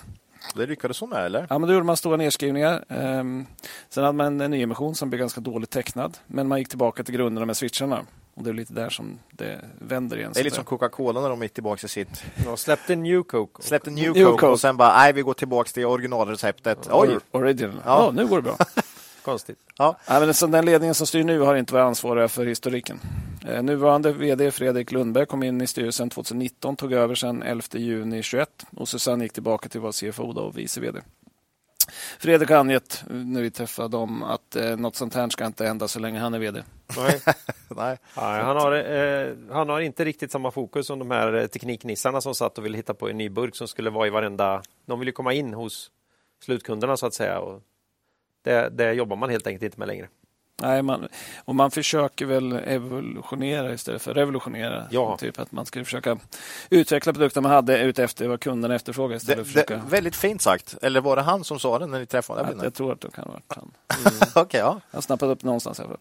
Det lyckades hon med, eller?
Ja, men då gjorde man stora nedskrivningar. Ehm, sen hade man en nyemission som blev ganska dåligt tecknad. Men man gick tillbaka till grunderna med switcharna. Och det är lite där som det vänder igen.
Det är lite som Coca-Cola när de är tillbaka i sitt...
Ja, släppte New Coke.
Släppte New,
New
Coke,
Coke.
och sen bara, nej vi går tillbaka till originalreceptet. Oj!
Original.
Ja.
Ja. nu går det bra.
Konstigt.
Ja, men så den ledningen som styr nu har inte varit ansvariga för historiken. Eh, nuvarande VD Fredrik Lundberg kom in i styrelsen 2019, tog över sedan 11 juni 21 och Susanne gick tillbaka till att vara CFO då och vice VD. Fredrik har angett eh, när vi träffade dem att eh, något sånt här ska inte hända så länge han är VD.
Nej. nej.
Nej, han, har, eh, han har inte riktigt samma fokus som de här eh, tekniknissarna som satt och ville hitta på en ny burk som skulle vara i varenda... De vill ju komma in hos slutkunderna så att säga. Och det, det jobbar man helt enkelt inte med längre.
Nej, man, och man försöker väl evolutionera istället för revolutionera.
Ja.
Typ att man skulle försöka utveckla produkter man hade utefter vad kunderna efterfrågar
Det,
istället för att
det,
försöka...
väldigt fint sagt. Eller var det han som sa det när ni träffade
Jag,
honom?
jag tror att det kan ha varit han.
Okej, ja.
Jag har snappat upp någonstans. alla fall.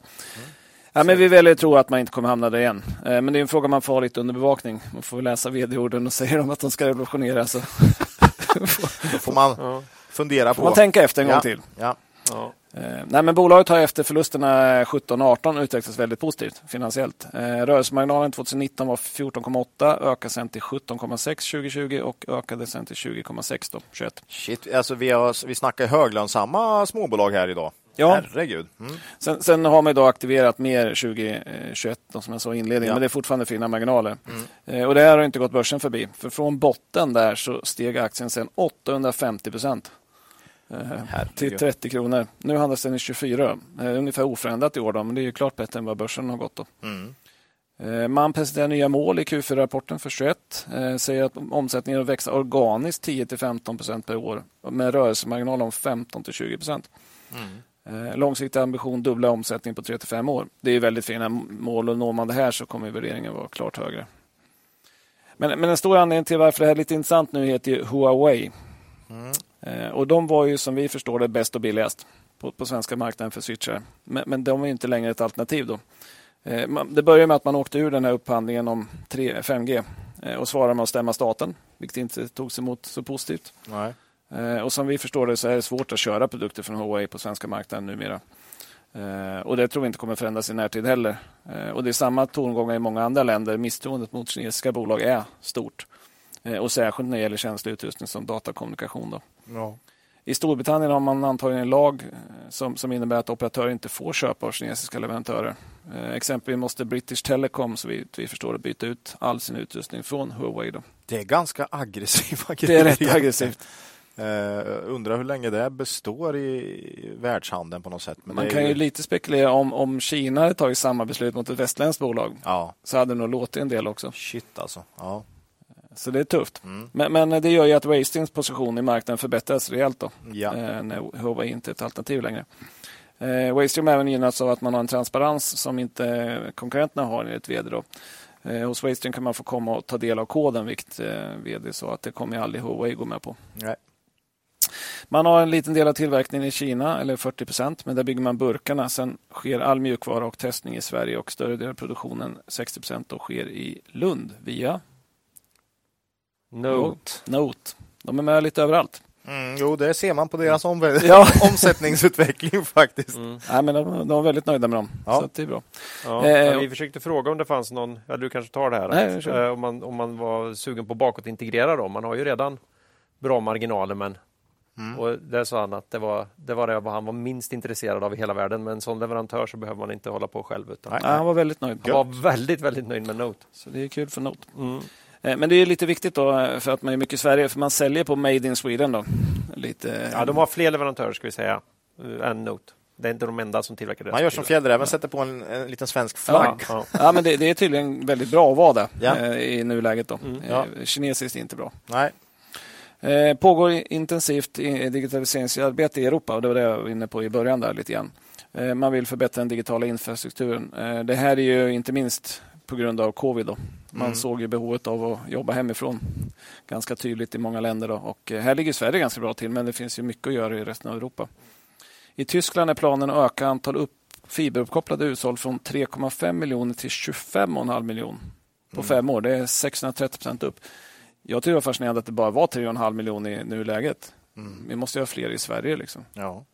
Ja, men vi väljer att tro att man inte kommer hamna där igen. Eh, Men det är en fråga man får ha lite under bevakning. Man får läsa vd-orden och säger de att de ska revolutionera. Så
Då får man
Ja.
fundera
får
på...
man tänka efter en gång
ja.
till.
Ja.
Ja.
Eh, Nej, men bolaget har efter förlusterna 17 och 18 utvecklats väldigt positivt finansiellt. Eh, Rörelsemarginalen 2019 var 14,8, ökade sen till 17,6 2020 och ökade sen till 20,6 då, 21.
Shit, alltså vi, har, vi snackar höglönsamma småbolag här idag.
Ja.
Herregud. Mm.
Sen, sen har man då aktiverat mer 2021 då, som jag sa i inledningen,
Ja.
men det är fortfarande fina marginaler. Eh, och det här har inte gått börsen förbi. För från botten där så steg aktien sen 850 procent. Eh, till 30 kronor. Nu handlas den i 24. Eh, ungefär oförändrat i år, då, men det är ju klart bättre än vad börsen har gått. Då.
Mm.
Eh, Man presenterar nya mål i Q4-rapporten för 21. Eh, säger att omsättningen växer organiskt 10-15 procent per år med rörelsemarginal om 15-20 procent. Eh, Långsiktig ambition dubbla omsättning på 3-5 år. Det är väldigt fina mål och når man det här så kommer värderingen vara klart högre. Men, men en stor anledning till varför det här är lite intressant nu heter Huawei. Eh, och de var ju som vi förstår det bäst och billigast på, på svenska marknaden för switchar. Men, men de är inte längre ett alternativ då. Eh, Det började med att man åkte ur den här upphandlingen om 3, 5G eh, och svarade med att stämma staten, vilket inte togs emot så positivt.
Nej.
Eh, Och som vi förstår det så är det svårt att köra produkter från Huawei på svenska marknaden numera. Eh, Och det tror vi inte kommer förändras i närtid heller. Eh, Och det är samma tongångar i många andra länder. Misstroendet mot kinesiska bolag är stort. Eh, Och särskilt när det gäller känslig utrustning som datakommunikation. Då.
Ja.
I Storbritannien har man antagligen en lag eh, som, som innebär att operatörer inte får köpa av kinesiska leverantörer. Eh, exempelvis måste British Telecom, så vi, vi förstår det, byta ut all sin utrustning från Huawei. Då.
Det är ganska aggressiva
Det är rätt
grejer.
aggressivt.
Eh, undrar hur länge det består i världshandeln på något sätt. Men
Man kan ju lite spekulera om, om Kina hade tagit samma beslut mot ett västländskt bolag
Ja,
så hade det nog låtit en del också.
shit alltså. Ja.
Så det är tufft.
Mm.
Men, men det gör ju att Wastings position i marknaden förbättras rejält då,
Ja.
eh, när Huawei inte är ett alternativ längre. Eh, Wasting även gynnats av att man har en transparens som inte konkurrenterna har enligt vd. Då. Eh, hos Wasting kan man få komma och ta del av koden, vilket eh, vd sa att det kommer aldrig Huawei gå med på.
Nej.
Man har en liten del av tillverkningen i Kina, eller 40 procent, men där bygger man burkarna. Sen sker all mjukvara och testning i Sverige och större del av produktionen, 60 procent, sker i Lund via
Note.
Note. De är med lite överallt.
Mm, jo, det ser man på deras om-
Ja.
omsättningsutveckling faktiskt.
Mm.
Nej, men de, de var väldigt nöjda med dem,
Ja.
så att det är bra.
Ja,
Eh,
vi försökte fråga om det fanns någon, ja, du kanske tar det här,
Nej,
att, eh, om, man, om man var sugen på bakåt integrera dem. Man har ju redan bra marginaler men
Mm.
och det sa han att det var det var det han var minst intresserad av i hela världen. Men som leverantör så behöver man inte hålla på själv. Utan
Nej.
Ja, han var väldigt nöjd.
han var väldigt, väldigt nöjd med Note.
Så det är kul för Note. Eh, Men det är lite viktigt då, eh, för att man är mycket i Sverige, för man säljer på Made in Sweden. Då. Lite,
Ja, de har fler leverantörer ska vi säga eh, än Note. Det är inte de enda som tillverkar deras
Man gör som
prylar.
fjällräven, sätter på en, en liten svensk flagg.
Ja.
Ja, men det, det är tydligen väldigt bra att vara det
Ja.
eh, i nuläget. Då.
Mm,
ja.
Eh, Kinesiskt är inte bra.
Nej.
Eh, pågår intensivt i- digitaliseringsarbete i Europa och det var det jag var inne på i början där lite grann. Eh, man vill förbättra den digitala infrastrukturen. Eh, det här är ju inte minst på grund av covid. Då. Man
Mm.
såg ju behovet av att jobba hemifrån ganska tydligt i många länder. Då. Och eh, här ligger Sverige ganska bra till men det finns ju mycket att göra i resten av Europa. I Tyskland är planen att öka antal upp, fiberuppkopplade hushåll från 3,5 miljoner till 25,5 miljoner på fem år. Det är 630 procent upp. Jag tycker det var fascinerande att det bara var 3,5 miljoner i nuläget.
Mm.
Vi måste ju ha fler i Sverige. Liksom.
Ja,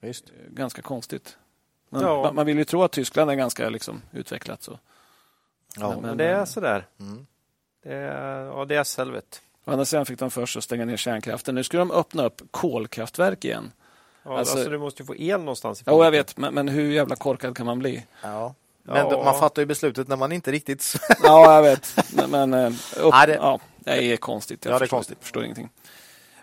visst.
Ganska konstigt. Man,
Ja.
man vill ju tro att Tyskland är ganska liksom, utvecklat. Så.
Ja.
Men, det är sådär. Mm. Det är, ja, det är SL vet.
Å andra sidan fick de först att stänga ner kärnkraften. Nu ska de öppna upp kolkraftverk igen.
Ja, alltså, alltså, du måste ju få el någonstans.
Ja, jag vet. Men, men, hur jävla korkad kan man bli?
Ja. Men ja. man fattar ju beslutet när man inte riktigt...
ja, jag vet. Men, men eh, upp, Nej, det... Ja, det är konstigt. Jag
ja,
det är
förstår, konstigt.
förstår ingenting.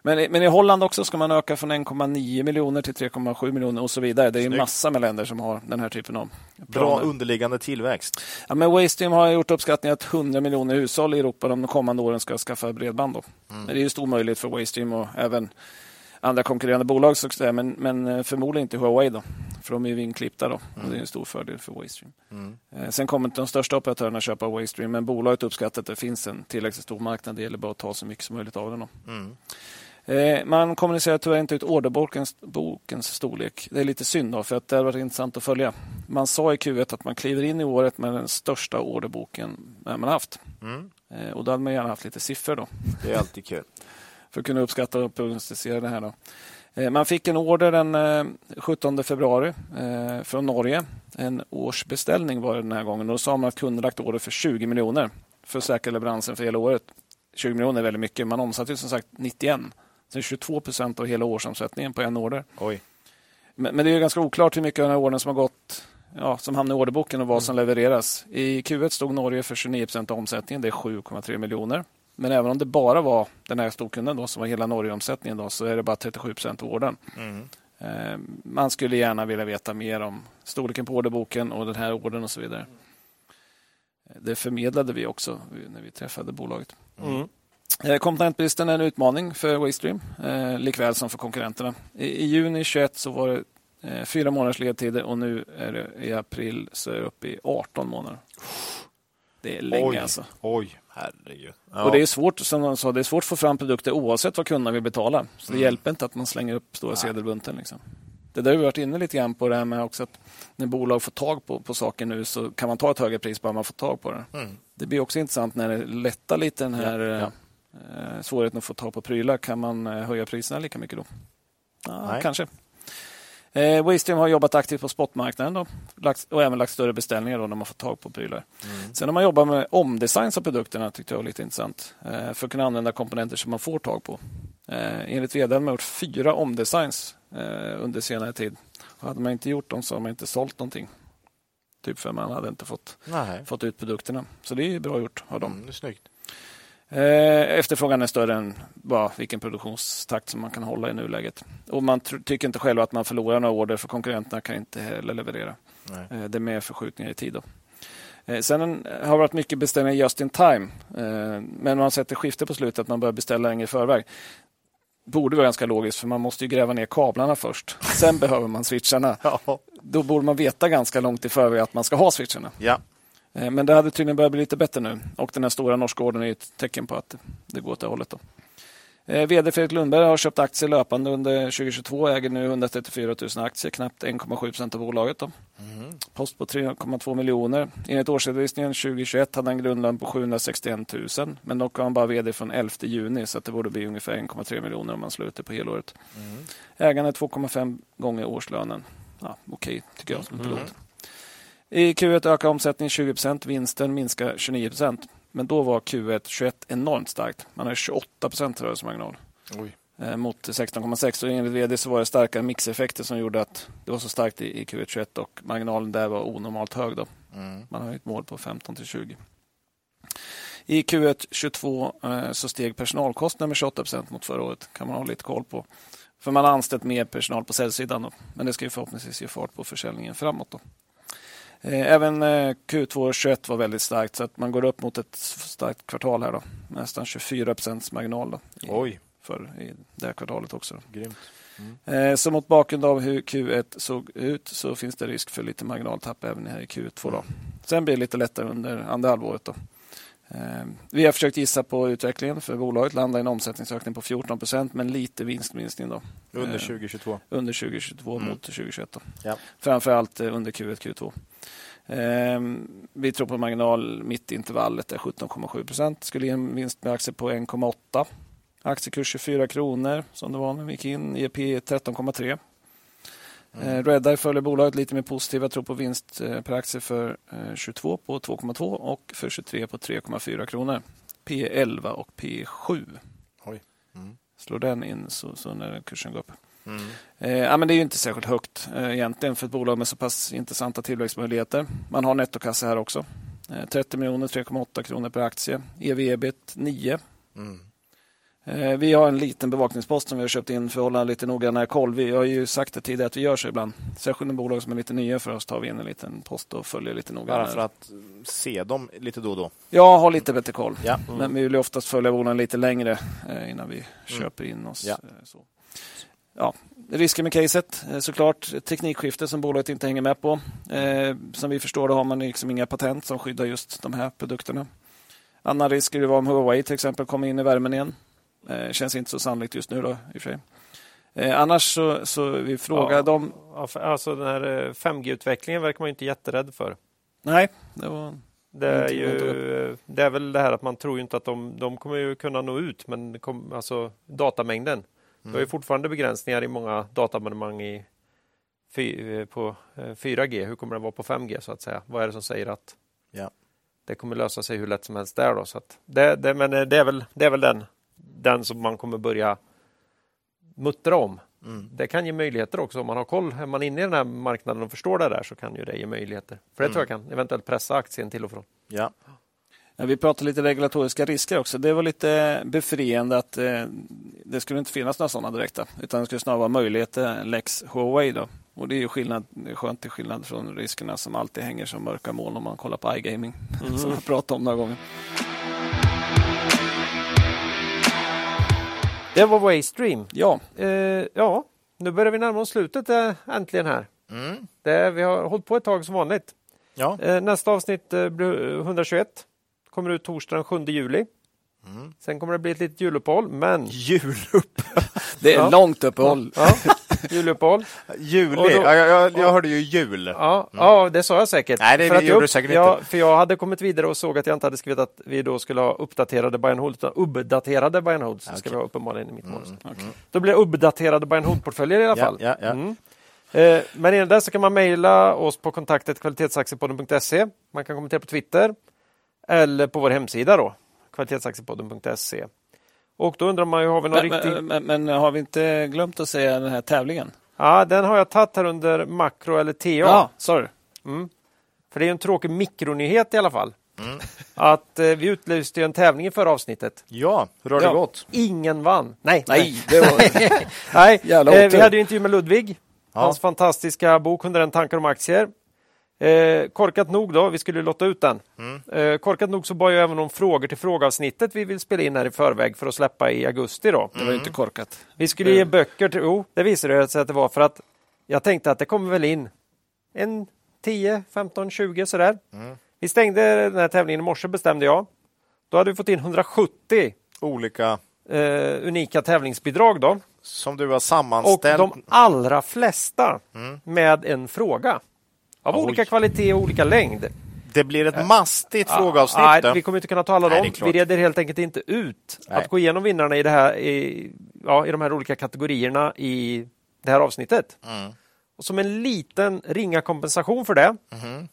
Men, men i Holland också ska man öka från 1,9 miljoner till 3,7 miljoner och så vidare. Det är Snyggt. massor med länder som har den här typen av
Bra underliggande tillväxt.
Ja, men Waystream har gjort uppskattning att 100 miljoner hushåll i Europa de kommande åren ska skaffa bredband. Då. Mm. Det är ju stor möjlighet för Waystream och även andra konkurrerande bolag, men, men eh, förmodligen inte Huawei. Då, för de är ju vinklippta. Då, mm. det är en stor fördel för Waystream. Mm. Eh, sen kommer inte de största operatörerna köpa Waystream, men bolaget uppskattar att det finns en tillräckligt stor marknad. Det gäller bara att ta så mycket som möjligt av den. Då. Mm. Eh, man kommunicerar tyvärr inte ut orderbokens bokens storlek. Det är lite synd då, för att det har varit intressant att följa. Man sa i Q1 att man kliver in i året med den största orderboken man haft. Mm. Eh, och då hade man gärna haft lite siffror. Då.
Det är alltid kul.
för att kunna uppskatta och prognostisera det här. Då. Eh, man fick en order den 17 februari från Norge. En årsbeställning var det den här gången. Då sa man att kunden lagt order för 20 miljoner för att säkra leveransen för hela året. 20 miljoner är väldigt mycket. Man omsatte som sagt 91. Så 22 procent av hela årsomsättningen på en order.
Oj.
Men, men, det är ganska oklart hur mycket av den här ordern som har gått ja, som hamnar i orderboken och vad mm. som levereras. I Q1 stod Norge för 29 procent av omsättningen. Det är 7,3 miljoner. Men även om det bara var den här storkunden då, som var hela Norgeomsättningen då, så är det bara 37 procent av ordern. Mm. Eh, man skulle gärna vilja veta mer om storleken på orderboken och den här ordern och så vidare. Det förmedlade vi också när vi träffade bolaget. Mm. Eh, komponentbristen är en utmaning för Waystream, eh, likväl som för konkurrenterna. I, i juni 21 så var det eh, fyra månaders ledtider och nu är det i april så är det uppe i 18 månader. Det är länge
oj,
alltså.
Oj, herregud.
Ja. Och det är svårt, som de sa, det är svårt att få fram produkter oavsett vad kunderna vill betala. Så det mm. hjälper inte att man slänger upp stora sedelbunten. Liksom. Det där har vi varit inne lite grann på det här med också att när bolag får tag på, på saker nu så kan man ta ett högre pris bara man får tag på det. Mm. Det blir också intressant när det lättar lite den här ja, ja. Eh, svårigheten att få tag på prylar, kan man eh, höja priserna lika mycket då? Ja, kanske. Eh, Waystream har jobbat aktivt på spotmarknaden då, och även lagt större beställningar då när man får tag på prylar. Mm. Sen har man jobbat med omdesigns av produkterna, tyckte jag var lite intressant. Eh, för att kunna använda komponenter som man får tag på. Eh, enligt vd har man gjort fyra omdesigns eh, under senare tid. Och hade man inte gjort dem så har man inte sålt någonting. Typ för man hade inte fått, fått ut produkterna. Så det är bra gjort av dem. Mm,
det är snyggt.
Eh, efterfrågan är större än bara vilken produktionstakt som man kan hålla i nuläget. Och man tycker inte själv att man förlorar några order för konkurrenterna kan inte heller leverera. Nej. Eh, det är mer förskjutningar i tid. Då. Eh, sen har det varit mycket beställningar just in time. Men man sätter skifte på slutet, att man börjar beställa längre i förväg. Borde vara ganska logiskt, för man måste gräva ner kablarna först. Sen behöver man switcharna. Ja. Då borde man veta ganska långt i förväg att man ska ha switcharna.
Ja.
Eh, men det hade tydligen börjat bli lite bättre nu och den här stora norska ordern är ett tecken på att det går åt det hållet. Då. Eh, VD Fredrik Lundberg har köpt aktier löpande under 2022 och äger nu 134 000 aktier, knappt 1,7 procent av bolaget. Då. Mm. Post på 3,2 miljoner. Enligt årsredovisningen 2021 hade han grundlön på 761 000 men dock var han bara VD från 11 juni så det borde bli ungefär 1,3 miljoner om man slutar på helåret. Mm. Ägande 2,5 gånger årslönen. Ja, Okej, okay, tycker jag som pilot. Mm. I Q1 ökar omsättningen 20% vinsten minskar 29% Men då var Q1 21 enormt starkt. Man har 28 rörelsemarginal. Oj. Eh, mot 16,6 och enligt vd så var det starka mixeffekter som gjorde att det var så starkt i, Q1 21 och marginalen där var onormalt hög. Då. Mm. Man har ett mål på 15 till 20. I Q1 22 eh, så steg personalkostnaden med 28% mot förra året. kan man ha lite koll på. För man har anställt mer personal på säljsidan. Men det ska ju förhoppningsvis ge fart på försäljningen framåt. Då. Eh, även eh, Q2 21 var väldigt starkt så att man går upp mot ett starkt kvartal här. Då. Nästan 24 procents marginal då,
i, Oj.
för i det här kvartalet också.
Grymt.
Mm. Eh, så mot bakgrund av hur Q1 såg ut så finns det risk för lite marginaltapp även här i Q2. Då. Sen blir det lite lättare under andra halvåret. Då. Vi har försökt gissa på utvecklingen för bolaget, landar i en omsättningsökning på 14 procent men lite vinstminskning. Då.
Under 2022?
Under 2022 mm. mot 2021. Då. Ja. Framförallt under Q1, Q2. Ehm, vi tror på marginal mitt i intervallet är 17,7 procent. Skulle ge en vinst med aktier på 1,8. Aktiekurs 24 kronor som det var när vi gick in. EP 13,3. Mm. Redeye följer bolaget lite mer positiva, tror på vinst per aktie för 22 på 2,2 och för 23 på 3,4 kronor. P11 och P7. Oj. Mm. Slår den in så, så när kursen går upp. Mm. Eh, ja, men det är ju inte särskilt högt eh, egentligen för ett bolag med så pass intressanta tillväxtmöjligheter. Man har nettokassa här också. Eh, 30 miljoner, 3,8 kronor per aktie. EV-ebit 9. Mm. Eh, vi har en liten bevakningspost som vi har köpt in för att hålla lite noggrannare koll. Vi har ju sagt det tidigare att vi gör så ibland. Särskilt med bolag som är lite nya för oss tar vi in en liten post och följer lite noggrannare.
Bara för att se dem lite då och då?
Ja, ha lite bättre koll. Ja. Mm. Men vi vill oftast följa bolagen lite längre eh, innan vi mm. köper in oss. Ja. Eh, så. Ja, risker med caset såklart. Teknikskifte som bolaget inte hänger med på. Som vi förstår det har man liksom inga patent som skyddar just de här produkterna. Annan risk skulle vara om Huawei till exempel kommer in i värmen igen. Eh, känns inte så sannolikt just nu då, i och för sig. Eh, annars så, så vi frågar
ja,
dem...
Alltså den här 5G-utvecklingen eh, verkar man inte jätterädd för.
Nej, det var...
Det är, ju, det är väl det här att man tror inte att de, de kommer ju kunna nå ut, men kom, alltså datamängden. Mm. Det har ju fortfarande begränsningar i många databonnemang i, på 4G. Hur kommer det vara på 5G så att säga? Vad är det som säger att ja. det kommer lösa sig hur lätt som helst där då? Så det, det, men det är, väl, det är väl den den som man kommer börja muttra om. Mm. Det kan ge möjligheter också om man har koll. Är man inne i den här marknaden och förstår det där så kan ju det ge möjligheter. För det mm. tror jag kan eventuellt pressa aktien till och från.
Ja. Ja, vi pratade lite regulatoriska risker också. Det var lite befriande att eh, det skulle inte finnas några sådana direkta. Utan det skulle snarare vara möjligheter, lex Huawei. Då. Och det är ju skillnad, skönt till skillnad från riskerna som alltid hänger som mörka moln om man kollar på iGaming. Mm. som jag pratat om några gånger.
Det var Waystream.
Ja.
Eh, ja, nu börjar vi närma oss slutet eh, äntligen här. Mm. Det, vi har hållit på ett tag som vanligt. Ja. Eh, nästa avsnitt eh, blir 121. Kommer ut torsdag den 7 juli. Mm. Sen kommer det bli ett litet juluppehåll, men...
Juluppehåll?
det är ja. långt uppehåll.
Ja. Juluppehåll.
Juli, då, ja, jag, jag hörde ju jul.
Ja, mm. ja, det sa jag säkert.
Nej, det,
för
det gjorde du säkert
ja, inte. För jag hade kommit vidare och såg att jag inte hade skrivit att vi då skulle ha uppdaterade buy and hold, utan uppdaterade buy and hold. Så okay. ska vi ha uppenbarligen i mitt mål. Mm. Okay. Då blir det uppdaterade buy and hold-portföljer i alla fall.
Ja, ja, mm.
eh, men innan dess så kan man mejla oss på kontaktet kvalitetsaktiepodden.se. Man kan kommentera på Twitter eller på vår hemsida då, kvalitetsaktiepodden.se. Och då undrar man ju, har vi någon
men,
riktig...
Men, men, har vi inte glömt att säga den här tävlingen?
Ja, den har jag tagit här under makro eller TA.
Ja, sorry.
Mm. För det är en tråkig mikronyhet i alla fall. Mm. Att eh, vi utlyste en tävling i förra avsnittet.
Ja, hur har det ja, gått?
Ingen vann. Nej,
nej. Det var...
nej. Eh, vi hade ju intervju med Ludvig. Ja. Hans fantastiska bok 101 tankar om aktier. Eh, korkat nog då, vi skulle lotta ut den. Mm. Eh, korkat nog så bad jag även om frågor till frågeavsnittet vi vill spela in här i förväg för att släppa i augusti. Då.
Det var inte korkat.
Vi skulle ge böcker till... Jo, det visade sig att det var för att jag tänkte att det kommer väl in en 10, 15, 20 sådär. Mm. Vi stängde den här tävlingen i morse bestämde jag. Då hade vi fått in 170
olika
eh, unika tävlingsbidrag. Då.
Som du har sammanställt.
Och de allra flesta mm. med en fråga. Av olika kvalitet och olika längd.
Det blir ett mastigt äh, frågeavsnitt. Nej,
vi kommer inte kunna ta alla dem. Vi reder helt enkelt inte ut nej. att gå igenom vinnarna i, det här, i, ja, i de här olika kategorierna i det här avsnittet. Mm. Och som en liten ringa kompensation för det mm.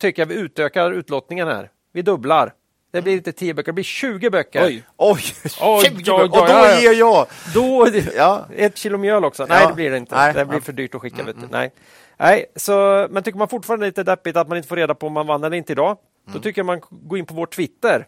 tycker jag vi utökar utlottningen här. Vi dubblar. Det blir inte 10 böcker, det blir 20 böcker.
Oj, oj, oj, 20 oj, oj, Och då ger jag!
Då, ja. Ett kilo mjöl också. Nej, det blir det inte. Nej. Det blir för dyrt att skicka. Mm. Nej. Nej, så, men tycker man fortfarande lite deppigt att man inte får reda på om man vann eller inte idag, mm. då tycker jag man går in på vår Twitter.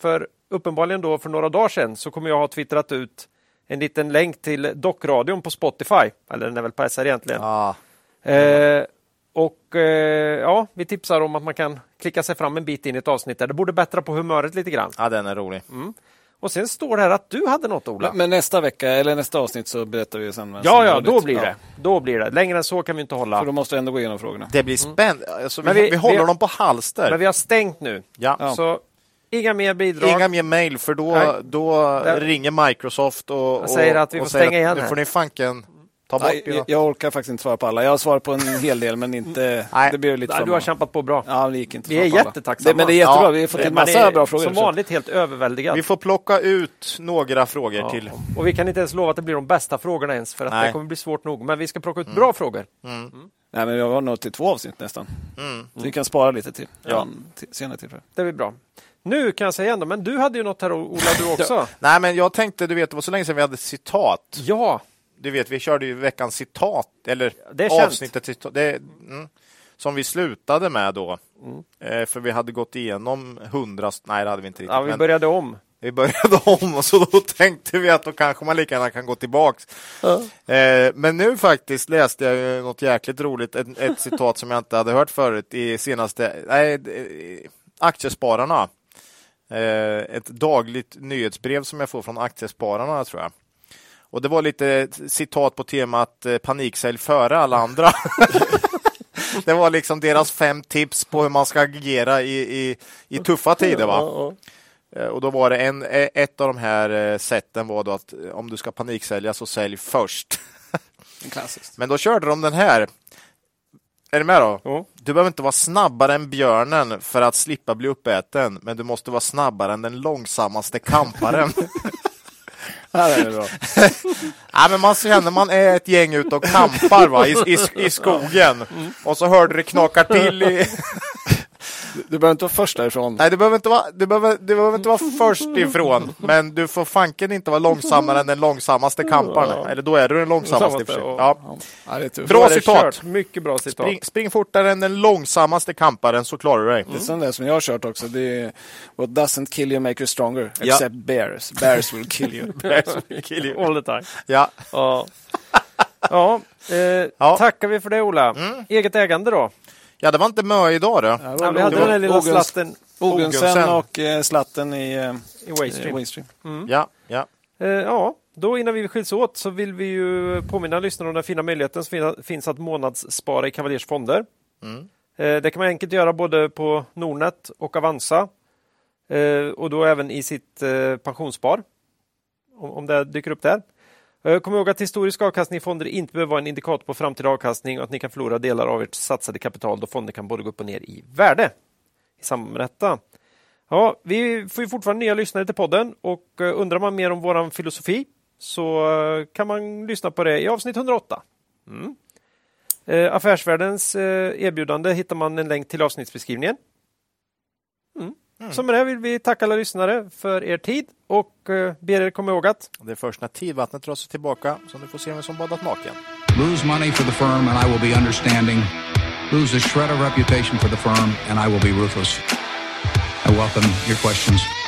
För uppenbarligen då för några dagar sedan så kommer jag ha twittrat ut en liten länk till dockradion på Spotify. Eller den är väl på SR egentligen. Ah. Eh, och eh, ja, vi tipsar om att man kan klicka sig fram en bit in i ett avsnitt där det borde bättra på humöret lite grann.
Ja, den är rolig. Mm.
Och sen står det här att du hade något Ola.
Men nästa vecka eller nästa avsnitt så berättar vi sen.
Ja, ja, då blir det. Då blir det. Längre än så kan vi inte hålla.
För då måste vi ändå gå igenom frågorna.
Det blir spännande. Mm. Alltså, vi, vi, vi, håller vi, dem på halster.
Men vi har stängt nu. Ja. Så inga mer bidrag.
Inga mer mejl för då, då ringer Microsoft och, och
säger att vi får
stänga
igen.
Nu får ni fanken Ta bort
Nej, jag, jag orkar faktiskt inte svara på alla. Jag har svarat på en hel del, men inte...
Nej.
det blev lite
Nej, du har kämpat på bra.
Ja, det gick inte
Vi är jättetacksamma.
Det, men det är jättebra.
Ja,
vi har fått
Man
massa
är
bra frågor.
som vanligt helt överväldigad.
Vi får plocka ut några frågor
Ja.
till.
Och vi kan inte ens lova att det blir de bästa frågorna ens, för att
Nej.
det kommer bli svårt nog. Men vi ska plocka ut bra frågor.
Nej, men jag har nått till två avsnitt nästan.
Mm.
Så vi kan spara lite till,
Ja.
en till senare tillfälle.
Det blir bra. Nu kan jag säga ändå, men du hade ju något här Ola, du också.
Nej, men jag tänkte, du vet, det var så länge sedan vi hade citat.
Ja,
Du vet, vi körde ju veckans citat, eller
Det
avsnittet citat, det, mm, som vi slutade med då.
Mm.
Eh, för vi hade gått igenom hundra, nej det hade vi inte riktigt.
ja vi började om.
vi började om och så då tänkte vi att då kanske man lika gärna kan gå tillbaks. Eh, men nu faktiskt läste jag något jäkligt roligt, ett, ett citat som jag inte hade hört förut i senaste, nej, eh, Aktiespararna. Eh, ett dagligt nyhetsbrev som jag får från Aktiespararna tror jag. Och det var lite citat på temat eh, paniksälj före alla andra. det var liksom deras fem tips på hur man ska agera i, i, i tuffa tider. Va? Eh, Och då var det en, eh, ett av de här sätten var då att om du ska paniksälja så sälj först.
Klassiskt.
Men då körde de den här. Är du med då?
Jo.
Du behöver inte vara snabbare än björnen för att slippa bli uppäten, men du måste vara snabbare än den långsammaste kamparen.
Ja, det är bra.
ja, men man känner man är ett gäng ute och kampar va? I, i, i skogen och så hörde det knakar till i...
Du behöver inte vara först därifrån.
Nej, du behöver, inte vara, du, behöver, du behöver inte vara först ifrån, men du får fanken inte vara långsammare än den långsammaste kamparen. Eller då är du den långsammaste. i och för sig. Ja.
Ja.
Bra citat.
kört. Mycket bra citat.
Spring, spring fortare än den långsammaste kamparen så klarar du dig.
Det är sånt där som jag har kört också. Det är What doesn't kill you make you stronger.
Ja.
Except bears. Bears will kill you.
Kill you.
All the time.
Ja.
Ja. Eh,
Ja.
tackar vi för det Ola. Eget ägande då?
Ja, det var inte mö idag då.
Ja,
Ja, vi hade den lilla
Ogunst-
slatten
Ogunsen och eh, slatten i eh,
i Waystream.
Waystream.
Ja, ja.
Eh, ja, då innan vi skiljs åt så vill vi ju påminna lyssnarna om den fina möjligheten som fin- finns att månadsspara i Cavaliers fonder. Eh, det kan man enkelt göra både på Nordnet och Avanza eh, och då även i sitt eh, pensionsspar. Om, om det dyker upp där. Eh, kom ihåg att historisk avkastning i fonder inte behöver vara en indikator på framtida avkastning och att ni kan förlora delar av ert satsade kapital då fonder kan både gå upp och ner i värde i samband med detta. Ja, vi får ju fortfarande nya lyssnare till podden och eh, undrar man mer om vår filosofi så eh, kan man lyssna på det i avsnitt 108. Mm. Affärsvärldens erbjudande hittar man en länk till i avsnittsbeskrivningen. Mm. Så med det vill vi tacka alla lyssnare för er tid och eh, ber er komma ihåg att
Det är först när tidvattnet drar sig tillbaka som du får se vem som badat naken.
Lose money for the firm and I will be understanding. Lose a shred of reputation for the firm and I will be ruthless. I welcome your questions.